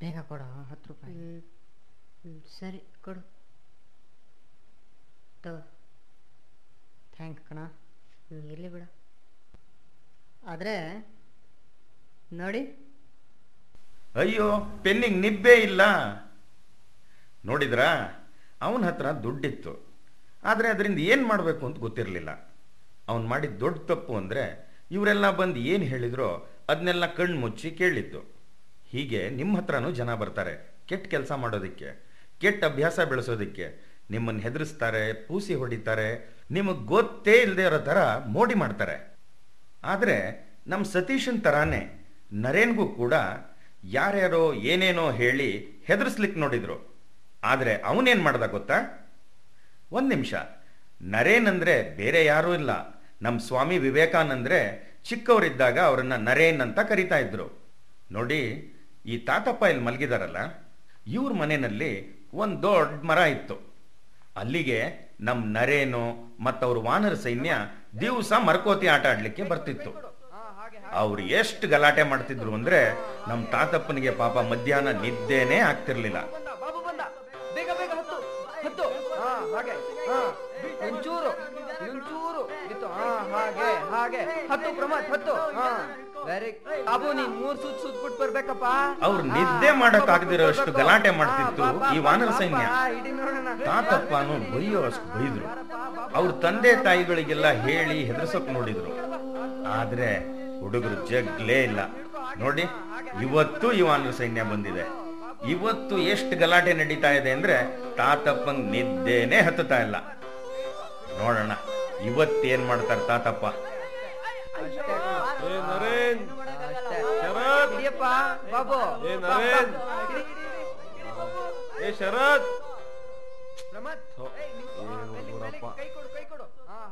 ಬೇಗ ಕೊಡು ಹತ್ತು ರೂಪಾಯಿ. ಸರಿ ಕೊಡು. ತಗೋ. ಥ್ಯಾಂಕ್ಸ್ ಕಣ. ಇರ್ಲಿ ಬಿಡ. ಆದರೆ ನೋಡಿ. ಅಯ್ಯೋ ಪೆನ್ನಿಗೆ ನಿಬ್ಬೆ ಇಲ್ಲ. ನೋಡಿದ್ರಾ? ಅವನ ಹತ್ರ ದುಡ್ಡಿತ್ತು. ಆದರೆ ಅದರಿಂದ ಏನು ಮಾಡಬೇಕು ಅಂತ ಗೊತ್ತಿರಲಿಲ್ಲ. ಅವನು ಮಾಡಿದ ದೊಡ್ಡ ತಪ್ಪು ಅಂದರೆ ಇವರೆಲ್ಲ ಬಂದು ಏನು ಹೇಳಿದ್ರೋ ಅದನ್ನೆಲ್ಲ ಕಣ್ಣು ಮುಚ್ಚಿ ಕೇಳಿದ್ದು. ಹೀಗೆ ನಿಮ್ಮ ಹತ್ರನೂ ಜನ ಬರ್ತಾರೆ, ಕೆಟ್ಟ ಕೆಲಸ ಮಾಡೋದಕ್ಕೆ, ಕೆಟ್ಟ ಅಭ್ಯಾಸ ಬೆಳೆಸೋದಕ್ಕೆ. ನಿಮ್ಮನ್ನು ಹೆದರಿಸ್ತಾರೆ, ಪೂಸಿ ಹೊಡಿತಾರೆ, ನಿಮಗೆ ಗೊತ್ತೇ ಇಲ್ಲದೆ ಇರೋ ಥರ ಮೋಡಿ ಮಾಡ್ತಾರೆ. ಆದರೆ ನಮ್ಮ ಸತೀಶನ ಥರಾನೇ ನರೇನ್ಗೂ ಕೂಡ ಯಾರ್ಯಾರೋ ಏನೇನೋ ಹೇಳಿ ಹೆದರ್ಸ್ಲಿಕ್ಕೆ ನೋಡಿದ್ರು. ಆದರೆ ಅವನೇನು ಮಾಡ್ದ ಗೊತ್ತಾ? ಒಂದು ನಿಮಿಷ. ನರೇನ್ ಅಂದರೆ ಬೇರೆ ಯಾರೂ ಇಲ್ಲ. ನಮ್ಮ ಸ್ವಾಮಿ ವಿವೇಕಾನಂದ್ರೆ ಚಿಕ್ಕವರಿದ್ದಾಗ ಅವರನ್ನು ನರೇನ್ ಅಂತ ಕರಿತಾ ಇದ್ರು. ನೋಡಿ, ಈ ತಾತಪ್ಪ ಇಲ್ಲಿ ಮಲಗಿದಾರಲ್ಲ, ಇವ್ರ ಮನೆಯಲ್ಲಿ ಒಂದು ದೊಡ್ಡ ಮರ ಇತ್ತು. ಅಲ್ಲಿಗೆ ನಮ್ಮ ನರೇನು ಮತ್ತವ್ರ ವಾನರ ಸೈನ್ಯ ದಿವಸ ಮರಕೋತಿ ಆಟ ಆಡ್ಲಿಕ್ಕೆ ಬರ್ತಿತ್ತು. ಅವ್ರು ಎಷ್ಟು ಗಲಾಟೆ ಮಾಡ್ತಿದ್ರು ಅಂದ್ರೆ ನಮ್ಮ ತಾತಪ್ಪನಿಗೆ ಪಾಪ ಮಧ್ಯಾಹ್ನ ನಿದ್ದೆನೇ ಆಗ್ತಿರ್ಲಿಲ್ಲ. ಹಾಗೆ ಹತ್ತು ಪ್ರಮೋದ್ ಹತ್ತು. ಹಾ. ವೆರಿ ಅಬು ನೀನ್ ಮೂರ್ ಸುತ್ ಸುತ್ಬಿಟ್ ಬರ್ಬೇಕಪ್ಪ. ಅವ್ರು ನಿದ್ದೆ ಮಾಡಕ್ ಆಗದಿರೋ ಅಷ್ಟು ಗಲಾಟೆ ಮಾಡ್ತಿತ್ತು ಈ ವಾನರ ಸೈನ್ಯ. ತಾತಪ್ಪನು ಬೈಯೋ ಅಷ್ಟು ಬೈದ್ರು. ಅವ್ರ ತಂದೆ ತಾಯಿಗಳಿಗೆಲ್ಲ ಹೇಳಿ ಹೆದರ್ಸಕ್ ನೋಡಿದ್ರು. ಆದ್ರೆ ಹುಡುಗರು ಜಗ್ಲೇ ಇಲ್ಲ. ನೋಡಿ ಇವತ್ತು ಈ ವಾನರ ಸೈನ್ಯ ಬಂದಿದೆ. ಇವತ್ತು ಎಷ್ಟು ಗಲಾಟೆ ನಡೀತಾ ಇದೆ ಅಂದ್ರೆ ತಾತಪ್ಪಂಗ್ ನಿದ್ದೆನೇ ಹತ್ತುತ್ತಾ ಇಲ್ಲ. ನೋಡೋಣ ಇವತ್ತೇನ್ ಮಾಡ್ತಾರೆ ತಾತಪ್ಪ? ಬಾಬು. ಏ ನರೇನ್. ಏ ಶರತ್.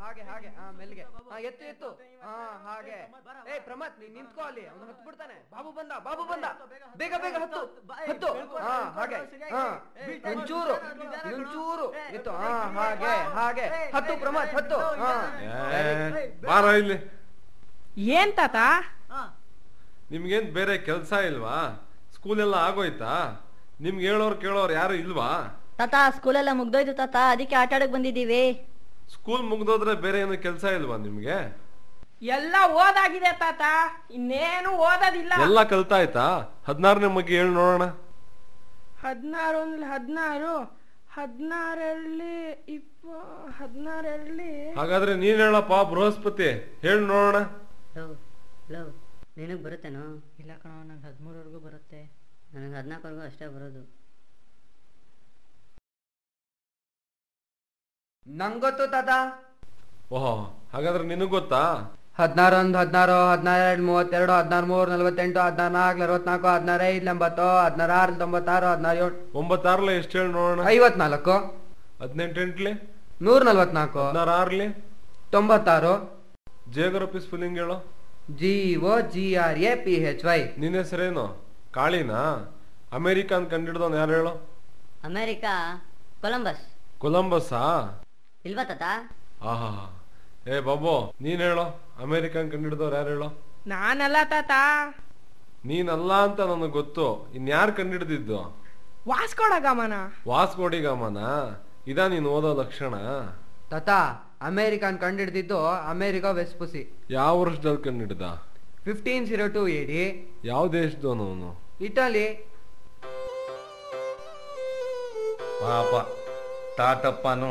ಹಾಗೆ ಹಾಗೆ. ಹಾ ಮೆಲ್ಗೆ. ಹಾ ಎತ್ತು ಎತ್ತು. ಹಾ ಹಾಗೆ. ಏ ಪ್ರಮತ್ ನೀನ್ ನಿಂತ್ಕೋ ಅಲ್ಲಿ. ಅವ್ನು ಹತ್ತು ಬಿಡ್ತಾನೆ ಬಾಬು ಬಂದ ಬಾಬು ಬಂದ. ಬೇಗ ಬೇಗ ಹತ್ತು. ಹತ್ತು. ಹಾ ಹಾಗೆ. ಹಾ ಒಂಚೂರು ಒಂಚೂರು ಇತ್ತು ಹಾ ಹಾಗೆ ಹಾಗೆ. ಹತ್ತು ಪ್ರಮತ್ ಹತ್ತು. ಹಾ. ಬಾರ ಇಲ್ಲಿ. ಏನ್ ತಾತ? ನಿಮ್ಗೇನ್ ಬೇರೆ ಕೆಲಸ ಇಲ್ವಾ? ಸ್ಕೂಲ್ ಎಲ್ಲ ಆಗೋಯ್ತಾ? ನಿಮ್ಗೆ ಹೇಳೋರು ಕೇಳೋರು ಯಾರು ಇಲ್ವಾ? ತಾತ ಸ್ಕೂಲೆಲ್ಲ ಮುಗ್ದೋಯ್ತು ತಾತ ಅದಕ್ಕೆ ಆಟ ಆಡಕ್ ಬಂದಿದ್ದೀವಿ. ಸ್ಕೂಲ್ ಮುಗ್ದೋದ್ರೆ ಬೇರೆ ಏನು ಕೆಲಸ ಇಲ್ವಾ ನಿಮ್ಗೆ? ಎಲ್ಲ ಓದಾಗಿದೆ ತಾತ ಇನ್ನೇನು ಓದೋದಿಲ್ಲ. ಎಲ್ಲ ಕಲ್ತಾಯ್ತಾ? ಹದಿನಾರನೇ ಬಗ್ಗೆ ಹೇಳಿ ನೋಡೋಣ. ಹದಿನಾರು ಅಂದ್ರೆ ಹದಿನಾರು ಹದಿನಾರಲ್ಲಿ ಇಪ್ಪ ಹದಿನಾರಲ್ಲಿ ಹಾಗಾದ್ರೆ ನೀನ್ ಹೇಳಪ್ಪ ಬೃಹಸ್ಪತಿ ಹೇಳಿ ನೋಡೋಣ. ಲವ್ ಲವ್ ನಿನಗೆ ಬರುತ್ತೇನೋ? ಇಲ್ಲ ಕಣೋ ನನಗೆ ಹದಿಮೂರವರೆಗೂ ಬರುತ್ತೆ. ನನಗೆ ಹದಿನಾಲ್ಕವರೆಗೂ ಅಷ್ಟೇ ಬರೋದು. ನಂಗೊತ್ತು ತಾತ. ಓಹೋ ಹಾಗಾದ್ರೆ ನಿನಗೆ ಗೊತ್ತಾ? ಹದಿನಾರು ಒಂದು ಹದಿನಾರು ಹದಿನಾರು ಮೂವತ್ತೆರಡು ಹದಿನಾರು ಮೂರು ನಲವತ್ತೆಂಟು ಹದಿನಾರು ನಾಲ್ಕು ಅರವತ್ನಾಲ್ಕು ಹದಿನಾರು ಐದು ಎಂಬತ್ತು ಹದಿನಾರು ಆರು ತೊಂಬತ್ತಾರು ಹದಿನಾರು ಏಳು ಒಂಬತ್ತಾರ್ಲೆ ಎಷ್ಟು ಹೇಳಿ ನೋಡೋಣ. ಐವತ್ನಾಲ್ಕು. ಹದಿನೆಂಟು ಎಂಟ್ಲಿ? ನೂರ ನಲವತ್ನಾಲ್ಕು. ಹದಿನಾರು ಆರ್ಲಿ ತೊಂಬತ್ತಾರು. ಜಿಯೋಗ್ರಫಿ ಸ್ಪೆಲ್ಲಿಂಗ್ ಹೇಳು. G O G R A P H Y ನಿನ್ನ ಹೆಸರೇನು? ಕಾಳಿನಾ? ಅಮೆರಿಕನ್ ಕಂಡಿಡ್ದವನ್ ಯಾರು ಹೇಳೋ? America Columbus. ಕೊಲಂಬಸ್ಸಾ? ಇಲ್ವಾ ತಾತ? ಆಹಾ ಏ ಬಾಬು ನೀನ್ ಹೇಳೋ. ಅಮೆರಿಕನ್ ಕಂಡಿಡ್ದವ್ರು ಯಾರು ಹೇಳೋ? ನಾನಲ್ಲ ತಾತ. ನೀನಲ್ಲ ಅಂತ ನನಗೆ ಗೊತ್ತು. ಇನ್ಯಾರು ಕಂಡಿಡ್ದಿದ್ದು? ವಾಸ್ಕೊಡಗಮನ ವಾಸ್ಕೋಡಿಗಾಮನ ಇದಾ ನೀನು ಓದೋ ಲಕ್ಷಣ? ತಾತ ಅಮೇರಿಕನ್ ಕಂಡಿಡ್ದಿದ್ದು ಅಮೇರಿಕಾ ವೆಸ್ಪುಸಿ ಯಾವ ವರ್ಷದಲ್ಲಿ ಕಂಡಿಡ್ದ? ಫಿಫ್ಟೀನ್ ಜೀರೋ ಟು ಏಡಿ ಯಾವ ದೇಶದವನು ಅವನು? ಇಟಲಿ. ಪಾಪ ತಾತಪ್ಪನು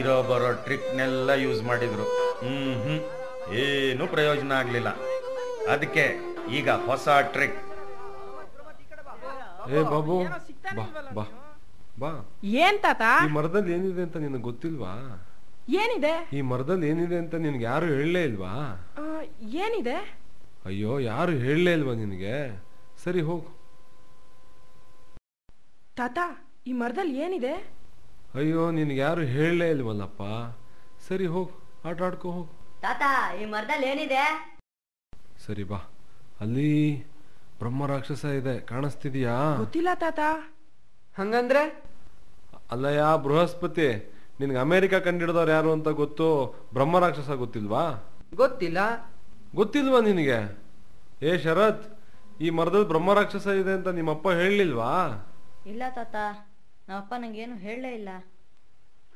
ಇರೋ ಬರೋ ಟ್ರಿಕ್ನೆಲ್ಲ ಯೂಸ್ ಮಾಡಿದ್ರು. ಹ್ಮ್ ಹ್ಮ್ ಏನು ಪ್ರಯೋಜನ ಆಗ್ಲಿಲ್ಲ. ಅದಕ್ಕೆ ಈಗ ಹೊಸ ಟ್ರಿಕ್. ಏ ಬಾಬು ಬಾ ಬಾ ಬಾ. ಏನ್ ತಾತ? ಈ ಮರದಲ್ಲಿ ಏನಿದೆ ಅಂತ ನಿನಗೆ ಗೊತ್ತಿಲ್ವಾ? ಏನಿದೆ? ಈ ಮರದಲ್ಲಿ ಏನಿದೆ ಅಂತ ನಿನ್ಗೆ ಯಾರು ಹೇಳಲೇ ಇಲ್ವಾ? ಆ, ಏನಿದೆ? ಅಯ್ಯೋ ಯಾರು ಹೇಳಲೇ ಇಲ್ವಾ ನಿನಗೆ? ಸರಿ ಹೋಗು. ತಾತ ಈ ಮರದಲ್ಲಿ ಏನಿದೆ? ಅಯ್ಯೋ ನಿನ್ಗೆ ಯಾರು ಹೇಳಲೇ ಇಲ್ವಲ್ಲಪ್ಪ? ಸರಿ ಹೋಗು. ಆಟ ಆಡ್ಕೋ ಹೋಗು. ತಾತ ಈ ಮರದಲ್ಲಿ ಏನಿದೆ? ಸರಿ ಬಾ. ಅಲ್ಲಿ ಬ್ರಹ್ಮ ರಾಕ್ಷಸ ಇದೆ. ಕಾಣಿಸ್ತಿದ್ಯಾ? ಗೊತ್ತಿಲ್ಲ ತಾತ. ಹಂಗಂದ್ರೆ? ಅಲ್ಲಯ್ಯ ಬೃಹಸ್ಪತಿ. ನಿನ್ಗೆ ಅಮೆರಿಕ ಹಿಡಿದವ್ರು ಯಾರು ಅಂತ ಗೊತ್ತು ಬ್ರಹ್ಮ ರಾಕ್ಷಸ ಗೊತ್ತಿಲ್ವಾ? ಗೊತ್ತಿಲ್ಲ. ಗೊತ್ತಿಲ್ವಾ ನಿನಗೆ? ಏ ಶರತ್ ಈ ಮರದಲ್ಲಿ ಬ್ರಹ್ಮ ರಾಕ್ಷಸ ಇದೆ ಅಂತ ನಿಮ್ಮಪ್ಪ ಹೇಳಲಿಲ್ವಾ? ಇಲ್ಲ ತಾತ ನಮ್ಮಪ್ಪ ಏನು ಹೇಳಲೇ ಇಲ್ಲ.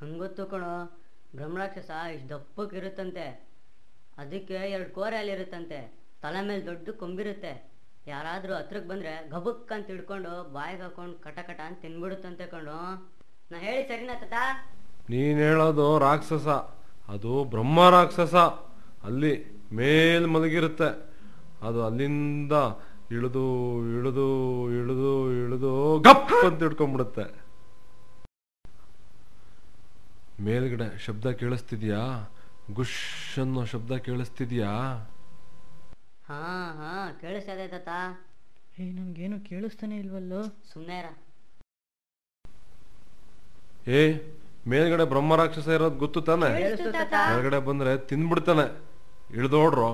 ಹಂಗೊತ್ತು ಕಣೋ ಬ್ರಹ್ಮರಾಕ್ಷಸ ಇಷ್ಟು ದಪ್ಪಕ್ಕಿರುತ್ತಂತೆ ಅದಕ್ಕೆ ಎರಡು ಕೋರೆ ಅಲ್ಲಿರುತ್ತಂತೆ ತಲೆ ಮೇಲೆ ದೊಡ್ಡ ಕೊಂಬಿರುತ್ತೆ. ಯಾರಾದರೂ ಹತ್ರಕ್ಕೆ ಬಂದರೆ ಗಬಕ್ಕಂತ ಅಂತ ಹಿಡ್ಕೊಂಡು ಬಾಯಿಗೆ ಹಾಕೊಂಡು ಕಟ ಕಟ ಅಂತ ತಿನ್ಬಿಡುತ್ತಂತೆ ಕಣೋ. ನಾ ಹೇಳಿ ಸರಿನಾ ತಾತ? ನೀನ್ ಹೇಳೋದು ರಾಕ್ಷಸ ಅದು ಬ್ರಹ್ಮ ರಾಕ್ಷಸ. ಅಲ್ಲಿ ಮೇಲ್ ಮಲಗಿರುತ್ತೆ. ಅದು ಅಲ್ಲಿಂದ ಇಳಿದು ಇಳಿದು ಇಳಿದು ಇಳಿದು ಗಪ್ ಅಂತ ಹಿಡ್ಕೊಂಡ್ಬಿಡುತ್ತೆ. ಮೇಲ್ಗಡೆ ಶಬ್ದ ಕೇಳಿಸ್ತಿದ್ಯಾ? ಗುಶ್ ಅನ್ನೋ ಶಬ್ದ ಕೇಳಿಸ್ತಿದ್ಯಾ? ಹಾ ಹಾ ಕೇಳಿಸ್ತಾ ಇದೆ ತಾತ. ಏ ನನ್ಗೇನು ಕೇಳಿಸ್ತಾನೆ ಇಲ್ವಲ್ಲೋ? ಸುಮ್ಮನೆ ಏ ಮೇಲ್ಗಡೆ ಬ್ರಹ್ಮ ರಾಕ್ಷಸ ಇರೋದು ಗೊತ್ತು ತಾನೆ? ಮೇಲ್ಗಡೆ ಬಂದ್ರೆ ತಿಂದ್ಬಿಡ್ತಾನೆ ಇಳ್ದೋಡ್ರೋ.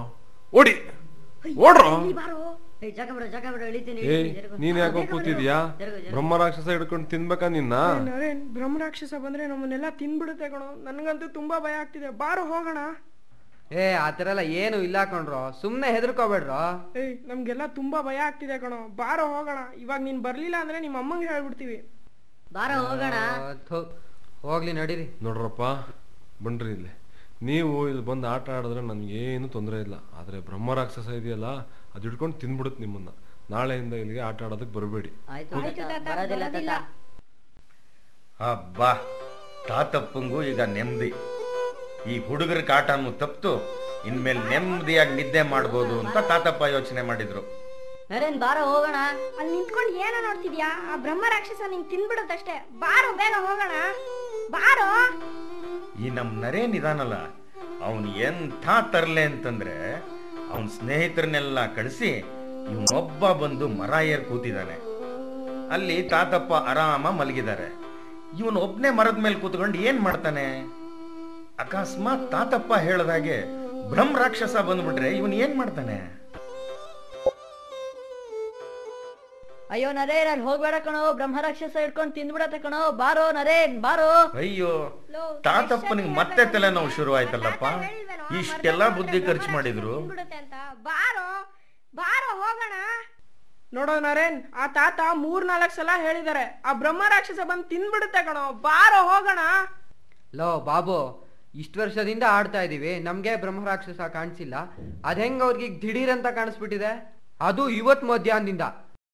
ಓಡಿ. ಓಡ್ರೋ. ಏ ಜಾಗ ಬಿಡು ಜಾಗ ಬಿಡು ಇಳಿತೀನಿ ಏ ಇಳಿತೀನಿ, ನೀನ್ ಯಾಕೋ ಕೂತಿದ್ಯಾ. ಬ್ರಹ್ಮ ರಾಕ್ಷಸ ಹಿಡ್ಕೊಂಡು ತಿನ್ಬೇಕಾ ನಿನ್ನ? ನರೇನ್ ಬ್ರಹ್ಮರಾಕ್ಷಸ ಬಂದ್ರೆ ನಮ್ಮನ್ನೆಲ್ಲ ತಿನ್ಬಿಡುತ್ತೆ ಕಣೋ. ನನ್ಗಂತೂ ತುಂಬಾ ಭಯ ಆಗ್ತಿದೆ. ಬಾರು ಹೋಗೋಣ. ಏ ಆತರ ಎಲ್ಲ ಏನು ಇಲ್ಲ ಕಣ್ರೋ. ಸುಮ್ನೆ ಹೆದರ್ಕೋಬೇಡ್ರೋ. ಏಯ್ ನಮ್ಗೆಲ್ಲ ತುಂಬಾ ಭಯ ಆಗ್ತಿದೆ ಕಣೋ. ಬಾರೋ ಹೋಗೋಣ. ಇವಾಗ ನೀನ್ ಬರ್ಲಿಲ್ಲ ಅಂದ್ರೆ ನಿಮ್ಮ ಅಮ್ಮಂಗೆ ಹೇಳ್ಬಿಡ್ತೀವಿ. ಬಾರೋ ಹೋಗೋಣ. ಹೋಗ್ಲಿ ನಡೀರಿ. ನೋಡ್ರಪ್ಪ ಬನ್ರಿ ಇಲ್ಲಿ. ನೀವು ಇಲ್ಲಿ ಬಂದು ಆಟ ಆಡಿದ್ರೆ ನನಗೇನು ತೊಂದರೆ ಇಲ್ಲ. ಆದ್ರೆ ಬ್ರಹ್ಮ ರಾಕ್ಷಸ ಇದೆಯಲ್ಲ ಅದು ಹಿಡ್ಕೊಂಡು ತಿನ್ಬಿಡುತ್ತೆ ನಿಮ್ಮನ್ನ. ನಾಳೆಯಿಂದ ಇಲ್ಲಿಗೆ ಆಟ ಆಡೋದಕ್ಕೆ ಬರಬೇಡಿ. ಆಯ್ತು. ತಾತ, ಬರೋದಿಲ್ಲ ತಾತ. ಅಬ್ಬಾ ತಾತಪ್ಪಂಗೂ ಈಗ ನೆಮ್ಮದಿ. ಈ ಹುಡುಗರ ಕಾಟನು ತಪ್ತು ಇನ್ಮೇಲೆ ನೆಮ್ಮದಿಯಾಗಿ ನಿದ್ದೆ ಮಾಡ್ಬೋದು ಅಂತ ತಾತಪ್ಪ ಯೋಚನೆ ಮಾಡಿದ್ರು. ನರೇನ್ ಬಾರ ಹೋಗೋಣ. ಅಲ್ಲಿ ನಿಂತ್ಕೊಂಡು ಏನೋ ನೋಡ್ತಿದ್ಯಾ? ಆ ಬ್ರಹ್ಮ ರಾಕ್ಷಸ ನಿಂಗೆ ತಿನ್ಬಿಡುತ್ತಷ್ಟೇ ಬಾರೋ ಬೇಗ ಹೋಗೋಣ. ಬಾರೋ. ಈ ನಮ್ ನರೇನ್ ಇದಾನಲ್ಲ ಅವನು ಎಂಥ ತರಲೆ ಅಂತಂದ್ರೆ ಅವನ್ ಸ್ನೇಹಿತರನ್ನೆಲ್ಲ ಕಳಿಸಿ ಇವನೊಬ್ಬ ಬಂದು ಮರ ಏರ್ ಕೂತಿದ್ದಾನೆ ಅಲ್ಲಿ ತಾತಪ್ಪ ಆರಾಮ ಮಲಗಿದ್ದಾರೆ ಇವನು ಒಬ್ಬನೇ ಮರದ ಮೇಲೆ ಕೂತ್ಕೊಂಡು ಏನ್ ಮಾಡ್ತಾನೆ? ಅಕಸ್ಮಾತ್ ತಾತಪ್ಪ ಹೇಳ್ದಾಗೆ ಬ್ರಹ್ಮ ರಾಕ್ಷಸ ಬಂದ್ಬಿಟ್ರೆ ಇವನು ಏನ್ ಮಾಡ್ತಾನೆ? ಅಯ್ಯೋ ನರೇನ್ ಅಲ್ಲಿ ಹೋಗ್ಬೇಡ ಕಣೋ ಬ್ರಹ್ಮ ರಾಕ್ಷಸ ಹಿಡ್ಕೊಂಡು ತಿಂದ್ಬಿಡತ್ತೆ ಕಣೋ. ಬಾರೋ ನರೇನ್ ಬಾರೋ. ಅಯ್ಯೋ ತಾತಪ್ಪನಿಗೆ ಮತ್ತೆ ತಲೆನೋವು ಶುರು ಆಯ್ತಲ್ಲಪ್ಪ ಇಷ್ಟೆಲ್ಲ ಬುದ್ಧಿ ಖರ್ಚು ಮಾಡಿದ್ರು. ತಿನ್ಬಿಡುತ್ತೆ ಅಂತ. ಬಾರೋ ಬಾರೋ ಹೋಗೋಣ. ನೋಡೋ ನರೇನ್ ಆ ತಾತ ಮೂರ್ ನಾಲ್ಕು ಸಲ ಹೇಳಿದಾರೆ ಆ ಬ್ರಹ್ಮ ರಾಕ್ಷಸ ಬಂದ್ ತಿಂದ್ಬಿಡುತ್ತೆ ಕಣೋ. ಬಾರೋ ಹೋಗೋಣ. ಲೋ ಬಾಬು ಇಷ್ಟು ವರ್ಷದಿಂದ ಆಡ್ತಾ ಇದೀವಿ. ನಮ್ಗೆ ಬ್ರಹ್ಮರಾಕ್ಷಸ ಕಾಣಿಸಿಲ್ಲ. ಅದ್ ಹೆಂಗ್ ಅವ್ರಿಗೆ ದಿಢೀರ್ ಅಂತ ಕಾಣಿಸ್ಬಿಟ್ಟಿದೆ? ಅದು ಇವತ್ ಮಧ್ಯಾಹ್ನದಿಂದ.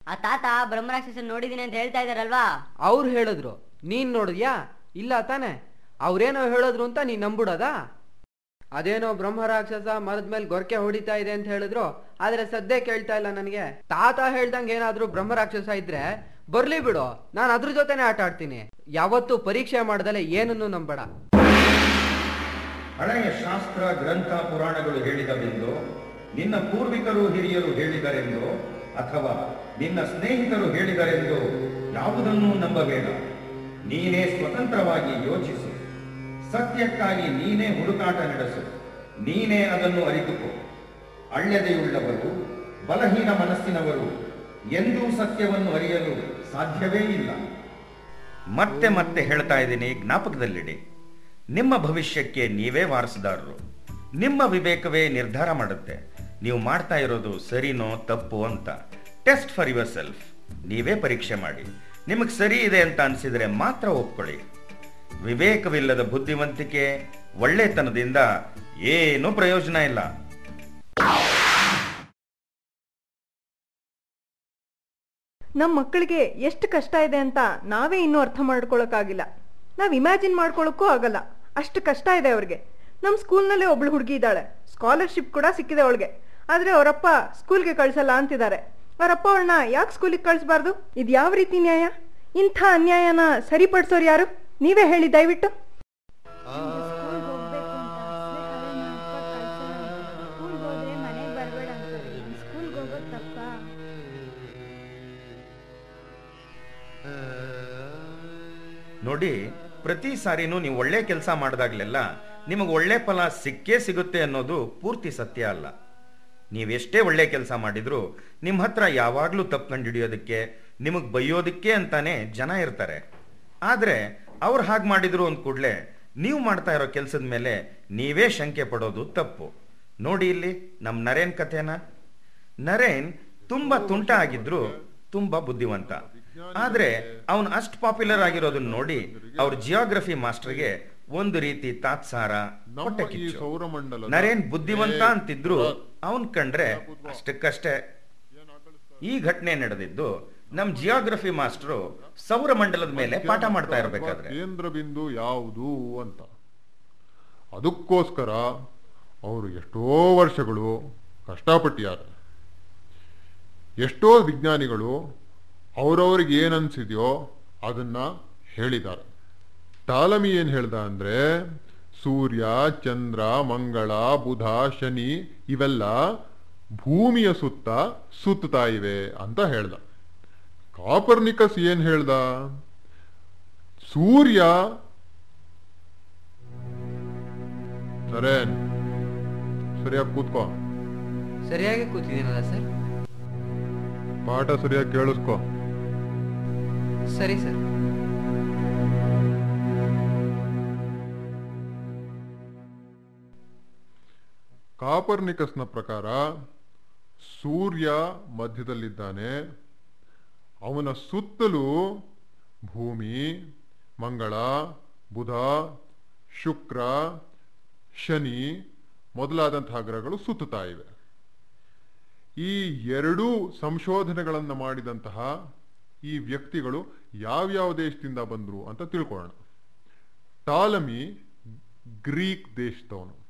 ಆ ತಾತ ಬ್ರಹ್ಮರಾಕ್ಷಸ ನೋಡಿದೀನಿ ಅಂತ ಹೇಳ್ತಾ ಇದಾರಲ್ವಾ? ಅವ್ರು ಹೇಳಿದ್ರು. ನೀನ್ ನೋಡಿದ್ಯಾ? ಇಲ್ಲ ತಾನೆ. ಅವ್ರೇನೋ ಹೇಳಿದ್ರು ಅಂತ ನೀನ್ ನಂಬಿಡೋದಾ? ಅದೇನೋ ಬ್ರಹ್ಮರಾಕ್ಷಸ ಮರದ ಮೇಲೆ ಗೊರಕೆ ಹೊಡಿತಾ ಇದೆ ಅಂತ ಹೇಳಿದ್ರು. ಆದ್ರೆ ಸದ್ಯ ಕೇಳ್ತಾ ಇಲ್ಲ ನನಗೆ. ತಾತ ಹೇಳ್ದಂಗೆ ಏನಾದ್ರೂ ಬ್ರಹ್ಮರಾಕ್ಷಸ ಇದ್ರೆ ಬರ್ಲಿ ಬಿಡು. ನಾನು ಅದ್ರ ಜೊತೆನೆ ಆಟ ಆಡ್ತೀನಿ. ಯಾವತ್ತೂ ಪರೀಕ್ಷೆ ಮಾಡ್ದಲೆ ಏನನ್ನು ನಂಬಡ ಹಳೆಯ ಶಾಸ್ತ್ರ ಗ್ರಂಥ ಪುರಾಣಗಳು ಹೇಳಿದವೆಂದು ನಿನ್ನ ಪೂರ್ವಿಕರು ಹಿರಿಯರು ಹೇಳಿದರೆಂದೋ ಅಥವಾ ನಿನ್ನ ಸ್ನೇಹಿತರು ಹೇಳಿದರೆಂದು ಯಾವುದನ್ನೂ ನಂಬಬೇಡ. ನೀನೇ ಸ್ವತಂತ್ರವಾಗಿ ಯೋಚಿಸು. ಸತ್ಯಕ್ಕಾಗಿ ನೀನೇ ಹುಡುಕಾಟ ನಡೆಸು. ನೀನೇ ಅದನ್ನು ಅರಿತುಕೋ. ಅಳ್ಳೆದೆಯುಳ್ಳವರು ಬಲಹೀನ ಮನಸ್ಸಿನವರು ಎಂದೂ ಸತ್ಯವನ್ನು ಅರಿಯಲು ಸಾಧ್ಯವೇ ಇಲ್ಲ. ಮತ್ತೆ ಮತ್ತೆ ಹೇಳ್ತಾ ಇದ್ದೀನಿ, ಜ್ಞಾಪಕದಲ್ಲಿಡಿ. ನಿಮ್ಮ ಭವಿಷ್ಯಕ್ಕೆ ನೀವೇ ವಾರಸುದಾರರು. ನಿಮ್ಮ ವಿವೇಕವೇ ನಿರ್ಧಾರ ಮಾಡುತ್ತೆ. ನೀವು ಮಾಡ್ತಾ ಇರೋದು ಸರಿನೋ ತಪ್ಪು ಅಂತ. ಟೆಸ್ಟ್ ಫಾರ್ ಯುವರ್ ಸೆಲ್ಫ್ ನೀವೇ ಪರೀಕ್ಷೆ ಮಾಡಿ. ನಿಮಗೆ ಸರಿ ಇದೆ ಅಂತ ಅನಿಸಿದರೆ ಮಾತ್ರ ಒಪ್ಕೊಳ್ಳಿ. ವಿವೇಕವಿಲ್ಲದ ಬುದ್ಧಿವಂತಿಕೆ ಒಳ್ಳೆತನದಿಂದ ಏನೂ ಪ್ರಯೋಜನ ಇಲ್ಲ. ನಮ್ಮ ಮಕ್ಕಳಿಗೆ ಎಷ್ಟು ಕಷ್ಟ ಇದೆ ಅಂತ ನಾವೇ ಇನ್ನೂ ಅರ್ಥ ಮಾಡ್ಕೊಳಕ್ಕಾಗಿಲ್ಲ. ನಾವು ಇಮ್ಯಾಜಿನ್ ಮಾಡ್ಕೊಳಕ್ಕೂ ಆಗಲ್ಲ. ಅಷ್ಟು ಕಷ್ಟ ಇದೆ ಅವ್ರಿಗೆ. ನಮ್ಮ ಸ್ಕೂಲ್ನಲ್ಲೇ ಒಬ್ಳು ಹುಡುಗಿ ಇದ್ದಾಳೆ. ಸ್ಕಾಲರ್ಶಿಪ್ ಕೂಡ ಸಿಕ್ಕಿದೆ ಅವಳಿಗೆ. ಆದ್ರೆ ಅವರಪ್ಪ ಸ್ಕೂಲ್ಗೆ ಕಳ್ಸಲ್ಲ ಅಂತಿದ್ದಾರೆ. ಅವರಪ್ಪ ಅವಳನ್ನ ಯಾಕೆ ಸ್ಕೂಲಿಗೆ ಕಳಿಸ್ಬಾರ್ದು? ಇದು ಯಾವ ರೀತಿ ನ್ಯಾಯ? ಇಂಥ ಅನ್ಯಾಯನ ಸರಿಪಡಿಸೋರು ಯಾರು? ನೀವೇ ಹೇಳಿ, ದಯವಿಟ್ಟು. ನೋಡಿ, ಪ್ರತಿ ಸಾರಿನೂ ನೀವು ಒಳ್ಳೆ ಕೆಲಸ ಮಾಡಿದಾಗ್ಲೆಲ್ಲ ನಿಮಗೆ ಒಳ್ಳೆ ಫಲ ಸಿಕ್ಕೇ ಸಿಗುತ್ತೆ ಅನ್ನೋದು ಪೂರ್ತಿ ಸತ್ಯ ಅಲ್ಲ. ನೀವೆಷ್ಟೇ ಒಳ್ಳೆ ಕೆಲಸ ಮಾಡಿದ್ರು ನಿಮ್ಮ ಹತ್ರ ಯಾವಾಗಲೂ ತಪ್ಪು ಕಂಡುಹಿಡಿಯೋದಕ್ಕೆ ನಿಮಗೆ ಬೈಯೋದಕ್ಕೆ ಅಂತಾನೆ ಜನ ಇರ್ತಾರೆ. ಆದರೆ ಅವ್ರು ಹಾಗೆ ಮಾಡಿದ್ರು ಅಂದ ಕೂಡಲೇ ನೀವು ಮಾಡ್ತಾ ಇರೋ ಕೆಲಸದ ಮೇಲೆ ನೀವೇ ಶಂಕೆ ಪಡೋದು ತಪ್ಪು. ನೋಡಿ ಇಲ್ಲಿ ನಮ್ಮ ನರೇನ್ ಕಥೆನ. ನರೇನ್ ತುಂಬಾ ತುಂಟ ಆಗಿದ್ರು ತುಂಬಾ ಬುದ್ಧಿವಂತ. ಆದ್ರೆ ಅವನು ಅಷ್ಟು ಪಾಪ್ಯುಲರ್ ಆಗಿರೋದನ್ನ ನೋಡಿ ಅವ್ರ ಜಿಯೋಗ್ರಫಿ ಮಾಸ್ಟರ್ಗೆ ಒಂದು ರೀತಿ ತಾತ್ಸಾರ ಸೌರಮಂಡಲ. ನರೇನ್ ಬುದ್ಧಿವಂತ ಅಂತಿದ್ರು ಅವನ್ ಕಂಡ್ರೆ ಅಷ್ಟಕ್ಕಷ್ಟೇ. ಈ ಘಟನೆ ನಡೆದಿದ್ದು ನಮ್ ಜಿಯೋಗ್ರಫಿ ಮಾಸ್ಟರು ಸೌರಮಂಡಲದ ಮೇಲೆ ಪಾಠ ಮಾಡ್ತಾ ಇರಬೇಕಾದ್ರೆ. ಕೇಂದ್ರ ಬಿಂದು ಯಾವುದು ಅಂತ. ಅದಕ್ಕೋಸ್ಕರ ಅವರು ಎಷ್ಟೋ ವರ್ಷಗಳು ಕಷ್ಟಪಟ್ಟಿದ್ದಾರೆ. ಎಷ್ಟೋ ವಿಜ್ಞಾನಿಗಳು ಅವರವ್ರಿಗೆ ಏನನ್ಸಿದೆಯೋ ಅದನ್ನ ಹೇಳಿದ್ದಾರೆ. ಟಾಲಮಿ ಏನ್ ಹೇಳ್ದ ಅಂದ್ರೆ ಸೂರ್ಯ ಚಂದ್ರ ಮಂಗಳ ಬುಧ ಶನಿ ಇವೆಲ್ಲ ಭೂಮಿಯ ಸುತ್ತ ಸುತ್ತಾ ಇವೆ ಅಂತ ಹೇಳ್ದ. ಕಾಪರ್ನಿಕಸ್ ಏನ್ ಹೇಳ್ದ? ಸೂರ್ಯ ಸರೇನ್? ಸರಿಯಾಗಿ ಕೂತ್ಕೋ. ಸರಿಯಾಗಿ ಕೂತಿದ್ದೀನಲ್ಲ ಸರ್? ಪಾಠ ಸರಿಯಾಗಿ ಕೇಳಿಸ್ಕೋ. ಸರಿ ಸರ್. ಕಾಪರ್ನಿಕಸ್ನ ಪ್ರಕಾರ ಸೂರ್ಯ ಮಧ್ಯದಲ್ಲಿದ್ದಾನೆ. ಅವನ ಸುತ್ತಲೂ ಭೂಮಿ, ಮಂಗಳ, ಬುಧ, ಶುಕ್ರ, ಶನಿ ಮೊದಲಾದಂತಹ ಗ್ರಹಗಳು ಸುತ್ತುತ್ತಾ ಇವೆ. ಈ ಎರಡೂ ಸಂಶೋಧನೆಗಳನ್ನು ಮಾಡಿದಂತಹ ಈ ವ್ಯಕ್ತಿಗಳು ಯಾವ್ಯಾವ ದೇಶದಿಂದ ಬಂದರು ಅಂತ ತಿಳ್ಕೊಳ್ಳೋಣ. Ptolemy Greek ದೇಶದವನು.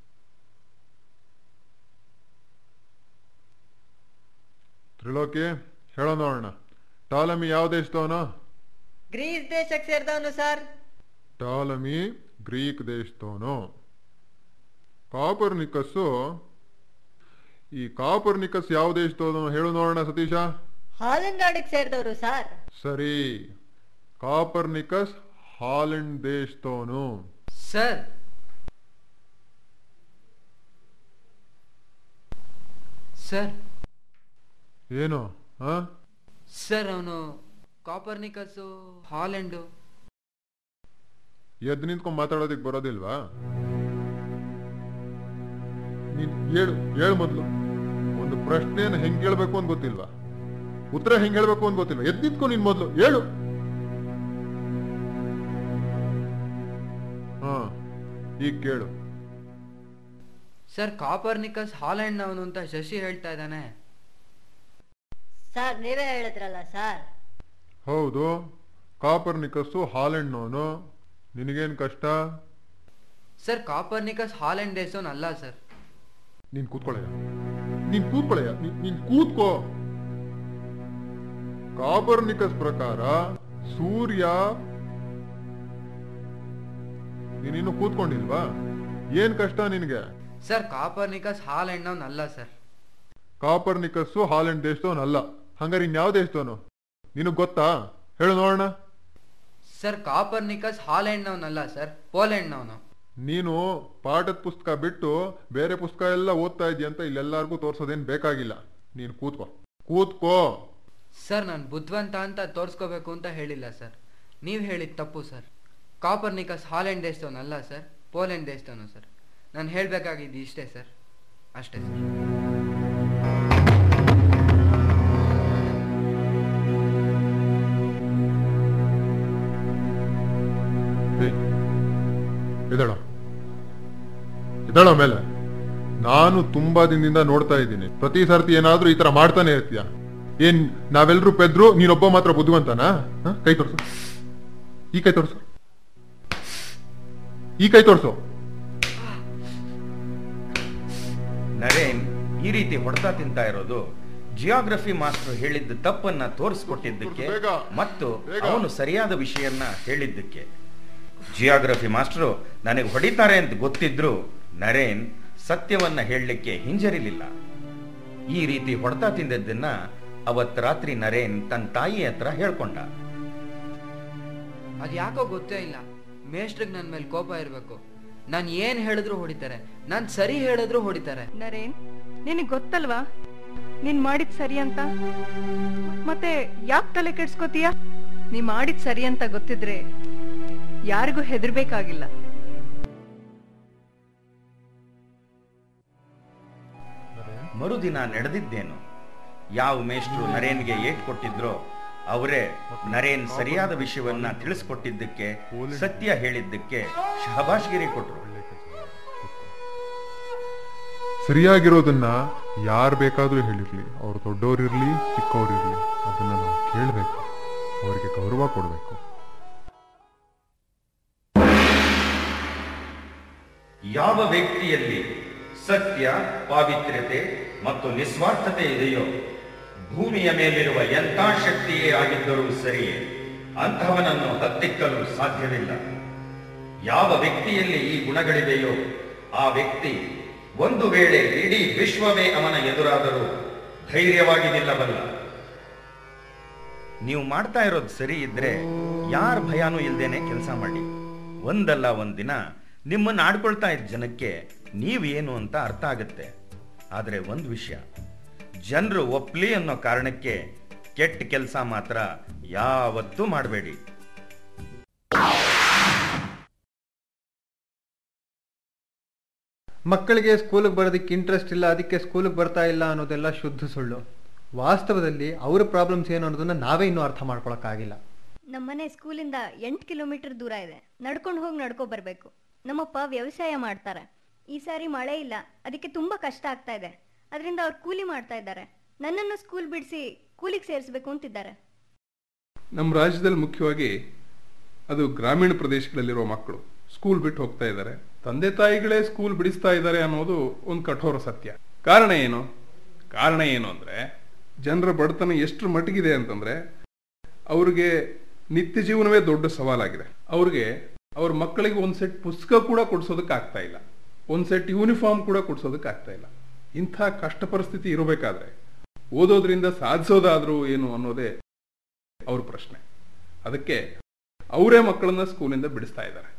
ತ್ರಿಲೋಕಿ ಹೇಳೋ ನೋಡೋಣ ಟಾಲಮಿ ಯಾವ ದೇಶದವನು? ಗ್ರೀಸ್ ದೇಶಕ್ಕೆ ಸೇರಿದವನು ಸರ್. ಟಾಲಮಿ ಗ್ರೀಕ್ ದೇಶದವನು. ಕಾಪರ್ನಿಕಸ್ಸು ಈ ಕಾಪರ್ನಿಕಸ್ ಯಾವ ದೇಶದವನು? ಹೇಳು ನೋಡೋಣ ಸತೀಶ. ಹಾಲೆಂಡ್ ನಾಡಿಗೆ ಸೇರಿದವರು ಸರ್. ಸರಿ. ಕಾಪರ್ನಿಕಸ್ ಹಾಲೆಂಡ್ ದೇಶದವನು. ಸರ್. ಸರ್. ಏನು? ಹಾ ಸರ್ ಅವನು ಕಾಪರ್ನಿಕಸ್ಸು ಹಾಲೆಂಡು ಎದ್ದು ನಿಂತ್ಕೊಂಡು ಮಾತಾಡೋದಕ್ಕೆ ಬರೋದಿಲ್ವಾ? ನೀನು ಹೇಳು ಹೇಳು ಮೊದಲು. ಒಂದು ಪ್ರಶ್ನೆಯನ್ನು ಹೆಂಗ್ ಕೇಳ್ಬೇಕು ಅಂತ ಗೊತ್ತಿಲ್ವಾ? ಉತ್ತರ ಹೆಂಗ್ ಹೇಳ್ಬೇಕು ಅಂತ ಗೊತ್ತಿಲ್ಲ ಎದ್ ನಿಂತ್ಕೊ ನಿನ್ ಮೊದ್ಲು ಹೇಳು. ಹಾ ಈಗ ಕೇಳು. ಸರ್ ಕಾಪರ್ನಿಕಸ್ ಹಾಲೆಂಡ್ನವನು ಅಂತ ಶಶಿ ಹೇಳ್ತಾ ಇದ್ದಾನೆ. ಸರ್ ನೀವೇ ಹೇಳಿದ್ರಲ್ಲ ಸರ್. ಹೌದು ಕಾಪರ್ ನಿಕಸ್ಸು ಹಾಲೆಂಡ್ನವನು ನಿನಗೇನು ಕಷ್ಟ? ಸರ್ ಕಾಪರ್ನಿಕಸ್ ಹಾಲೆಂಡ್ ಡೇಸೋನ್ ಅಲ್ಲ ಸರ್. ನೀನ್ ಕೂತ್ಕೊಳ್ಳಯ್ಯ ನೀನ್ ಕೂತ್ಕೊಳ್ಳಯ್ಯ ನೀನ್- ಕೂತ್ಕೋ. ಕಾಪರ್ನಿಕಸ್ ಪ್ರಕಾರ ಸೂರ್ಯ ನೀನಿನ್ನು ಕೂತ್ಕೊಂಡಿಲ್ವಾ? ಏನ್ ಕಷ್ಟ ನಿನಗೆ? ಸರ್ ಕಾಪರ್ನಿಕಸ್ ಹಾಲೆಂಡ್ ಅಲ್ಲ ಸರ್. ಕಾಪರ್ ನಿಕಸ್ಸು ಹಾಲೆಂಡ್ ದೇಶದವನಲ್ಲ ಹಂಗಾರೆ ಇನ್ಯಾವ ದೇಶದವನು ನಿನಗೆ ಗೊತ್ತಾ? ಹೇಳು ನೋಡೋಣ. ಸರ್ ಕಾಪರ್ನಿಕಸ್ ಹಾಲೆಂಡ್ನವನಲ್ಲ ಸರ್ ಪೋಲೆಂಡ್ನವನು ನೀನು ಪಾಠದ ಪುಸ್ತಕ ಬಿಟ್ಟು ಬೇರೆ ಪುಸ್ತಕ ಎಲ್ಲ ಓದ್ತಾ ಇದೀಯ ಅಂತ ಇಲ್ಲೆಲ್ಲರಿಗೂ ತೋರ್ಸೋದೇನ್ ಬೇಕಾಗಿಲ್ಲ. ನೀನು ಕೂತ್ಕೋ. ಕೂತ್ಕೋ. ಸರ್ ನಾನು ಬುದ್ಧಿವಂತ ಅಂತ ತೋರಿಸ್ಕೋಬೇಕು ಅಂತ ಹೇಳಿಲ್ಲ ಸರ್. ನೀವು ಹೇಳಿದ ತಪ್ಪು ಸರ್. ಕಾಪರ್ನಿಕಸ್ ಹಾಲೆಂಡ್ ದೇಶದವನಲ್ಲ ಸರ್ ಪೋಲೆಂಡ್ ದೇಶದವನು ಸರ್. ನಾನು ಹೇಳಬೇಕಾಗಿದ್ದು ಇಷ್ಟೇ ಸರ್. ಅಷ್ಟೇ ಸರ್. ಎದಳ ಎದಳ ಮೇಲೆ ನಾನು ತುಂಬಾ ದಿನದಿಂದ ನೋಡ್ತಾ ಇದ್ದೀನಿ. ಪ್ರತಿ ಸರ್ತಿ ಏನಾದ್ರೂ ಈ ತರ ಮಾಡ್ತಾನೆ ಇರ್ತೀಯ. ಏನ್ ನಾವೆಲ್ಲರೂ ಪೆದ್ರು ನೀನೊಬ್ಬ ಮಾತ್ರ ಬುದ್ಧಿವಂತನಾ? ಕೈ ತೋರ್ಸು ಈ ಕೈ ತೋರ್ಸು ಈ ಕೈ ತೋರ್ಸು ನರೇನ್ ಈ ರೀತಿ ಹೊಡೆತ ತಿಂತಾ ಇರೋದು ಜಿಯೋಗ್ರಫಿ ಮಾಸ್ಟರ್ ಹೇಳಿದ್ದ ತಪ್ಪನ್ನ ತೋರಿಸ್ಕೊಟ್ಟಿದ್ದಕ್ಕೆ ಮತ್ತು ಅವನು ಸರಿಯಾದ ವಿಷಯನ್ನ ಹೇಳಿದ್ದಕ್ಕೆ. ಜಿಯೋಗ್ರಫಿ ಮಾಸ್ಟರು ನನಗೆ ಹೊಡಿತಾರೆ ಅಂತ ಗೊತ್ತಿದ್ರು ನರೇನ್ ಸತ್ಯವನ್ನ ಹೇಳಲಿಕ್ಕೆ ಹಿಂಜರಿಲಿಲ್ಲ. ಈ ರೀತಿ ಹೊಡೆತ ತಿಂದದ್ದನ್ನ ಅವತ್ ರಾತ್ರಿ ನರೇನ್ ತನ್ನ ತಾಯಿ ಹತ್ರ ಹೇಳ್ಕೊಂಡ. ಅದು ಯಾಕೋ ಗೊತ್ತೇ ಇಲ್ಲ. ಮೇಷ್ಟ್ರಿಗೆ ನನ್ನ ಮೇಲೆ ಕೋಪ ಇರಬೇಕು. ನಾನು ಏನು ಹೇಳಿದ್ರು ಹೊಡಿತಾರೆ. ನಾನು ಸರಿ ಹೇಳಿದ್ರು ಹೊಡಿತಾರೆ. ನರೇನ್ ನಿನಗ್ ಗೊತ್ತಲ್ವಾ? ನೀನ್ ಮಾಡಿದ್ ಸರಿ ಅಂತ. ಮತ್ತೆ ಯಾಕೆ ತಲೆ ಕೆಡ್ಸ್ಕೊತೀಯ? ನೀ ಮಾಡಿದ್ ಸರಿ ಅಂತ ಗೊತ್ತಿದ್ರೆ ಯಾರಿಗೂ ಹೆದರ್ಬೇಕಾಗಿಲ್ಲ. ಮರುದಿನ ನಡೆದಿದ್ದೇನು? ಯಾವ ಮೇಷ್ಟ್ರು ನರೇನ್ಗೆ ಏಟ್ ಕೊಟ್ಟಿದ್ರೋ ಅವರೇ ನರೇನ್ ಸರಿಯಾದ ವಿಷಯವನ್ನ ತಿಳಿಸ್ಕೊಟ್ಟಿದ್ದಕ್ಕೆ ಸತ್ಯ ಹೇಳಿದ್ದಕ್ಕೆ ಶಹಬಾಷ್ಗಿರಿ ಕೊಟ್ರು. ಸರಿಯಾಗಿರೋದನ್ನ ಯಾರು ಬೇಕಾದ್ರೂ ಹೇಳಿರ್ಲಿ ಅವ್ರು ದೊಡ್ಡವರಿರ್ಲಿ ಚಿಕ್ಕವರಿರ್ಲಿ ಅದನ್ನ ನಾವು ಕೇಳಬೇಕು. ಅವರಿಗೆ ಗೌರವ ಕೊಡಬೇಕು. ಯಾವ ವ್ಯಕ್ತಿಯಲ್ಲಿ ಸತ್ಯ, ಪಾವಿತ್ರ್ಯತೆ ಮತ್ತು ನಿಸ್ವಾರ್ಥತೆ ಇದೆಯೋ, ಭೂಮಿಯ ಮೇಲಿರುವ ಎಂಥ ಶಕ್ತಿಯೇ ಆಗಿದ್ದರೂ ಸರಿಯೇ ಅಂತಹವನನ್ನು ಹತ್ತಿಕ್ಕಲು ಸಾಧ್ಯವಿಲ್ಲ. ಯಾವ ವ್ಯಕ್ತಿಯಲ್ಲಿ ಈ ಗುಣಗಳಿವೆಯೋ, ಆ ವ್ಯಕ್ತಿ ಒಂದು ವೇಳೆ ಇಡೀ ವಿಶ್ವವೇ ಅವನ ಎದುರಾದರೂ ಧೈರ್ಯವಾಗಿ ನಿಲ್ಲಬಲ್ಲ. ನೀವು ಮಾಡ್ತಾ ಇರೋದು ಸರಿ ಇದ್ರೆ ಯಾರ ಭಯಾನೂ ಇಲ್ದೇನೆ ಕೆಲಸ ಮಾಡಿ. ಒಂದಲ್ಲ ಒಂದಿನ ನಿಮ್ಮನ್ನ ಆಡ್ಕೊಳ್ತಾ ಇದ್ದ ಜನಕ್ಕೆ ನೀವೇನು ಅಂತ ಅರ್ಥ ಆಗುತ್ತೆ. ಆದರೆ ಒಂದು ವಿಷಯ ಜನರು ಒಪ್ಲಿ ಅನ್ನೋ ಕಾರಣಕ್ಕೆ ಕೆಟ್ಟ ಕೆಲಸ ಮಾತ್ರ ಯಾವತ್ತೂ ಮಾಡಬೇಡಿ. ಮಕ್ಕಳಿಗೆ ಸ್ಕೂಲಿಗೆ ಬರೋದಕ್ಕೆ ಇಂಟ್ರೆಸ್ಟ್ ಇಲ್ಲ ಅದಕ್ಕೆ ಸ್ಕೂಲಿಗೆ ಬರ್ತಾ ಇಲ್ಲ ಅನ್ನೋದೆಲ್ಲ ಶುದ್ಧ ಸುಳ್ಳು. ವಾಸ್ತವದಲ್ಲಿ ಅವ್ರ ಪ್ರಾಬ್ಲಮ್ಸ್ ಏನು ಅನ್ನೋದನ್ನ ನಾವೇ ಇನ್ನೂ ಅರ್ಥ ಮಾಡ್ಕೊಳಕ್ಕಾಗಿಲ್ಲ. ನಮ್ಮನೆ ಸ್ಕೂಲಿಂದ ಎಂಟು ಕಿಲೋಮೀಟರ್ ದೂರ ಇದೆ. ನಡ್ಕೊಂಡು ಹೋಗಿ ನಡ್ಕೊ ಬರಬೇಕು. ನಮ್ಮಪ್ಪ ವ್ಯವಸಾಯ ಮಾಡ್ತಾರೆ. ಈ ಸಾರಿ ಮಳೆ ಇಲ್ಲ, ಅದಕ್ಕೆ ತುಂಬ ಕಷ್ಟ ಆಗ್ತಾ ಇದೆ. ಅದರಿಂದ ಅವ್ರು ಕೂಲಿ ಮಾಡ್ತಾ ಇದ್ದಾರೆ. ನನ್ನನ್ನು ಸ್ಕೂಲ್ ಬಿಡಿಸಿ ಕೂಲಿಗೆ ಸೇರಿಸಬೇಕು ಅಂತಿದ್ದಾರೆ. ನಮ್ಮ ರಾಜ್ಯದಲ್ಲಿ ಮುಖ್ಯವಾಗಿ ಅದು ಗ್ರಾಮೀಣ ಪ್ರದೇಶಗಳಲ್ಲಿರುವ ಮಕ್ಕಳು ಸ್ಕೂಲ್ ಬಿಟ್ಟು ಹೋಗ್ತಾ ಇದ್ದಾರೆ. ತಂದೆ ತಾಯಿಗಳೇ ಸ್ಕೂಲ್ ಬಿಡಿಸ್ತಾ ಇದ್ದಾರೆ ಅನ್ನೋದು ಒಂದು ಕಠೋರ ಸತ್ಯ. ಕಾರಣ ಏನು? ಕಾರಣ ಏನು ಅಂದ್ರೆ ಜನರ ಬಡತನ ಎಷ್ಟು ಮಟ್ಟಿಗಿದೆ ಅಂತಂದ್ರೆ ಅವ್ರಿಗೆ ನಿತ್ಯ ಜೀವನವೇ ದೊಡ್ಡ ಸವಾಲಾಗಿದೆ. ಅವ್ರಿಗೆ ಅವ್ರ ಮಕ್ಕಳಿಗೆ ಒಂದು ಸೆಟ್ ಪುಸ್ತಕ ಕೂಡ ಕೊಡಿಸೋದಕ್ಕೆ ಆಗ್ತಾ ಇಲ್ಲ. ಒಂದು ಸೆಟ್ ಯೂನಿಫಾರ್ಮ್ ಕೂಡ ಕೊಡಿಸೋದಕ್ಕೆ ಆಗ್ತಾ ಇಲ್ಲ. ಇಂಥ ಕಷ್ಟ ಪರಿಸ್ಥಿತಿ ಇರಬೇಕಾದ್ರೆ ಓದೋದ್ರಿಂದ ಸಾಧಿಸೋದಾದ್ರೂ ಏನು ಅನ್ನೋದೇ ಅವ್ರ ಪ್ರಶ್ನೆ. ಅದಕ್ಕೆ ಅವರೇ ಮಕ್ಕಳನ್ನ ಸ್ಕೂಲಿಂದ ಬಿಡಿಸ್ತಾ ಇದ್ದಾರೆ.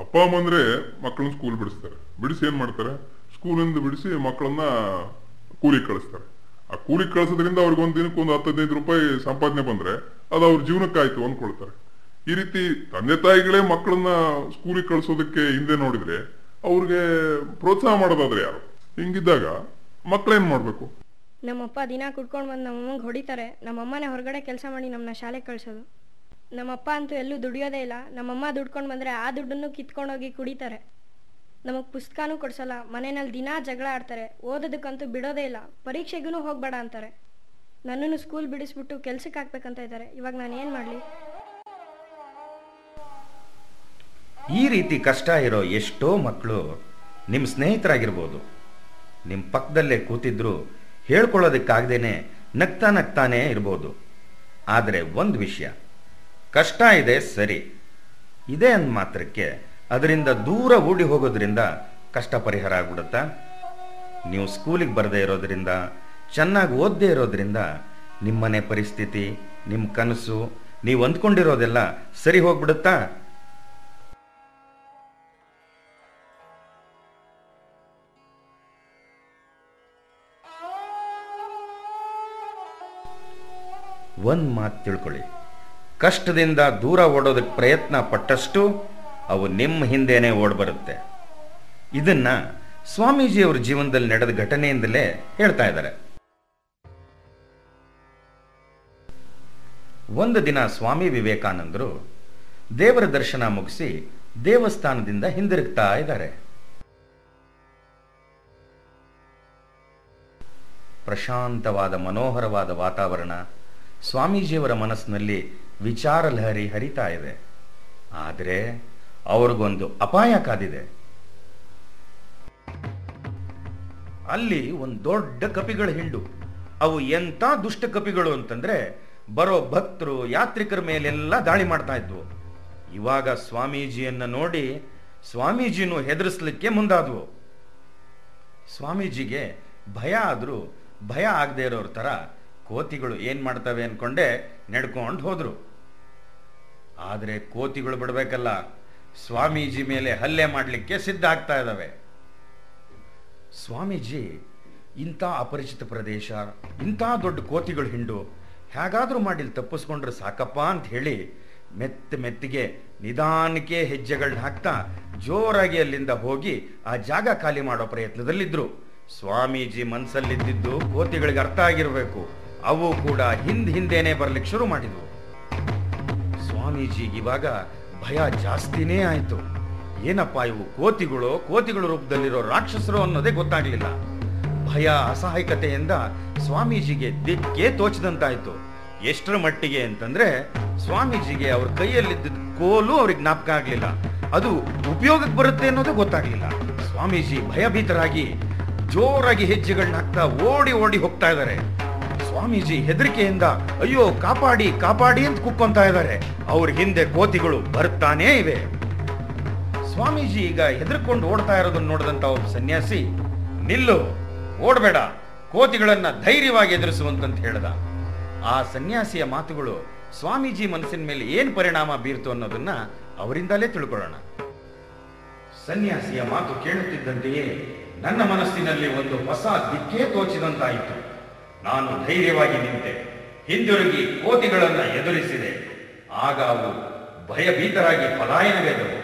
ಅಪ್ಪ, ಅಮ್ಮ ಅಂದ್ರೆ ಮಕ್ಕಳನ್ನ ಸ್ಕೂಲ್ ಬಿಡಿಸ್ತಾರೆ. ಬಿಡಿಸಿ ಏನ್ ಮಾಡ್ತಾರೆ? ಸ್ಕೂಲಿಂದ ಬಿಡಿಸಿ ಮಕ್ಕಳನ್ನ ಕೂಲಿ ಕಳಿಸ್ತಾರೆ. ಆ ಕೂಲಿ ಕಳಿಸೋದ್ರಿಂದ ಅವ್ರಿಗೆ ಒಂದ್ ದಿನಕ್ಕೆ ಒಂದು ಹತ್ತು ಹದಿನೈದು ರೂಪಾಯಿ ಸಂಪಾದನೆ ಬಂದ್ರೆ ಅದು ಅವ್ರ ಜೀವನಕ್ಕಾಯ್ತು ಅಂದ್ಕೊಳ್ತಾರೆ ಈ ರೀತಿ ತಂದೆ ತಾಯಿಗಳೇ ಮಕ್ಕಳನ್ನ ಸ್ಕೂಲಿಗೆ ಕಳಿಸೋದಕ್ಕೆ ಹಿಂದೆ ನೋಡಿದ್ರೆ ಅವ್ರಿಗೆ ಪ್ರೋತ್ಸಾಹ ಮಾಡೋದಾದ್ರೆ ಯಾರು? ಹಿಂಗಿದ್ದಾಗ ಮಕ್ಕಳೇನ್ ಮಾಡ್ಬೇಕು? ನಮ್ಮಪ್ಪ ದಿನ ಕುಡ್ಕೊಂಡು ಬಂದು ನಮ್ಮಮ್ಮಂಗೆ ಹೊಡಿತಾರೆ. ನಮ್ಮಮ್ಮನೇ ಹೊರಗಡೆ ಕೆಲಸ ಮಾಡಿ ನಮ್ಮನ್ನ ಶಾಲೆಗೆ ಕಳ್ಸೋದು. ನಮ್ಮಪ್ಪ ಅಂತೂ ಎಲ್ಲೂ ದುಡಿಯೋದೇ ಇಲ್ಲ. ನಮ್ಮಮ್ಮ ದುಡ್ಕೊಂಡು ಬಂದರೆ ಆ ದುಡ್ಡನ್ನು ಕಿತ್ಕೊಂಡೋಗಿ ಕುಡಿತಾರೆ. ನಮಗೆ ಪುಸ್ತಕನೂ ಕೊಡ್ಸಲ್ಲ. ಮನೆಯಲ್ಲಿ ದಿನ ಜಗಳ ಆಡ್ತಾರೆ. ಓದೋದಕ್ಕಂತೂ ಬಿಡೋದೇ ಇಲ್ಲ. ಪರೀಕ್ಷೆಗೂ ಹೋಗಬೇಡ ಅಂತಾರೆ. ನನ್ನನ್ನು ಸ್ಕೂಲ್ ಬಿಡಿಸ್ಬಿಟ್ಟು ಕೆಲ್ಸಕ್ಕೆ ಹಾಕ್ಬೇಕಂತ ಇದ್ದಾರೆ. ಇವಾಗ ನಾನು ಏನು ಮಾಡಲಿ? ಈ ರೀತಿ ಕಷ್ಟ ಇರೋ ಎಷ್ಟೋ ಮಕ್ಕಳು ನಿಮ್ಮ ಸ್ನೇಹಿತರಾಗಿರ್ಬೋದು. ನಿಮ್ಮ ಪಕ್ಕದಲ್ಲೇ ಕೂತಿದ್ರು ಹೇಳ್ಕೊಳ್ಳೋದಕ್ಕಾಗ್ದೇ ನಗ್ತಾ ನಗ್ತಾನೇ ಇರ್ಬೋದು. ಆದರೆ ಒಂದು ವಿಷಯ, ಕಷ್ಟ ಇದೆ ಸರಿ, ಇದೆ ಅಂದ ಮಾತ್ರಕ್ಕೆ ಅದರಿಂದ ದೂರ ಓಡಿ ಹೋಗೋದ್ರಿಂದ ಕಷ್ಟ ಪರಿಹಾರ ಆಗ್ಬಿಡುತ್ತಾ? ನೀವು ಸ್ಕೂಲಿಗೆ ಬರದೇ ಇರೋದ್ರಿಂದ, ಚೆನ್ನಾಗಿ ಓದದೇ ಇರೋದ್ರಿಂದ ನಿಮ್ಮನೆ ಪರಿಸ್ಥಿತಿ ನಿಮ್ಮ ಕನಸು, ನೀವು ಅಂದ್ಕೊಂಡಿರೋದೆಲ್ಲ ಸರಿ ಹೋಗ್ಬಿಡುತ್ತಾ? ಒಂದು ಮಾತು ತಿಳ್ಕೊಳ್ಳಿ. ಕಷ್ಟದಿಂದ ದೂರ ಓಡೋದಕ್ಕೆ ಪ್ರಯತ್ನ ಪಟ್ಟಷ್ಟು ಅವು ನಿಮ್ಮ ಹಿಂದೆನೇ ಓಡ್ಬರುತ್ತೆ. ಇದನ್ನ ಸ್ವಾಮೀಜಿಯವರ ಜೀವನದಲ್ಲಿ ನಡೆದ ಘಟನೆಯಿಂದಲೇ ಹೇಳ್ತಾ ಇದ್ದಾರೆ. ಒಂದು ದಿನ ಸ್ವಾಮಿ ವಿವೇಕಾನಂದರು ದೇವರ ದರ್ಶನ ಮುಗಿಸಿ ದೇವಸ್ಥಾನದಿಂದ ಹಿಂದಿರುಗ್ತಾ ಇದ್ದಾರೆ. ಪ್ರಶಾಂತವಾದ ಮನೋಹರವಾದ ವಾತಾವರಣ ಸ್ವಾಮೀಜಿಯವರ ಮನಸ್ಸಿನಲ್ಲಿ ವಿಚಾರ ಲಹರಿ ಹರಿತಾ ಇದೆ. ಆದರೆ ಅವ್ರಿಗೊಂದು ಅಪಾಯ ಕಾದಿದೆ. ಅಲ್ಲಿ ಒಂದು ದೊಡ್ಡ ಕಪಿಗಳ ಹಿಂಡು. ಅವು ಎಂಥ ದುಷ್ಟ ಕಪಿಗಳು ಅಂತಂದ್ರೆ ಬರೋ ಭಕ್ತರು ಯಾತ್ರಿಕರ ಮೇಲೆಲ್ಲ ದಾಳಿ ಮಾಡ್ತಾ ಇದ್ವು. ಇವಾಗ ಸ್ವಾಮೀಜಿಯನ್ನ ನೋಡಿ ಸ್ವಾಮೀಜಿನೂ ಹೆದರಿಸ್ಲಿಕ್ಕೆ ಮುಂದಾದ್ವು. ಸ್ವಾಮೀಜಿಗೆ ಭಯ ಆದರೂ ಭಯ ಆಗದೆ ಇರೋರ ತರ ಕೋತಿಗಳು ಏನು ಮಾಡ್ತವೆ ಅನ್ಕೊಂಡೆ ನಡ್ಕೊಂಡು ಹೋದರು. ಆದ್ರೆ ಕೋತಿಗಳು ಬಿಡಬೇಕಲ್ಲ, ಸ್ವಾಮೀಜಿ ಮೇಲೆ ಹಲ್ಲೆ ಮಾಡಲಿಕ್ಕೆ ಸಿದ್ಧ ಆಗ್ತಾ ಇದ್ದಾವೆ ಸ್ವಾಮೀಜಿ, ಇಂಥ ಅಪರಿಚಿತ ಪ್ರದೇಶ, ಇಂಥ ದೊಡ್ಡ ಕೋತಿಗಳು ಹಿಂಡು, ಹೇಗಾದರೂ ಮಾಡಿ ಇಲ್ಲಿ ತಪ್ಪಿಸ್ಕೊಂಡ್ರೆ ಸಾಕಪ್ಪ ಅಂತ ಹೇಳಿ ಮೆತ್ತ ಮೆತ್ತಿಗೆ ನಿಧಾನಕ್ಕೆ ಹೆಜ್ಜೆಗಳನ್ನ ಹಾಕ್ತಾ ಜೋರಾಗಿ ಅಲ್ಲಿಂದ ಹೋಗಿ ಆ ಜಾಗ ಖಾಲಿ ಮಾಡೋ ಪ್ರಯತ್ನದಲ್ಲಿದ್ರು. ಸ್ವಾಮೀಜಿ ಮನಸ್ಸಲ್ಲಿದ್ದಿದ್ದು ಕೋತಿಗಳಿಗೆ ಅರ್ಥ ಆಗಿರ್ಬೇಕು. ಅವು ಕೂಡ ಹಿಂದ್ ಹಿಂದೇನೆ ಬರ್ಲಿಕ್ಕೆ ಶುರು ಮಾಡಿದ್ವು. ಸ್ವಾಮೀಜಿಗೆ ಇವಾಗ ಭಯ ಜಾಸ್ತಿನೇ ಆಯ್ತು. ಏನಪ್ಪ ಇವು ಕೋತಿಗಳು, ಕೋತಿಗಳ ರೂಪದಲ್ಲಿರೋ ರಾಕ್ಷಸರು ಅನ್ನೋದೇ ಗೊತ್ತಾಗ್ಲಿಲ್ಲ. ಭಯ, ಅಸಹಾಯಕತೆಯಿಂದ ಸ್ವಾಮೀಜಿಗೆ ದಿಕ್ಕೇ ತೋಚದಂತಾಯ್ತು. ಎಷ್ಟರ ಮಟ್ಟಿಗೆ ಅಂತಂದ್ರೆ ಸ್ವಾಮೀಜಿಗೆ ಅವ್ರ ಕೈಯಲ್ಲಿದ್ದ ಕೋಲು ಅವ್ರಿಗೆ ಜ್ಞಾಪಕ ಆಗ್ಲಿಲ್ಲ. ಅದು ಉಪಯೋಗಕ್ಕೆ ಬರುತ್ತೆ ಅನ್ನೋದು ಗೊತ್ತಾಗ್ಲಿಲ್ಲ. ಸ್ವಾಮೀಜಿ ಭಯಭೀತರಾಗಿ ಜೋರಾಗಿ ಹೆಜ್ಜೆಗಳನ್ನ ಹಾಕ್ತಾ ಓಡಿ ಓಡಿ ಹೋಗ್ತಾ ಇದ್ದಾರೆ ಸ್ವಾಮೀಜಿ ಹೆದರಿಕೆಯಿಂದ, ಅಯ್ಯೋ, ಕಾಪಾಡಿ ಕಾಪಾಡಿ ಅಂತ ಕುಕ್ಕೊಂತ ಇದ್ದಾರೆ. ಅವ್ರ ಹಿಂದೆ ಕೋತಿಗಳು ಬರ್ತಾನೇ ಇವೆ. ಸ್ವಾಮೀಜಿ ಈಗ ಹೆದರ್ಕೊಂಡು ಓಡ್ತಾ ಇರೋದನ್ನ ನೋಡಿದಂತ ಒಬ್ಬ ಸನ್ಯಾಸಿ, ನಿಲ್ಲು, ಓಡಬೇಡ. ಕೋತಿಗಳನ್ನ ಧೈರ್ಯವಾಗಿ ಎದುರಿಸುವಂತಂತ ಹೇಳ್ದ. ಆ ಸನ್ಯಾಸಿಯ ಮಾತುಗಳು ಸ್ವಾಮೀಜಿ ಮನಸ್ಸಿನ ಮೇಲೆ ಏನ್ ಪರಿಣಾಮ ಬೀರ್ತು ಅನ್ನೋದನ್ನ ಅವರಿಂದಲೇ ತಿಳ್ಕೊಳ್ಳೋಣ. ಸನ್ಯಾಸಿಯ ಮಾತು ಕೇಳುತ್ತಿದ್ದಂತೆಯೇ ನನ್ನ ಮನಸ್ಸಿನಲ್ಲಿ ಒಂದು ಹೊಸ ದಿಕ್ಕೇ ತೋಚಿದಂತಾಯಿತು. ನಾನು ಧೈರ್ಯವಾಗಿ ನಿಂತೆ. ಹಿಂದಿರುಗಿ ಕೋತಿಗಳನ್ನು ಎದುರಿಸಿದೆ. ಆಗ ಅವು ಭಯಭೀತರಾಗಿ ಪಲಾಯನವೆದವು.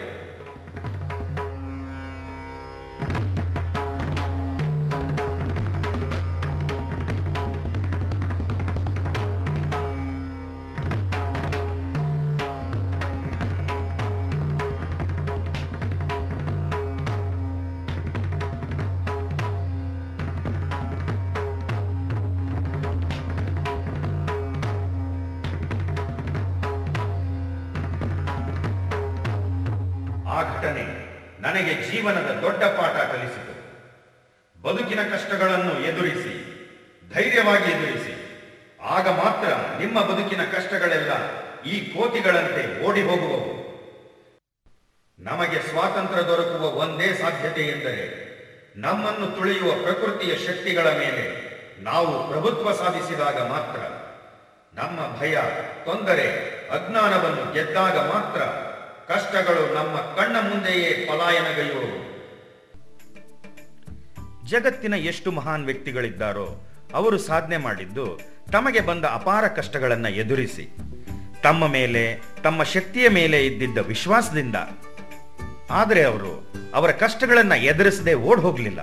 ನಮ್ಮನ್ನು ತುಳಿಯುವ ಪ್ರಕೃತಿಯ ಶಕ್ತಿಗಳ ಮೇಲೆ ನಾವು ಪ್ರಭುತ್ವ ಸಾಧಿಸಿದಾಗ ಮಾತ್ರ, ನಮ್ಮ ಭಯ, ತೊಂದರೆ, ಅಜ್ಞಾನವನ್ನು ಗೆದ್ದಾಗ ಮಾತ್ರ ಕಷ್ಟಗಳು ನಮ್ಮ ಕಣ್ಣ ಮುಂದೆಯೇ ಪಲಾಯನಗೈಯುವವು. ಜಗತ್ತಿನ ಎಷ್ಟು ಮಹಾನ್ ವ್ಯಕ್ತಿಗಳಿದ್ದಾರೋ ಅವರು ಸಾಧನೆ ಮಾಡಿದ್ದು ತಮಗೆ ಬಂದ ಅಪಾರ ಕಷ್ಟಗಳನ್ನ ಎದುರಿಸಿ, ತಮ್ಮ ಮೇಲೆ, ತಮ್ಮ ಶಕ್ತಿಯ ಮೇಲೆ ಇದ್ದಿದ್ದ ವಿಶ್ವಾಸದಿಂದ ಆದರೆ ಅವರು ಅವರ ಕಷ್ಟಗಳನ್ನ ಎದುರಿಸದೆ ಓಡ್ ಹೋಗ್ಲಿಲ್ಲ.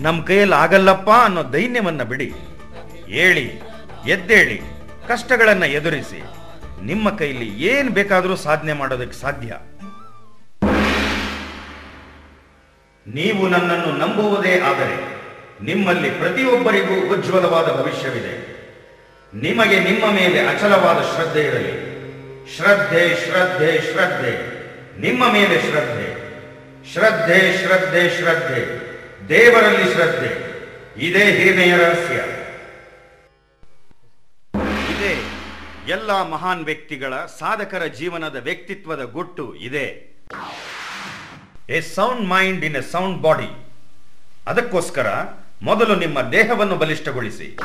ನಮ್ಮ ಕೈಯಲ್ಲಿ ಆಗಲ್ಲಪ್ಪ ಅನ್ನೋ ದೈನ್ಯವನ್ನ ಬಿಡಿ. ಹೇಳಿ ಎದ್ದೇಳಿ, ಕಷ್ಟಗಳನ್ನ ಎದುರಿಸಿ ನಿಮ್ಮ ಕೈಲಿ ಏನ್ ಬೇಕಾದರೂ ಸಾಧನೆ ಮಾಡೋದಕ್ಕೆ ಸಾಧ್ಯ. ನೀವು ನನ್ನನ್ನು ನಂಬುವುದೇ ಆದರೆ ನಿಮ್ಮಲ್ಲಿ ಪ್ರತಿಯೊಬ್ಬರಿಗೂ ಉಜ್ವಲವಾದ ಭವಿಷ್ಯವಿದೆ. ನಿಮಗೆ ನಿಮ್ಮ ಮೇಲೆ ಅಚಲವಾದ ಶ್ರದ್ಧೆ ಇರಲಿ. ಶ್ರದ್ಧೆ ಶ್ರದ್ಧೆ ಶ್ರದ್ಧೆ. ನಿಮ್ಮ ಮೇಲೆ ಶ್ರದ್ಧೆ. ಶ್ರದ್ಧೆ ಶ್ರದ್ಧೆ ಶ್ರದ್ಧೆ. ದೇವರಲ್ಲಿ ಶ್ರದ್ಧೆ. ಇದೇ ಹಿರಿಮೆಯ ರಹಸ್ಯ. ಇದೇ. ಎಲ್ಲ ಮಹಾನ್ ವ್ಯಕ್ತಿಗಳ ಸಾಧಕರ ಜೀವನದ ವ್ಯಕ್ತಿತ್ವದ ಗುಟ್ಟು ಇದೆ. A sound mind in a sound body. ಅದಕ್ಕೋಸ್ಕರ ಮೊದಲು ನಿಮ್ಮ ದೇಹವನ್ನು ಬಲಿಷ್ಠಗೊಳಿಸಿ.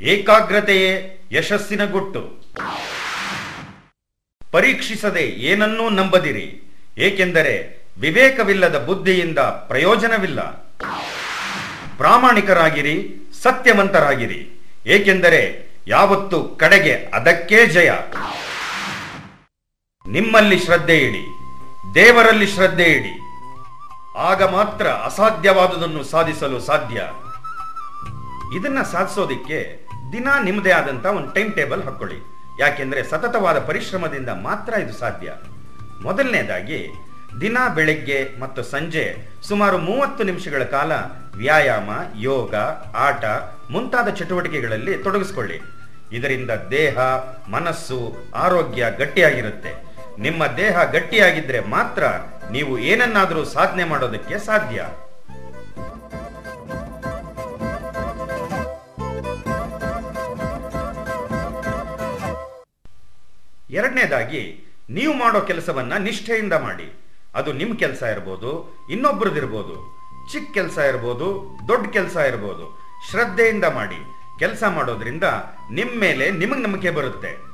ಏಕಾಗ್ರತೆಯೇ ಯಶಸ್ಸಿನ ಗುಟ್ಟು. ಪರೀಕ್ಷಿಸದೆ ಏನನ್ನೂ ನಂಬದಿರಿ, ಏಕೆಂದರೆ ವಿವೇಕವಿಲ್ಲದ ಬುದ್ಧಿಯಿಂದ ಪ್ರಯೋಜನವಿಲ್ಲ. ಪ್ರಾಮಾಣಿಕರಾಗಿರಿ, ಸತ್ಯವಂತರಾಗಿರಿ, ಏಕೆಂದರೆ ಯಾವತ್ತು ಕಡೆಗೆ ಅದಕ್ಕೇ ಜಯ. ನಿಮ್ಮಲ್ಲಿ ಶ್ರದ್ಧೆ ಇಡಿ, ದೇವರಲ್ಲಿ ಶ್ರದ್ಧೆ ಇಡಿ. ಆಗ ಮಾತ್ರ ಅಸಾಧ್ಯವಾದುದನ್ನು ಸಾಧಿಸಲು ಸಾಧ್ಯ. ಇದನ್ನ ಸಾಧಿಸೋದಿಕ್ಕೆ ದಿನ ನಿಮ್ಮದೇ ಆದಂತ ಒಂದು ಟೈಮ್ ಟೇಬಲ್ ಹಾಕೊಳ್ಳಿ. ಯಾಕೆಂದ್ರೆ ಸತತವಾದ ಪರಿಶ್ರಮದಿಂದ ಮಾತ್ರ ಇದು ಸಾಧ್ಯ. ಮೊದಲನೇದಾಗಿ, ದಿನ, ಬೆಳಗ್ಗೆ ಮತ್ತು ಸಂಜೆ ಸುಮಾರು ಮೂವತ್ತು ನಿಮಿಷಗಳ ಕಾಲ ವ್ಯಾಯಾಮ, ಯೋಗ, ಆಟ ಮುಂತಾದ ಚಟುವಟಿಕೆಗಳಲ್ಲಿ ತೊಡಗಿಸಿಕೊಳ್ಳಿ. ಇದರಿಂದ ದೇಹ, ಮನಸ್ಸು, ಆರೋಗ್ಯ ಗಟ್ಟಿಯಾಗಿರುತ್ತೆ. ನಿಮ್ಮ ದೇಹ ಗಟ್ಟಿಯಾಗಿದ್ರೆ ಮಾತ್ರ ನೀವು ಏನನ್ನಾದರೂ ಸಾಧನೆ ಮಾಡೋದಕ್ಕೆ ಸಾಧ್ಯ. ಎರಡನೇದಾಗಿ, ನೀವು ಮಾಡೋ ಕೆಲಸವನ್ನ ನಿಷ್ಠೆಯಿಂದ ಮಾಡಿ. ಅದು ನಿಮ್ಮ ಕೆಲಸ ಇರ್ಬೋದು ಇನ್ನೊಬ್ಬರದಿರ್ಬೋದು ಚಿಕ್ಕ ಕೆಲಸ ಇರ್ಬೋದು, ದೊಡ್ಡ ಕೆಲಸ ಇರ್ಬೋದು. ಶ್ರದ್ಧೆಯಿಂದ ಮಾಡಿ. ಕೆಲಸ ಮಾಡೋದ್ರಿಂದ ನಿಮ್ಮ ಮೇಲೆ ನಿಮಗೆ ನಂಬಿಕೆ ಬರುತ್ತೆ.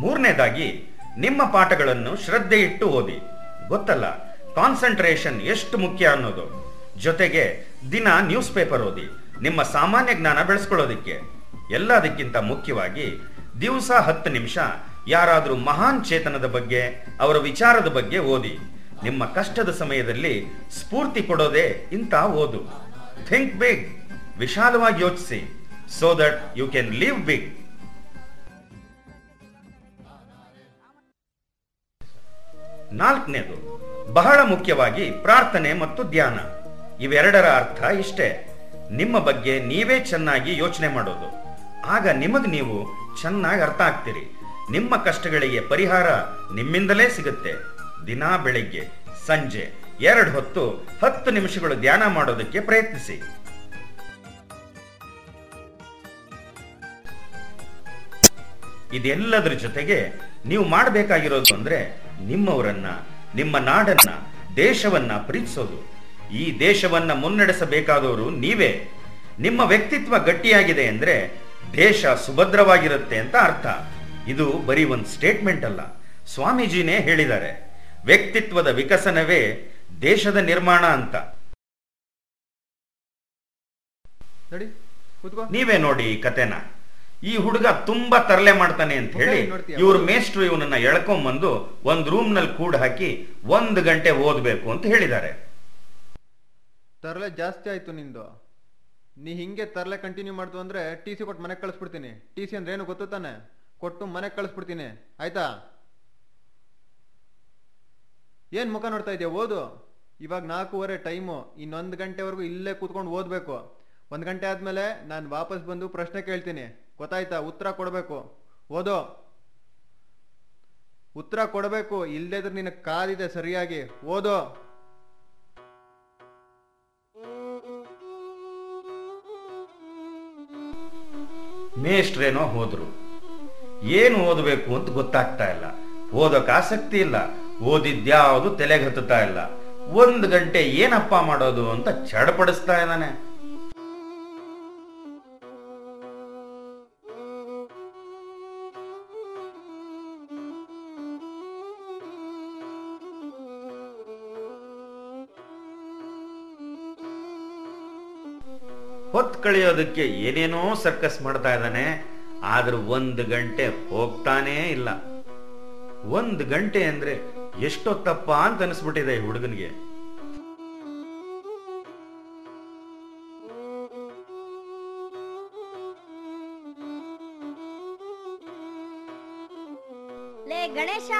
ಮೂರನೇದಾಗಿ, ನಿಮ್ಮ ಪಾಠಗಳನ್ನು ಶ್ರದ್ಧೆ ಇಟ್ಟು ಓದಿ. ಗೊತ್ತಲ್ಲ, ಕಾನ್ಸಂಟ್ರೇಷನ್ ಎಷ್ಟು ಮುಖ್ಯ ಅನ್ನೋದು. ಜೊತೆಗೆ, ದಿನ ನ್ಯೂಸ್ ಪೇಪರ್ ಓದಿ, ನಿಮ್ಮ ಸಾಮಾನ್ಯ ಜ್ಞಾನ ಬೆಳೆಸ್ಕೊಳ್ಳೋದಿಕ್ಕೆ. ಎಲ್ಲದಕ್ಕಿಂತ ಮುಖ್ಯವಾಗಿ, ದಿವಸ ಹತ್ತು ನಿಮಿಷ ಯಾರಾದರೂ ಮಹಾನ್ ಚೇತನದ ಬಗ್ಗೆ, ಅವರ ವಿಚಾರದ ಬಗ್ಗೆ ಓದಿ. ನಿಮ್ಮ ಕಷ್ಟದ ಸಮಯದಲ್ಲಿ ಸ್ಫೂರ್ತಿ ಕೊಡೋದೇ ಇಂಥ ಓದು. ಥಿಂಕ್ ಬಿಗ್, ವಿಶಾಲವಾಗಿ ಯೋಚಿಸಿ so that you can live big ನಾಲ್ಕನೇದು, ಬಹಳ ಮುಖ್ಯವಾಗಿ ಪ್ರಾರ್ಥನೆ ಮತ್ತು ಧ್ಯಾನ. ಇವೆರಡರ ಅರ್ಥ ಇಷ್ಟೇ. ನಿಮ್ಮ ಬಗ್ಗೆ ನೀವೇ ಚೆನ್ನಾಗಿ ಯೋಚನೆ ಮಾಡೋದು. ಆಗ ನಿಮಗೆ ನೀವು ಚೆನ್ನಾಗಿ ಅರ್ಥ ಆಗ್ತೀರಿ. ನಿಮ್ಮ ಕಷ್ಟಗಳಿಗೆ ಪರಿಹಾರ ನಿಮ್ಮಿಂದಲೇ ಸಿಗುತ್ತೆ. ದಿನಾ ಬೆಳಿಗ್ಗೆ ಸಂಜೆ ಎರಡು ಹೊತ್ತು ಹತ್ತು ನಿಮಿಷಗಳು ಧ್ಯಾನ ಮಾಡೋದಕ್ಕೆ ಪ್ರಯತ್ನಿಸಿ. ಇದೆಲ್ಲದರ ಜೊತೆಗೆ ನೀವು ಮಾಡಬೇಕಾಗಿರೋದು ಅಂದ್ರೆ ನಿಮ್ಮವರನ್ನ ನಿಮ್ಮ ನಾಡನ್ನ ದೇಶವನ್ನ ಪ್ರೀತಿಸೋದು. ಈ ದೇಶವನ್ನ ಮುನ್ನಡೆಸಬೇಕಾದವರು ನೀವೇ. ನಿಮ್ಮ ವ್ಯಕ್ತಿತ್ವ ಗಟ್ಟಿಯಾಗಿದೆ ಅಂದ್ರೆ ದೇಶ ಸುಭದ್ರವಾಗಿರುತ್ತೆ ಅಂತ ಅರ್ಥ. ಇದು ಬರೀ ಒಂದು ಸ್ಟೇಟ್ಮೆಂಟ್ ಅಲ್ಲ. ಸ್ವಾಮೀಜಿನೇ ಹೇಳಿದ್ದಾರೆ ವ್ಯಕ್ತಿತ್ವದ ವಿಕಸನವೇ ದೇಶದ ನಿರ್ಮಾಣ ಅಂತ. ನೀವೇ ನೋಡಿ ಈ ಕತೆನ ಈ ಹುಡುಗ ತುಂಬಾ ತರಲೆ ಮಾಡ್ತಾನೆ ಅಂತ ಹೇಳಿ? ಇವ್ರ ಮೇಸ್ಟ್ರು ಇವನನ್ನ ಎಳ್ಕೊಂಬಂದು ಒಂದ್ ರೂಮ್ನಲ್ಲಿ ಕೂಡ ಹಾಕಿ ಒಂದ್ ಗಂಟೆ ಓದ್ಬೇಕು ಅಂತ ಹೇಳಿದ್ದಾರೆ. ತರಲೆ ಜಾಸ್ತಿ ಆಯ್ತು ನಿಂದು. ನೀ ಹಿಂಗೆ ತರಲೆ ಕಂಟಿನ್ಯೂ ಮಾಡ್ತು ಅಂದ್ರೆ ಟಿ ಸಿ ಕೊಟ್ಟು ಮನೆಗೆ ಕಳಿಸ್ಬಿಡ್ತೀನಿ. ಟಿ ಸಿ ಅಂದ್ರೆ ಏನು ಗೊತ್ತು ತಾನೆ? ಕೊಟ್ಟು ಮನೆಗೆ ಕಳಿಸ್ಬಿಡ್ತೀನಿ. ಆಯ್ತಾ? ಏನ್ ಮುಖ ನೋಡ್ತಾ ಇದೆಯಾ? ಓದು. ಇವಾಗ ನಾಲ್ಕೂವರೆ ಟೈಮು. ಇನ್ನೊಂದು ಗಂಟೆವರೆಗೂ ಇಲ್ಲೇ ಕೂತ್ಕೊಂಡು ಓದ್ಬೇಕು. ಒಂದು ಗಂಟೆ ಆದಮೇಲೆ ನಾನು ವಾಪಸ್ ಬಂದು ಪ್ರಶ್ನೆ ಕೇಳ್ತೀನಿ. ಗೊತ್ತಾಯ್ತಾ? ಉತ್ತರ ಕೊಡಬೇಕು. ಓದೋ. ಉತ್ತರ ಕೊಡಬೇಕು. ಇಲ್ಲದ್ರೆ ನಿನ್ನ ಕಾದಿದೆ ಸರಿಯಾಗಿ. ಓದೋ. ಮೇಷ್ಟ್ರೇನೋ ಹೋದ್ರು. ಏನು ಓದಬೇಕು ಅಂತ ಗೊತ್ತಾಗ್ತಾ ಇಲ್ಲ. ಓದೋಕ್ ಆಸಕ್ತಿ ಇಲ್ಲ. ಓದಿದ್ಯಾವುದು ತಲೆಗೆ ಹತ್ತುತ್ತಾ ಇಲ್ಲ. ಒಂದು ಗಂಟೆ ಏನಪ್ಪ ಮಾಡೋದು ಅಂತ ಚಡಪಡಿಸ್ತಾ ಇದ್ದಾನೆ. ಹೊತ್ತು ಕಳೆಯೋದಕ್ಕೆ ಏನೇನೋ ಸರ್ಕಸ್ ಮಾಡ್ತಾ ಇದ್ದಾನೆ, ಆದ್ರೆ ಒಂದು ಗಂಟೆ ಹೋಗ್ತಾನೇ ಇಲ್ಲ. ಒಂದು ಗಂಟೆ ಅಂದ್ರೆ ಎಷ್ಟೊತ್ತಪ್ಪ ಅಂತ ಅನಿಸ್ಬಿಟ್ಟಿದೆ ಈ ಹುಡುಗನಿಗೆ. ಗಣೇಶ!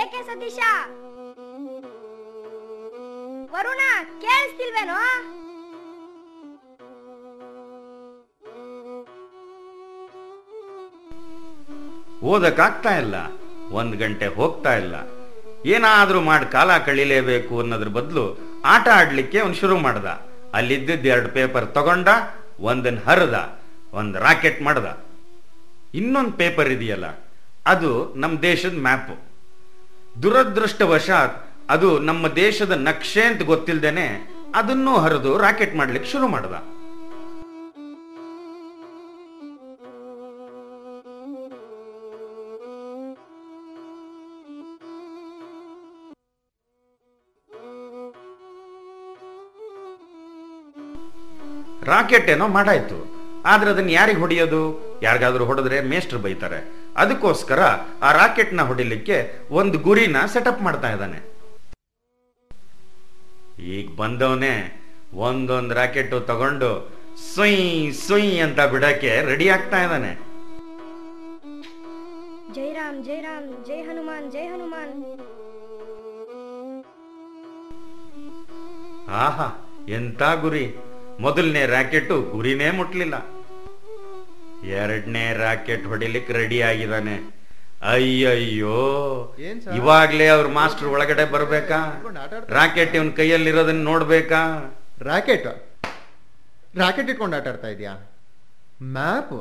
ಏಕೆ ಸತೀಶ? ಕೇಳಿಸ್ತಿಲ್ವೇನೋ ಓದಕ್ಕಾಗ್ತಾ ಇಲ್ಲ ಒಂದ್ ಗಂಟೆ ಹೋಗ್ತಾ ಇಲ್ಲ ಏನಾದ್ರೂ ಮಾಡಿ ಕಾಲ ಕಳಿಲೇಬೇಕು ಅನ್ನೋದ್ರ ಬದಲು ಆಟ ಆಡ್ಲಿಕ್ಕೆ ಅವನು ಶುರು ಮಾಡ್ದ. ಅಲ್ಲಿದ್ದ ಎರಡು ಪೇಪರ್ ತಗೊಂಡ, ಒಂದನ್ ಹರಿದ, ಒಂದ್ ರಾಕೆಟ್ ಮಾಡ್ದ. ಇನ್ನೊಂದು ಪೇಪರ್ ಇದೆಯಲ್ಲ, ಅದು ನಮ್ಮ ದೇಶದ ಮ್ಯಾಪ್. ದುರದೃಷ್ಟವಶಾತ್ ಅದು ನಮ್ಮ ದೇಶದ ನಕ್ಷೆ ಅಂತ ಗೊತ್ತಿಲ್ದೇನೆ ಅದನ್ನೂ ಹರಿದು ರಾಕೆಟ್ ಮಾಡ್ಲಿಕ್ಕೆ ಶುರು ಮಾಡ್ದ. ರಾಕೆಟ್ ಏನೋ ಮಾಡಾಯ್ತು. ಆದ್ರೆ ಅದನ್ನ ಯಾರಿಗೆ ಹೊಡೆಯೋದು? ಯಾರಿಗಾದ್ರೂ ಹೊಡೆದ್ರೆ ಮೇಸ್ಟರ್ ಬೈತಾರೆ. ಅದಕ್ಕೋಸ್ಕರ ಆ ರಾಕೆಟ್ನ ಹೊಡಿಲಿಕ್ಕೆ ಒಂದು ಗುರಿನ ಸೆಟಪ್ ಮಾಡ್ತಾ ಇದ್ದಾನೆ. ಈಗ ಬಂದವನೇ ಒಂದೊಂದು ರಾಕೆಟ್ ತಗೊಂಡು ಸುಯ್ ಸುಯ್ ಅಂತ ಬಿಡಕ್ಕೆ ರೆಡಿ ಆಗ್ತಾ ಇದ್ದಾನೆ. ಜೈ ರಾಮ್ ಜೈ ರಾಮ್ ಜೈ ಹನುಮಾನ್ ಜೈ ಹನುಮಾನ್. ಆಹಾ ಎಂತ ಗುರಿ. ಮೊದಲನೇ ರಾಕೆಟ್ ಗುರಿನೇ ಮುಟ್ಲಿಲ್ಲ. ಎರಡನೇ ರಾಕೆಟ್ ಹೊಡಿಲಿಕ್ಕೆ ರೆಡಿ ಆಗಿದ್ದಾನೆ. ಅಯ್ಯಯ್ಯೋ? ಇವಾಗ್ಲೇ ಅವ್ರ ಮಾಸ್ಟರ್ ಒಳಗಡೆ ಬರ್ಬೇಕಾ? ರಾಕೆಟ್ ಇವನ್ ಕೈಯಲ್ಲಿರೋದನ್ನ ನೋಡ್ಬೇಕಾ? ರಾಕೆಟ್? ರಾಕೆಟ್ ಇಟ್ಕೊಂಡು ಆಟ ಆಡ್ತಾ ಇದೆಯಾ? ಮ್ಯಾಪ್?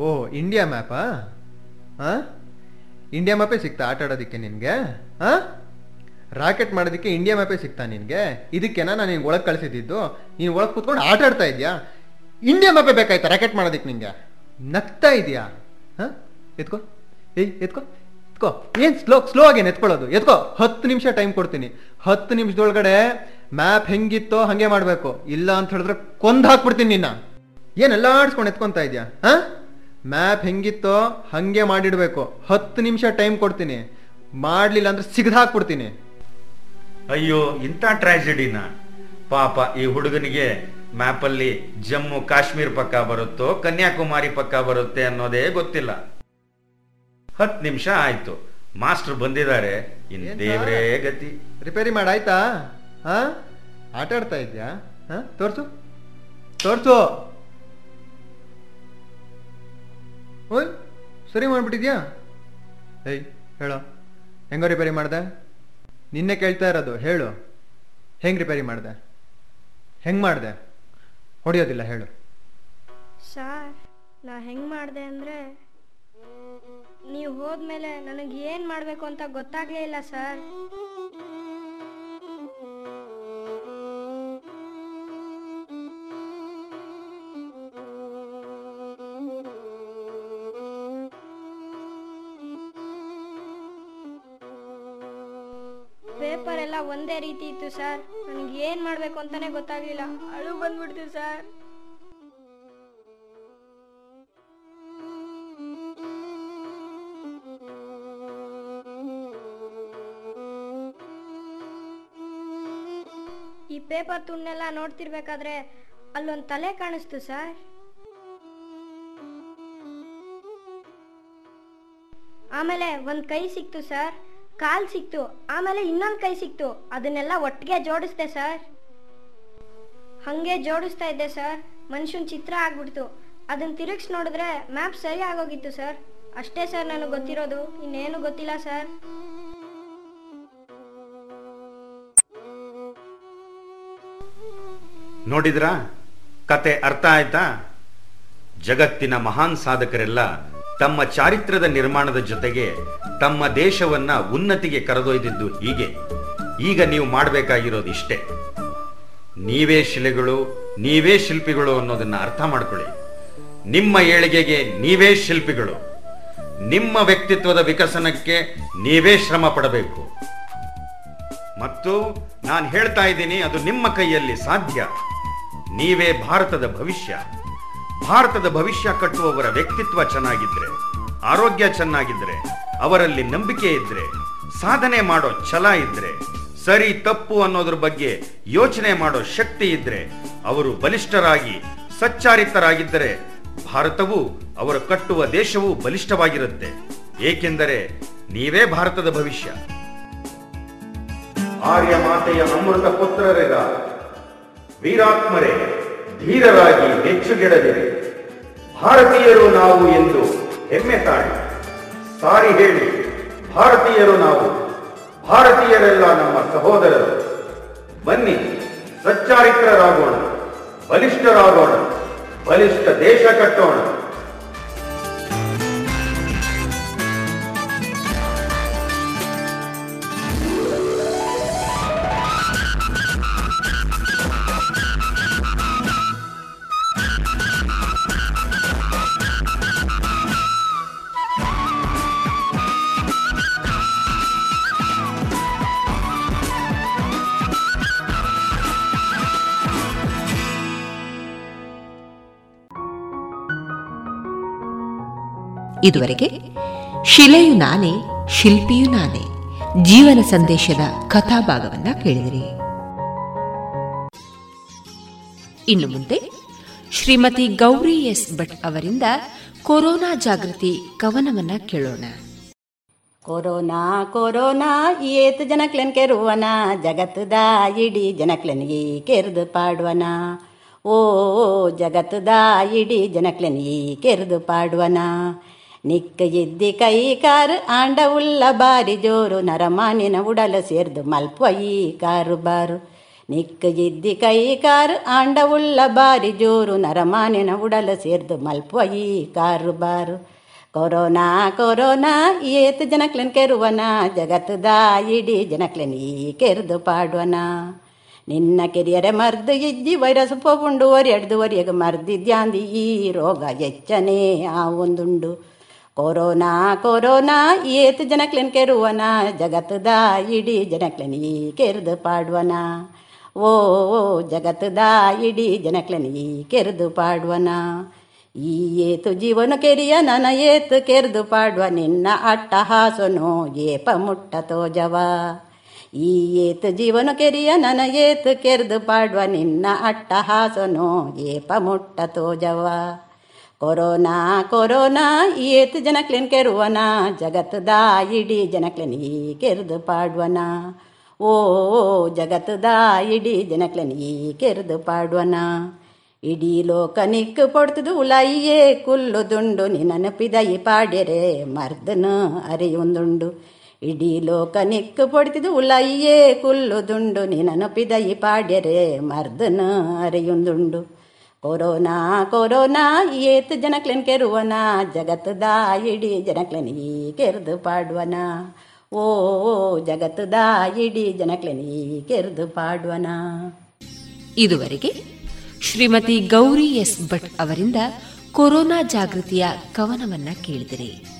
ಓ ಇಂಡಿಯಾ ಮ್ಯಾಪಾ? ಹಾ ಇಂಡಿಯಾ ಮ್ಯಾಪೇ ಸಿಗ್ತಾ ಆಟ ಆಡೋದಕ್ಕೆ ನಿನ್ಗೆ? ಹಾ ರಾಕೆಟ್ ಮಾಡೋದಕ್ಕೆ ಇಂಡಿಯಾ ಮ್ಯಾಪೇ ಸಿಗ್ತಾ ನಿನ್ಗೆ? ಇದಕ್ಕೆನಾ ನಾನು ನಿನ್ಗೆ ಒಳಗೆ ಕಳಿಸಿದ್ದು? ನೀನು ಒಳಗೆ ಕೂತ್ಕೊಂಡು ಆಟ ಆಡ್ತಾ ಇದೆಯಾ? ಇಂಡಿಯಾ ಮ್ಯಾಪೇ ಬೇಕಾಯ್ತಾ ರಾಕೆಟ್ ಮಾಡೋದಕ್ಕೆ ನಿನ್ಗೆ ನಗ್ತಾ ಇದೆಯಾ? ಹಾಂ? ಎತ್ಕೋ. ಏಯ್, ಎತ್ಕೋ. ಎತ್ಕೋ. ಏನ್ ಸ್ಲೋ ಸ್ಲೋ ಆಗಿ ಎತ್ಕೊಳ್ಳೋದು? ಎತ್ಕೋ. ಹತ್ತು ನಿಮಿಷ ಟೈಮ್ ಕೊಡ್ತೀನಿ. ಹತ್ತು ನಿಮಿಷದೊಳಗಡೆ ಮ್ಯಾಪ್ ಹೆಂಗಿತ್ತೋ ಹಂಗೆ ಮಾಡ್ಬೇಕು. ಇಲ್ಲ ಅಂತ ಹೇಳಿದ್ರೆ ಕೊಂದ್ ಹಾಕ್ಬಿಡ್ತೀನಿ ನಿನ್ನ. ಏನೆಲ್ಲ ಆಡ್ಸ್ಕೊಂಡು ಎತ್ಕೊಂತ ಇದೆಯಾ? ಹಾಂ? ಮ್ಯಾಪ್ ಹೆಂಗಿತ್ತೋ ಹಂಗೆ ಮಾಡಿಡ್ಬೇಕು. ಹತ್ತು ನಿಮಿಷ ಟೈಮ್ ಕೊಡ್ತೀನಿ. ಮಾಡ್ಲಿಲ್ಲ ಅಂದ್ರೆ ಸಿಗದ್ ಹಾಕ್ಬಿಡ್ತೀನಿ. ಅಯ್ಯೋ, ಇಂಥ ಟ್ರಾಜಿಡಿನ ಪಾಪ ಈ ಹುಡುಗನಿಗೆ ಮ್ಯಾಪಲ್ಲಿ ಜಮ್ಮು ಕಾಶ್ಮೀರ್ ಪಕ್ಕ ಬರುತ್ತೋ ಕನ್ಯಾಕುಮಾರಿ ಪಕ್ಕ ಬರುತ್ತೆ ಅನ್ನೋದೇ ಗೊತ್ತಿಲ್ಲ. ಹತ್ತು ನಿಮಿಷ ಆಯ್ತು. ಮಾಸ್ಟರ್ ಬಂದಿದ್ದಾರೆ. ಇನ್ ದೇವರೇ ಗತಿ. ರಿಪೇರಿ ಮಾಡಾಯ್ತಾ? ಹಾ? ಆಟ ಆಡ್ತಾ ಇದ್ಯಾ? ಹಾ? ತೋರ್ಸು. ತೋರ್ಸು. ಓಯ್ ಸರಿ ಮಾಡ್ಬಿಟ್ಟಿದ್ಯಾ? ಏಯ್ ಹೇಳೋ. ಹೆಂಗೋ ರಿಪೇರಿ ಮಾಡ್ದೆ? ನಿನ್ನೆ ಕೇಳ್ತಾ ಇರೋದು ಹೇಳು. ಹೆಂಗ್ ರಿಪೇರಿ ಮಾಡ್ದೆ? ಹೆಂಗ್ ಮಾಡ್ದೆ? ಹೊಡಿಯೋದಿಲ್ಲ, ಹೇಳು. ಸಾರ್, ನಾ ಹೆಂಗ್ ಮಾಡಿದೆ ಅಂದ್ರೆ, ನೀವು ಹೋದ್ಮೇಲೆ ನನಗೆ ಏನ್ ಮಾಡ್ಬೇಕು ಅಂತ ಗೊತ್ತಾಗ್ಲೇ ಇಲ್ಲ, ಸರ್. ಎಲ್ಲ ಒಂದೇ ರೀತಿ ಇತ್ತು ಸರ್. ನನಗೆ ಏನ್ ಮಾಡ್ಬೇಕು ಅಂತಾನೆ ಗೊತ್ತಾಗ್ಲಿಲ್ಲ. ಅಳು ಬಂದ್ಬಿಡ್ತು ಸರ್. ಈ ಪೇಪರ್ ತುಂಡೆಲ್ಲ ನೋಡ್ತಿರ್ಬೇಕಾದ್ರೆ ಅಲ್ಲೊಂದು ತಲೆ ಕಾಣಿಸ್ತು ಸರ್. ಆಮೇಲೆ ಒಂದು ಕೈ ಸಿಕ್ತು ಸರ್. ಕಾಲ್ ಸಿಕ್ತು, ಆಮೇಲೆ ಇನ್ನೊಂದು ಕೈ ಸಿಕ್ತು. ಅದನ್ನೆಲ್ಲ ಒಟ್ಟಿಗೆ ಜೋಡಿಸ್ದೆ ಸರ್. ಹಂಗೆ ಜೋಡಿಸ್ತಾ ಇದ್ದೆ ಸರ್. ಮನುಷ್ಯನ ಚಿತ್ರ ಆಗ್ಬಿಡ್ತು. ಅದನ್ನ ತಿರುಗಿಸ್ ನೋಡಿದ್ರೆ ಮ್ಯಾಪ್ ಸರಿ ಆಗೋಗಿತ್ತು ಸರ್. ಅಷ್ಟೇ ಸರ್ ನನಗೆ ಗೊತ್ತಿರೋದು. ಇನ್ನೇನು ಗೊತ್ತಿಲ್ಲ ಸರ್. ನೋಡಿದ್ರಾ? ಕತೆ ಅರ್ಥ ಆಯ್ತಾ? ಜಗತ್ತಿನ ಮಹಾನ್ ಸಾಧಕರೆಲ್ಲ ತಮ್ಮ ಚಾರಿತ್ರದ ನಿರ್ಮಾಣದ ಜೊತೆಗೆ ತಮ್ಮ ದೇಶವನ್ನ ಉನ್ನತಿಗೆ ಕರೆದೊಯ್ದಿದ್ದು ಹೀಗೆ. ಈಗ ನೀವು ಮಾಡಬೇಕಾಗಿರೋದು ಇಷ್ಟೇ. ನೀವೇ ಶಿಲೆಗಳು, ನೀವೇ ಶಿಲ್ಪಿಗಳು ಅನ್ನೋದನ್ನ ಅರ್ಥ ಮಾಡ್ಕೊಳ್ಳಿ. ನಿಮ್ಮ ಏಳಿಗೆಗೆ ನೀವೇ ಶಿಲ್ಪಿಗಳು. ನಿಮ್ಮ ವ್ಯಕ್ತಿತ್ವದ ವಿಕಸನಕ್ಕೆ ನೀವೇ ಶ್ರಮ ಪಡಬೇಕು. ಮತ್ತು ನಾನು ಹೇಳ್ತಾ ಇದ್ದೀನಿ, ಅದು ನಿಮ್ಮ ಕೈಯಲ್ಲಿ ಸಾಧ್ಯ. ನೀವೇ ಭಾರತದ ಭವಿಷ್ಯ. ಭಾರತದ ಭವಿಷ್ಯ ಕಟ್ಟುವವರ ವ್ಯಕ್ತಿತ್ವ ಚೆನ್ನಾಗಿದ್ರೆ, ಆರೋಗ್ಯ ಚೆನ್ನಾಗಿದ್ರೆ, ಅವರಲ್ಲಿ ನಂಬಿಕೆ ಇದ್ರೆ, ಸಾಧನೆ ಮಾಡೋ ಛಲ ಇದ್ರೆ, ಸರಿ ತಪ್ಪು ಅನ್ನೋದ್ರ ಬಗ್ಗೆ ಯೋಚನೆ ಮಾಡೋ ಶಕ್ತಿ ಇದ್ರೆ, ಅವರು ಬಲಿಷ್ಠರಾಗಿ, ಸಚ್ಚಾರಿತರಾಗಿದ್ದರೆ ಭಾರತವು ಅವರು ಕಟ್ಟುವ ದೇಶವು ಬಲಿಷ್ಠವಾಗಿರುತ್ತೆ. ಏಕೆಂದರೆ ನೀವೇ ಭಾರತದ ಭವಿಷ್ಯ. ಆರ್ಯ ಮಾತೆಯ ಅಮೃತ ಪುತ್ರರೆಗ, ವೀರಾತ್ಮರೇ. ಧೀರರಾಗಿ ಹೆಚ್ಚುಗೆಡದಿರಿ. ಭಾರತೀಯರು ನಾವು ಎಂದು ಹೆಮ್ಮೆ ತಾಳಿ. ಸಾರಿ ಹೇಳಿ, ಭಾರತೀಯರು ನಾವು. ಭಾರತೀಯರೆಲ್ಲ ನಮ್ಮ ಸಹೋದರರು. ಬನ್ನಿ, ಸಚ್ಚಾರಿತ್ರರಾಗೋಣ, ಬಲಿಷ್ಠರಾಗೋಣ, ಬಲಿಷ್ಠ ದೇಶ ಕಟ್ಟೋಣ. ಇದುವರೆಗೆ ಶಿಲೆಯು ನಾನೇ, ಶಿಲ್ಪಿಯು ನಾನೇ, ಜೀವನ ಸಂದೇಶದ ಕಥಾಭಾಗವನ್ನ ಕೇಳಿದಿರಿ. ಇನ್ನು ಮುಂದೆ ಶ್ರೀಮತಿ ಗೌರಿ ಎಸ್ ಭಟ್ ಅವರಿಂದ ಕೊರೋನಾ ಜಾಗೃತಿ ಕವನವನ್ನ ಕೇಳೋಣ. ಕೊರೋನಾ ಕೊರೋನಾ, ಏತ್ ಜನಕ್ಲೆನ್ ಕೆರುವನ, ಜಗತ್ತದ ಇಡೀ ಜನಕ್ಲೆನ್ ಈ ಕೆರೆದು ಪಾಡುವನ. ಓ, ಜಗತ್ತದ ಇಡೀ ಜನಕ್ಲೆನ್ ಈ ಕೆರೆದು ಪಾಡುವನ. ನಿಕ್ಕ ಎದ್ದಿ ಕೈ ಕಾರು, ಆಂಡ ಉಳ್ಳ ಬಾರಿ ಜೋರು, ನರಮಾನಿನ ಉಡಲ ಸೇರ್ದು ಮಲ್ಪ ಈ ಕಾರು ಬಾರು. ನಿಕ್ಕ ಎದ್ದಿ ಕೈ ಕಾರು, ಆಂಡ ಉಳ್ಳ ಬಾರಿ ಜೋರು, ನರಮಾನಿನ ಉಡಲ ಸೇರ್ದು ಮಲ್ಪ ಈ ಕಾರು ಬಾರು. ಕೊರೋನಾ ಕೊರೋನಾ, ಏತ್ ಜನಕ್ಲೆನ್ ಕೆರುವನ, ಜಗತ್ತದ ಇಡೀ ಜನಕ್ಲೆನ್ ಈ ಕೆರೆದು ಪಾಡುವನ. ನಿನ್ನ ಕೆರಿಯರೆ ಮರ್ದು ಇಜ್ಜಿ ವೈರಸ್ ಪೋಪುಂಡು ಒರೆಡ್ದು ಮರ್ದಿ ಮರ್ದಿದ್ಯಾಂದಿ ಈ ರೋಗ ಎಚ್ಚನೆ ಆ ಒಂದುಂಡು. ಕೊರೋನಾ ಕೊರೋನಾ, ಏತ್ ಜನಕ್ಲೆನ್ ಕೆರುವನ, ಜಗತ್ತದ ಇಡೀ ಜನಕ್ಲೆನ್ ಈ ಕೆರೆದು ಪಾಡುವನ. ಓ ಜಗತ್ತದ ಇಡೀ ಜನಕ್ಲೆನ್ ಈ ಕೆರೆದು ಪಾಡುವನ. ಈ ಏತು ಜೀವನ ಕೆರಿಯ ನನ ಏತ್ ಕೆರೆದು ಪಾಡುವ, ನಿನ್ನ ಅಟ್ಟಹಾಸನು ಏಪ ಮುಟ್ಟ ತೋಜವ. ಈ ಏತ್ ಜೀವನ ಕೆರಿಯ ನನ ಏತ್ ಕೆರೆದು ಪಾಡುವ, ನಿನ್ನ ಅಟ್ಟಹಾಸನು ಏಪ ಮುಟ್ಟ ತೋಜವ. ಕೊರೋನಾ ಕೊರೋನಾ ಏತ್ ಜನಕ್ಲೇನ್ ಕೆರುವನ? ಜಗತ್ತದ, ಇಡೀ ಜನಕ್ಲೇನ್ ಈ ಕೆರೆದು ಪಾಡುವನ? ಓ, ಜಗತ್ತದ, ಇಡೀ ಜನಕ್ಲೇನ್ ಈ ಕೆರೆದು ಪಾಡುವನ? ಇಡೀ ಲೋಕ ನಿಕ್ಕು ಪೊಡ್ತದು ಉಲಾಯಿಯೇ, ಕುಲ್ಲು ದುಂಡು ನಿನನಪಿದ ಈ ಪಾಡ್ಯರೆ, ಮರ್ದನು ಅರಿಯುಂದುಂಡು. ಇಡೀ ಲೋಕ ನಿಕ್ಕು ಪೊಡ್ತಿದು ಉಲಾಯಿಯೇ, ಕುಲ್ಲು ದುಂಡು ನಿನನಪಿದ ಈ ಪಾಡ್ಯರೆ, ಮರ್ದನು ಅರಿಯುಂದುಂಡು. ಕೊರೋನಾ ಕೊರೋನಾ ಏತ್ ಜನಕ್ಲೆನ್ ಕೆರುವನ, ಜಗತ್ತದ ಇಡೀ ಜನಕ್ಲೆನ್ ಈ ಕೆರೆದು ಪಾಡುವನ. ಓ, ಜಗತ್ತದ ಇಡೀ ಜನಕ್ಲೆನ್ ಈ ಕೆರೆದು ಪಾಡುವನ. ಇದುವರೆಗೆ ಶ್ರೀಮತಿ ಗೌರಿ ಎಸ್ ಭಟ್ ಅವರಿಂದ ಕೊರೋನಾ ಜಾಗೃತಿಯ ಕವನವನ್ನ ಕೇಳಿದಿರಿ.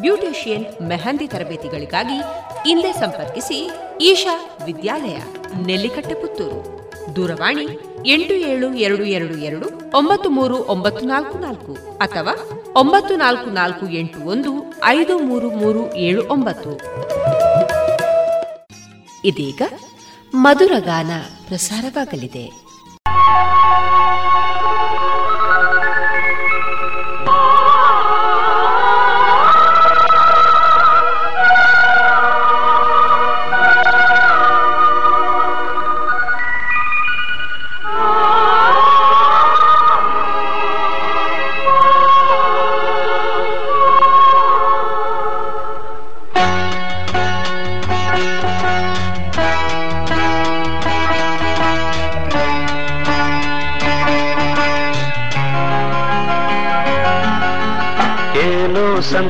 ಬ್ಯೂಟಿಷಿಯನ್ ಮೆಹಂದಿ ತರಬೇತಿಗಳಿಗಾಗಿ ಹಿಂದೆ ಸಂಪರ್ಕಿಸಿ ಈಶಾ ವಿದ್ಯಾಲಯ ನೆಲ್ಲಿಕಟ್ಟೆ ಪುತ್ತೂರು ದೂರವಾಣಿ ಎಂಟು ಏಳು ಎರಡು ಎರಡು ಎರಡು ಒಂಬತ್ತು ಮೂರು ಒಂಬತ್ತು ನಾಲ್ಕು ನಾಲ್ಕು ಅಥವಾ ಒಂಬತ್ತು ನಾಲ್ಕು ನಾಲ್ಕು ಎಂಟು ಒಂದು ಐದು ಮೂರು ಮೂರು ಏಳು ಒಂಬತ್ತು. ಇದೀಗ ಮಧುರಗಾನ ಪ್ರಸಾರವಾಗಲಿದೆ.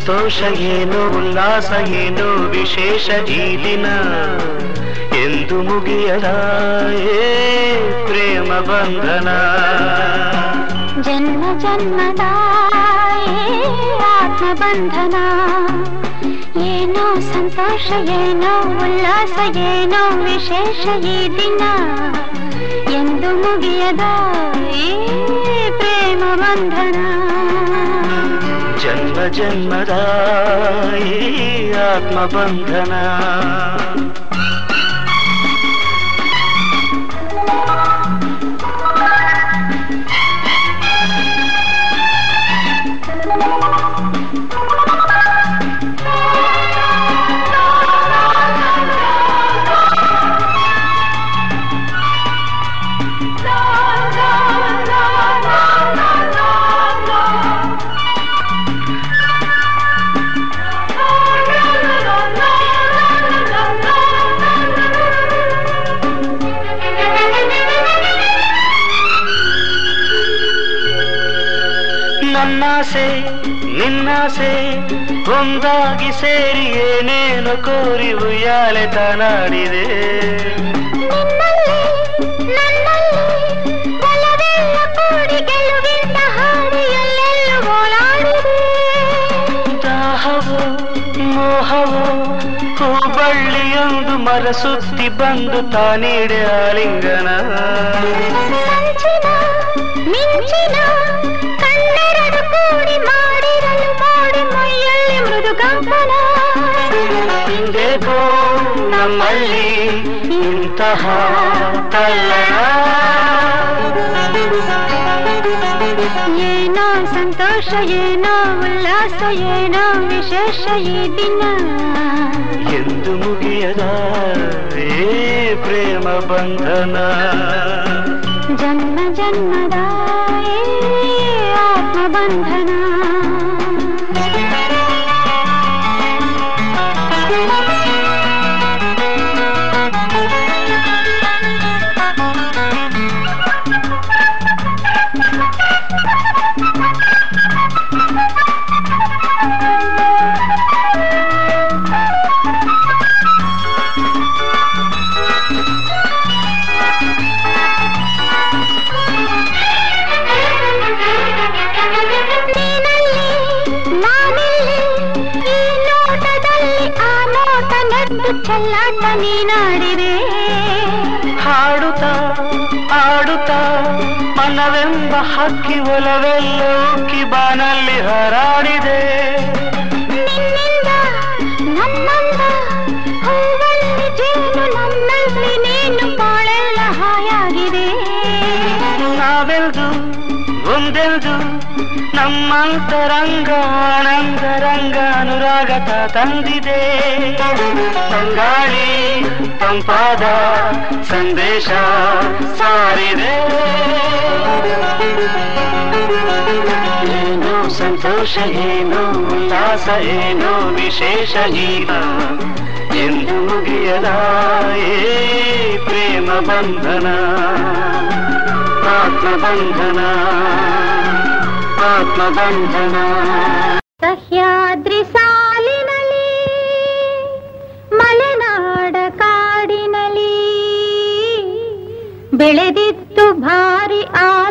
ಸಂತೋಷ ಏನು ಉಲ್ಲಾಸ ಏನು ವಿಶೇಷ ಈ ದಿನ ಎಂದು ಮುಗಿಯದ ಏ ಪ್ರೇಮ ಬಂಧನ ಜನ್ಮ ಜನ್ಮದ ಆತ್ಮಬಂಧನ ಏನೋ ಸಂತೋಷ ಏನೋ ಉಲ್ಲಾಸ ಏನೋ ವಿಶೇಷ ಈ ದಿನ ಎಂದು ಮುಗಿಯದ ಈ ಪ್ರೇಮ ಬಂಧನ ಜನ್ಮ ಜನ್ಮದ ಈ ಆತ್ಮಬಂಧನ ನಿನ್ನಾಸೆ ಒಂದಾಗಿ ಸೇರಿ ಏನೇನು ಕೋರಿ ಉಯ್ಯಾಲೆ ತನಾಡಿದೆ. ಹೂಬಳ್ಳಿಯೊಂದು ಕೂಡಿ ಸುತ್ತಿ ದಾಹವೋ ಮೋಹವೋ ಹೂಬಳ್ಳಿಯೊಂದು ಬಂದು ತಾನೀಡೆ ಆಲಿಂಗನ. ಮಿಂಚಿನ ನಮ್ಮಲ್ಲಿ ಇಂತಹ ತಲ್ಲಣ ಏನೋ ಸಂತೋಷ ಏನೋ ಉಲ್ಲಾಸ ಏನೋ ವಿಶೇಷ ಈ ದಿನ ಎಂದು ಮುಗಿಯದ ಏ ಪ್ರೇಮ ಬಂಧನ ಜನ್ಮ ಜನ್ಮದ ಈ ಆತ್ಮಬಂಧನ ಮನವೆಂಬ ಹಕ್ಕಿ ಒಲವೆಲ್ಲೋ ಕಿಬಾನಲ್ಲಿ ಬಾನಲ್ಲಿ ಹರಾಡಿದೆ. ಅನಂತರಂಗ ನಾವೆಲ್ದು ಒಂದೆಲ್ದು ನಮ್ಮಂತರಂಗ ಆನಂದರಂಗ ಅನುರಾಗತ ತಂದಿದೆ. ತಂಗಾಳಿ ತಂಪಾದ ಸಂದೇಶ ಸಾರಿದೆ. ಏನೋ ಸಂತೋಷ, ಏನು ಉಲ್ಲಾಸ, ಏನು ವಿಶೇಷ ಈಗ. ಎಂದು ಮುಗಿಯದ ಪ್ರೇಮ ಬಂಧನ, ಆತ್ಮ ಬಂಧನ ಸಹ್ಯಾದ್ರಿ ಸಾಲಿನಲ್ಲಿ, ಮಲೆನಾಡ ಕಾಡಿನಲ್ಲಿ, ಬೆಳೆದಿತ್ತು ಭಾರಿ ಆಲದ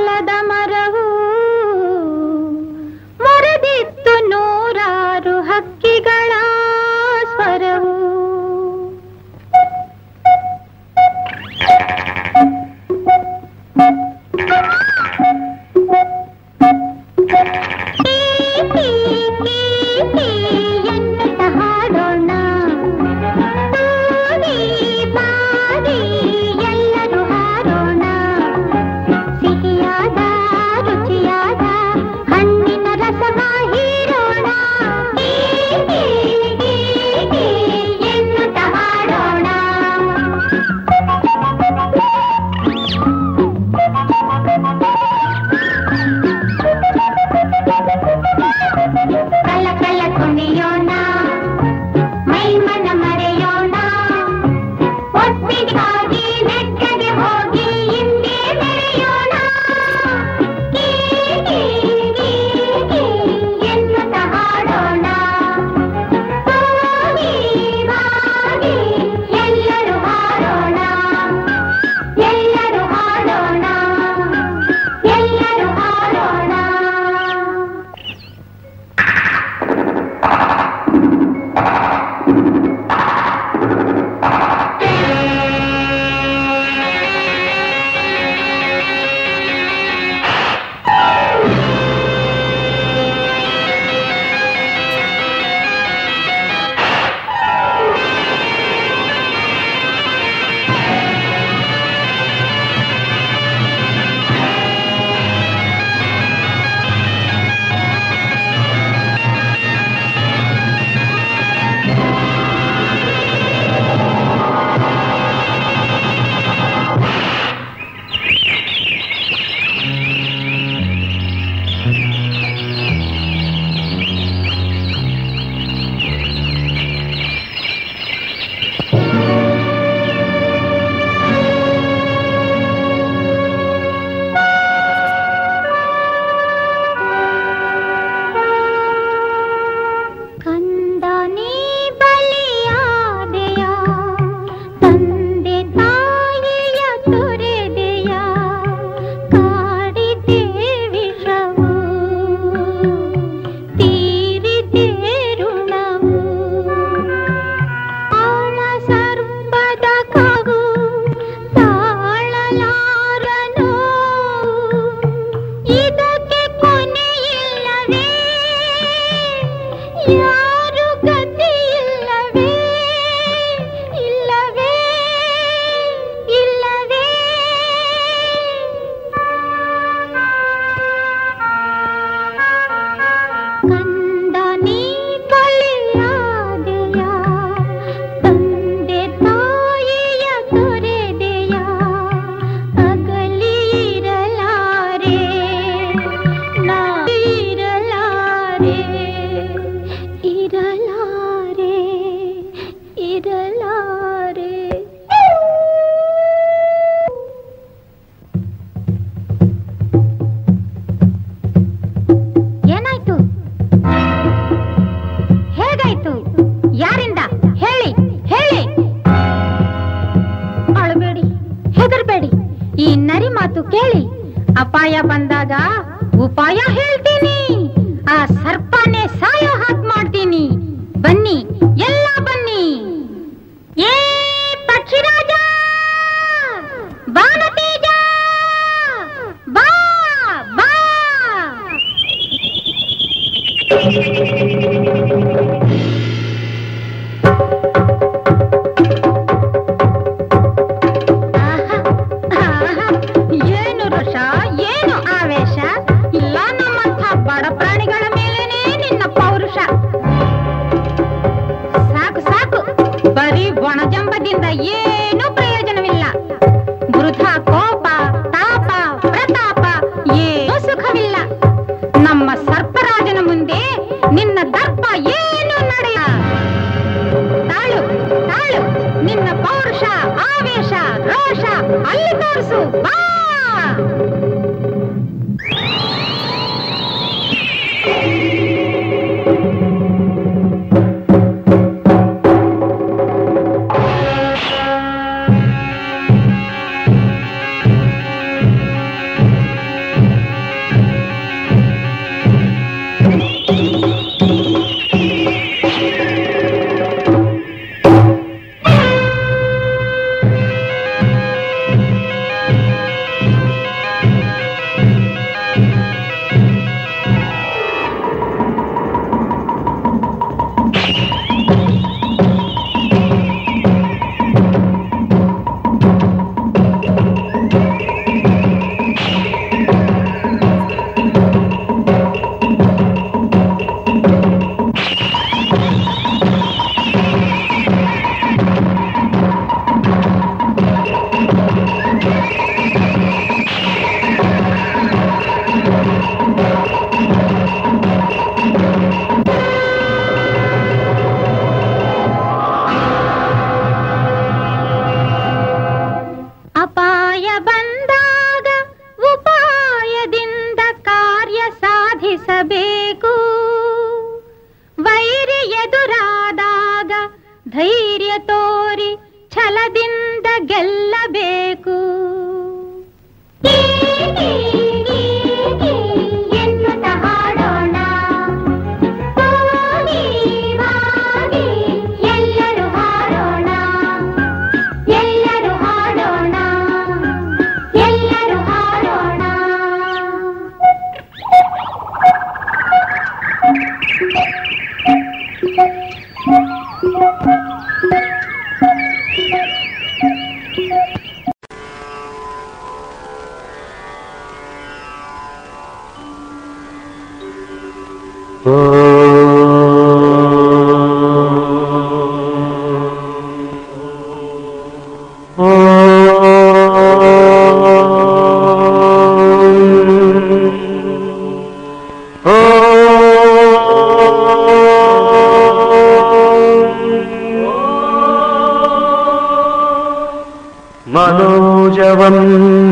मनोजवम्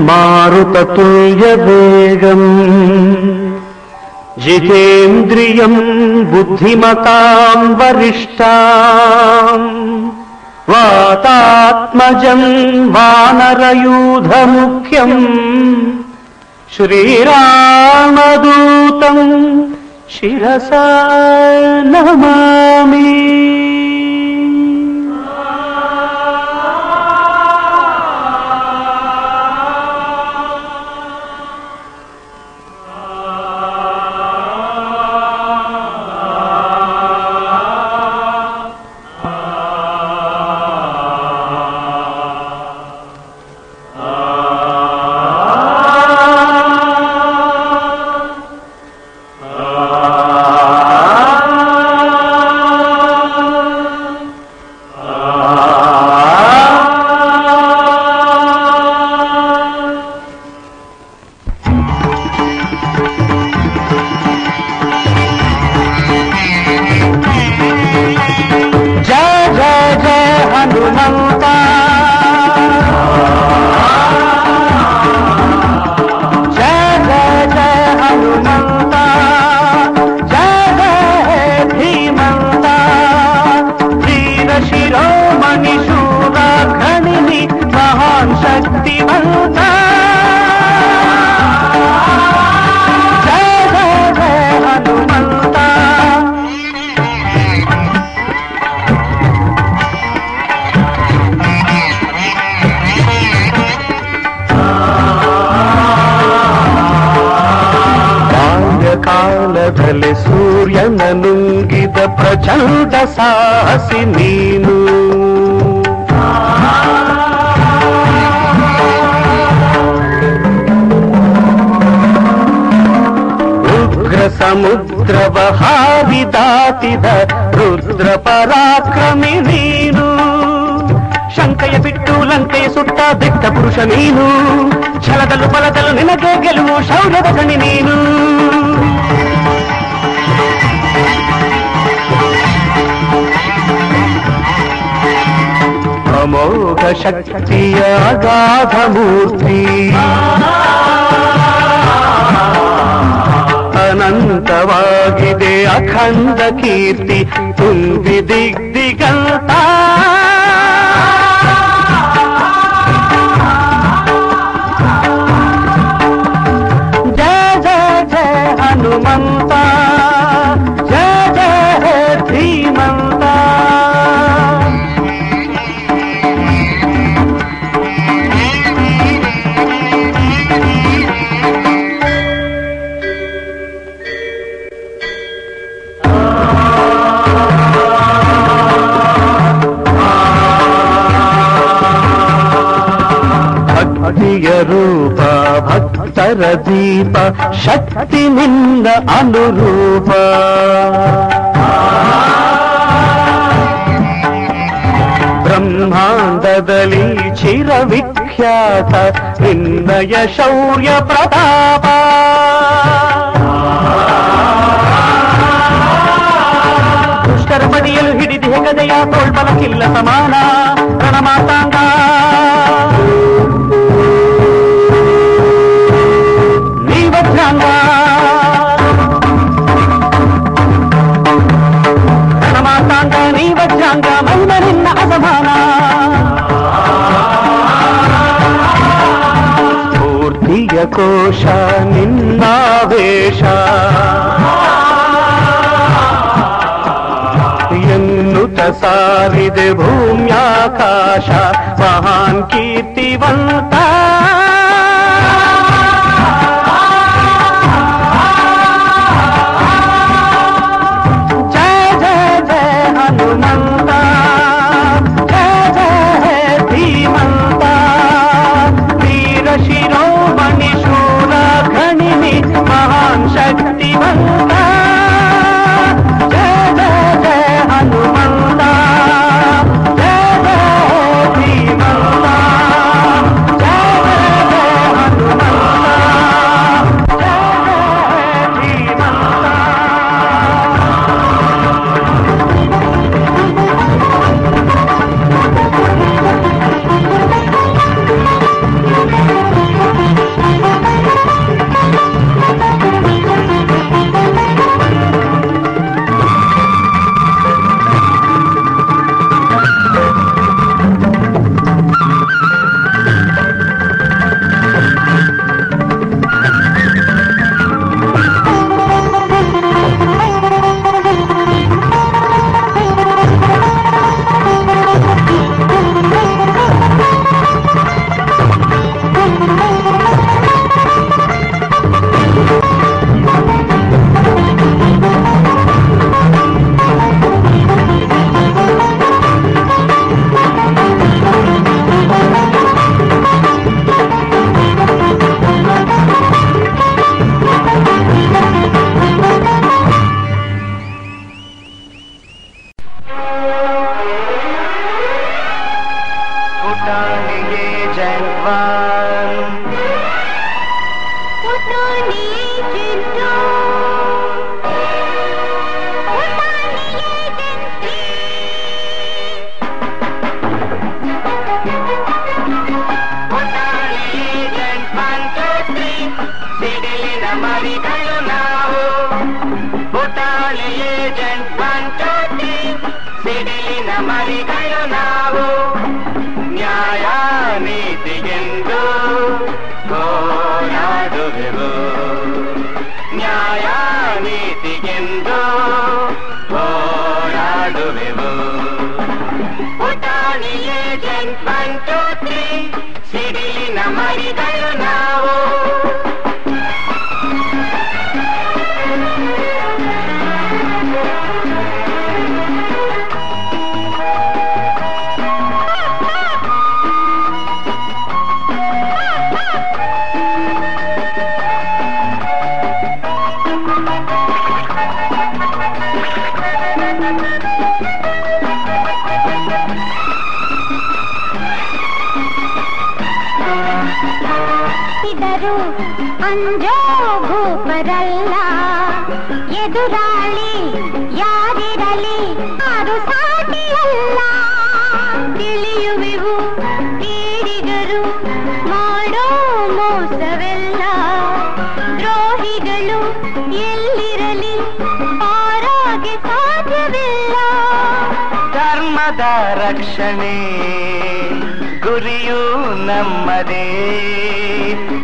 मारुततुल्यवेगम् जितेन्द्रियम् बुद्धिमताम् वरिष्ठाम् वातात्मजम् वानरयूधमुख्यम् श्रीरामदूतम् शिरसा नमामि। ফাগুর ಶಕ್ತಿ ನಿಂದ ಅನುರೂಪ. ಬ್ರಹ್ಮಾಂಡದಲ್ಲಿ ಚಿರವಿಖ್ಯಾತ ನಿನ್ನಯ ಶೌರ್ಯ ಪ್ರತಾಪ. ಪುಷ್ಕರ ಬದಿಯಲ್ಲಿ ಹಿಡಿದು ಹೆಗದೆಯ ತೋಳ್ಬಲ ಸಮಾನ. ಪ್ರಣಮಾತಾಂಗ. ಕೋಶ ನಿನ್ನಾವೇಶ ಎನ್ನುತ ಸಾರಿದೆ ಭೂಮ್ಯಾಕಾಶ ಮಹಾನ್ ಕೀರ್ತಿವಂತ ಅದು ಸಾಟಿಯಲ್ಲ. ತಿಳಿಯುವೆವು ಕೇಡಿಗರು ಮಾಡೋ ಮೋಸವೆಲ್ಲ. ದ್ರೋಹಿಗಳು ಎಲ್ಲಿರಲಿ? ಪಾರಾಗೆ ಸಾಧ್ಯವಿಲ್ಲ. ಧರ್ಮದ ರಕ್ಷಣೆ ಗುರಿಯು ನಮ್ಮದೇ.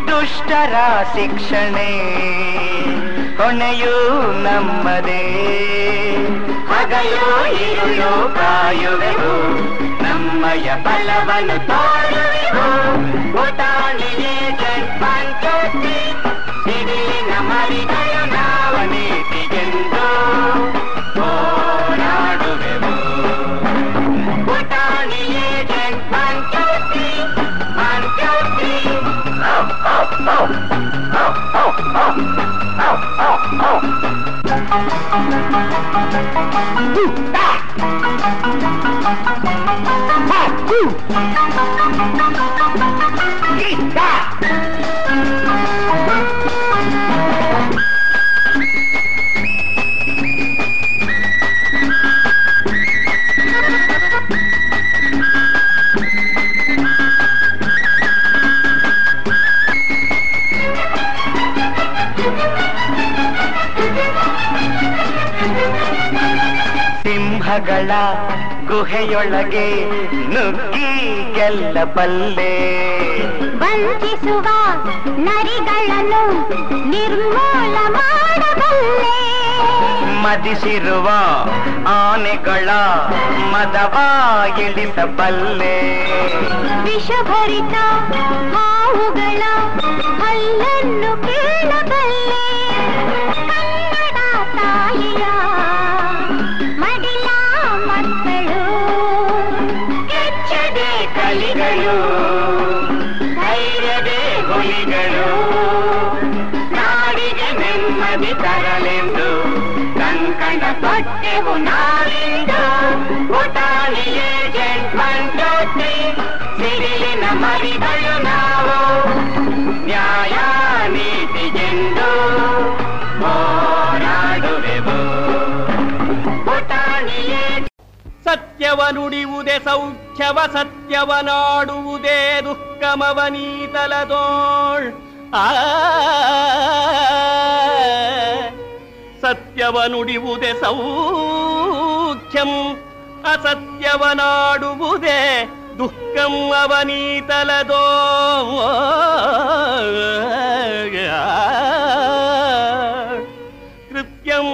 ದುಷ್ಟರ ಶಿಕ್ಷಣೆ ಹೊಣೆಯೂ ನಮ್ಮದೇ. ಹಗಲು ಇರುಳು ಕಾಯುವೆವು ನಮ್ಮಯ ಬಲವನ್ನು ತೋರುವೆವು ಪುಟಾಣಿಗೆ ಪಂಚೋತಿ ಸಿಡಿಲಿನ ಮರಿಗಳು ನಾವನೇತಿಗೆಂದು ಹೋರಾಡುವೆವು Ooh, ah! Ah, ooh. ಸಿಂಹಗಳ ಗುಹೆಯೊಳಗೆ ನುಗ್ಗಿ ಗೆಲ್ಲಬಲ್ಲೆ ವಂಚಿಸುವ ನರಿಗಳನ್ನು ನಿರ್ಮೂಲ ಮಾಡಬಲ್ಲೆ. ಮದಿಸಿರುವ ಆನೆಗಳ ಮದವ ಎಳಿಸಬಲ್ಲೆ ವಿಷಭರಿತ ಹಾವುಗಳ ಹಲ್ಲನ್ನು ಕೇಳಬಲ್ಲೆ. ಕಲಿಗಳು ಧೈರ್ಯದೇ ಹುಲಿಗಳು ನಾಡಿಗೆ ನೆಮ್ಮದಿ ತರಲೆಂದು ಕಂಕಣ ತೊಟ್ಟೆವು ನಾಳಿಂದು ಪುಟಾಣಿಯೇ ಜಂಟಿ ಸಿಡಿಲಿನ ಮರಿಗಳು ಸತ್ಯವ ನುಡಿಯುವುದೇ ಸೌಖ್ಯವ ಸತ್ಯವ ನಾಡುವುದೇ ನೀತಲ ಆ ಸತ್ಯವ ನುಡಿಯುವುದೇ ಸೌಖ್ಯಂ ಅಸತ್ಯವ ನಾಡುವುದೇ ದುಃಖಂ ಅವನೀತಲದೋ ಕೃತ್ಯಂ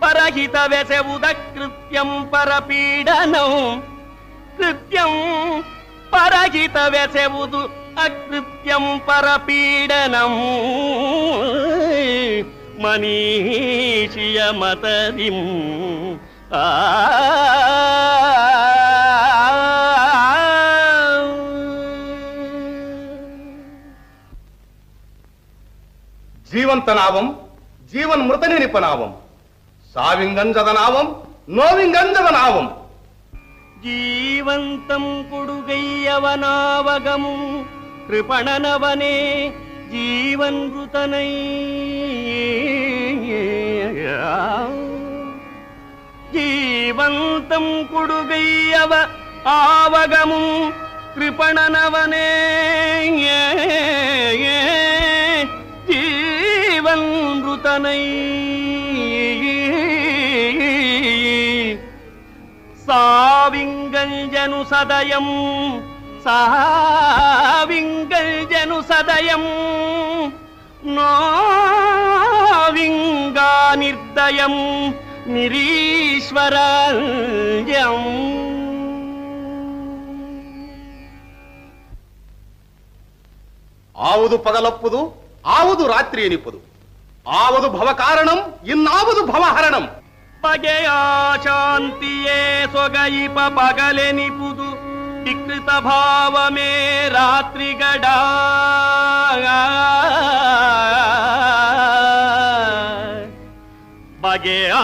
ಪರಹಿತವೆಸೆವುದ ಕೃತ್ಯಂ కృత్యం పరపీడనం కృత్యం పరహిత వెసవుదు అకృత్యం పరపీడనము మనీషియ మతరిం ఆ జీవంతనావం జీవన్ మృతనినిపనావం సావింగంజదనావం நோவிங்கந்தவனாவும். ஜீவந்தம் கொடுகையவனாவகமும் கிருபணனவனே ஜீவன்ருதனை. ஜீவந்தம் கொடுகையவ ஆவகமும் கிருபணனவனே. ஜீவன்ருதனை. సావింగల్ జను సదయం సావింగల్ జను సదయం నావింగా నిర్దయం నిరీశ్వరం ఆవుదు పగలప్పుదు ఆవుదు రాత్రి ఎనిపుదు. ఆవదు భవ కారణం ఇన్నావదు భవహరణం. పగయా శాంతియే సొగయిప పగలె నిపుదు. వికృత భావమే రాత్రిగడా బగయా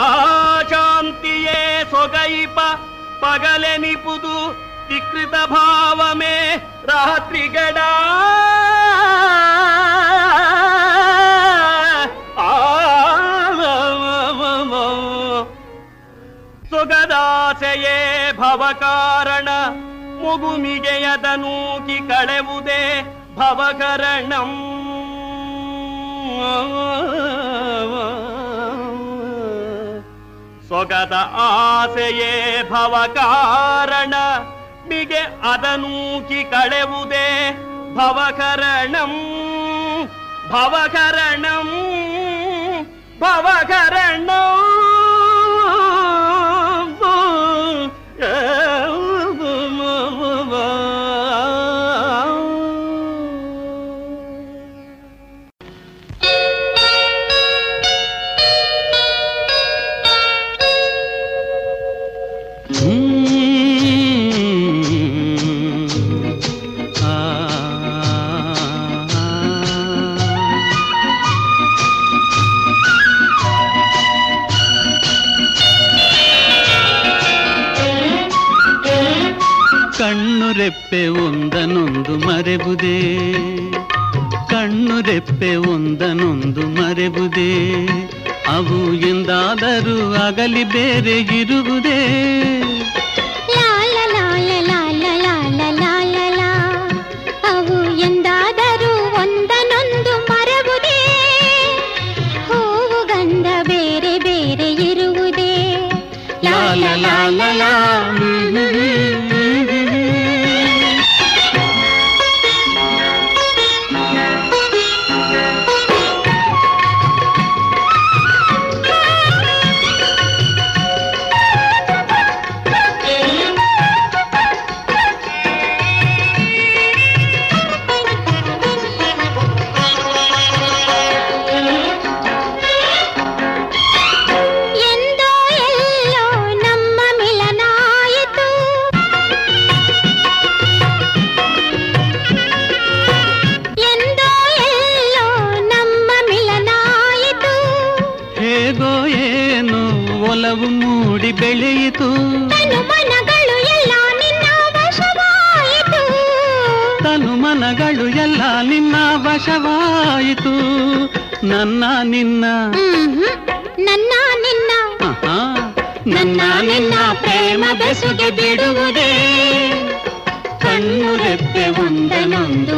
శాంతియే సొగయిప పగలె నిపుదు. వికృత భావమే రాత్రిగడా ಆಸೆಯೇ ಮುಗುಮಿಗೆಯದ ನೂಕಿ ಕಳೆವುದೇ ಭವಕರಣಂ ಸೊಗದ ಆಸೆಯೇ ಭವಕಾರಣ ಮಿಗೆ ಅದನೂಕಿ ಕಳೆವುದೇ ಭವಕರಣಂ ಭವಕರಣಂ ಭವಕರಣಂ ರೆಪ್ಪೆ ಒಂದನೊಂದು ಮರೆಬುದೇ ಕಣ್ಣು ರೆಪ್ಪೆ ಒಂದನೊಂದು ಮರೆಬುದೇ ಅವು ಎಂದಾದರೂ ಅಗಲಿ ಬೇರೆ ಇರುವುದೇ? ಅವು ಎಂದಾದರೂ ಒಂದನೊಂದು ಮರವುದೇ? ಹೂವು ಗಂಧ ಬೇರೆ ಬೇರೆ ಇರುವುದೇ? ಲಾಲ ಲಾಲ ಲಾ. ನನ್ನ ನಿನ್ನ ನನ್ನ ನಿನ್ನ ಆಹಾ, ನನ್ನ ನಿನ್ನ ಪ್ರೇಮ ಬೆಸುಗೆ ಬಿಡುವುದೇ ಕಣ್ಣು ರೆಪ್ಪೆ ಒಂದನೊಂದು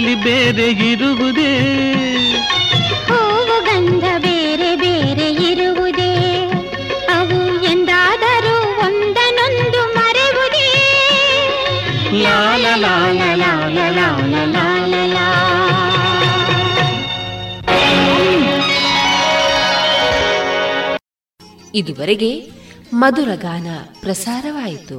ಅಗಲಿ ಬೇರೆ ಇರುವುದೇ ಹೂವು ಗಂಧ ಬೇರೆ ಬೇರೆ ಇರುವುದೇ ಅವು ಎಂದಾದರೂ ಒಂದನೊಂದು ಮರೆವುದೇ ಲಾಲ ಲಾಲ ಲಾಲ ಲಾಲ ಲಾಲ ಇದುವರೆಗೆ ಮಧುರ ಗಾನ ಪ್ರಸಾರವಾಯಿತು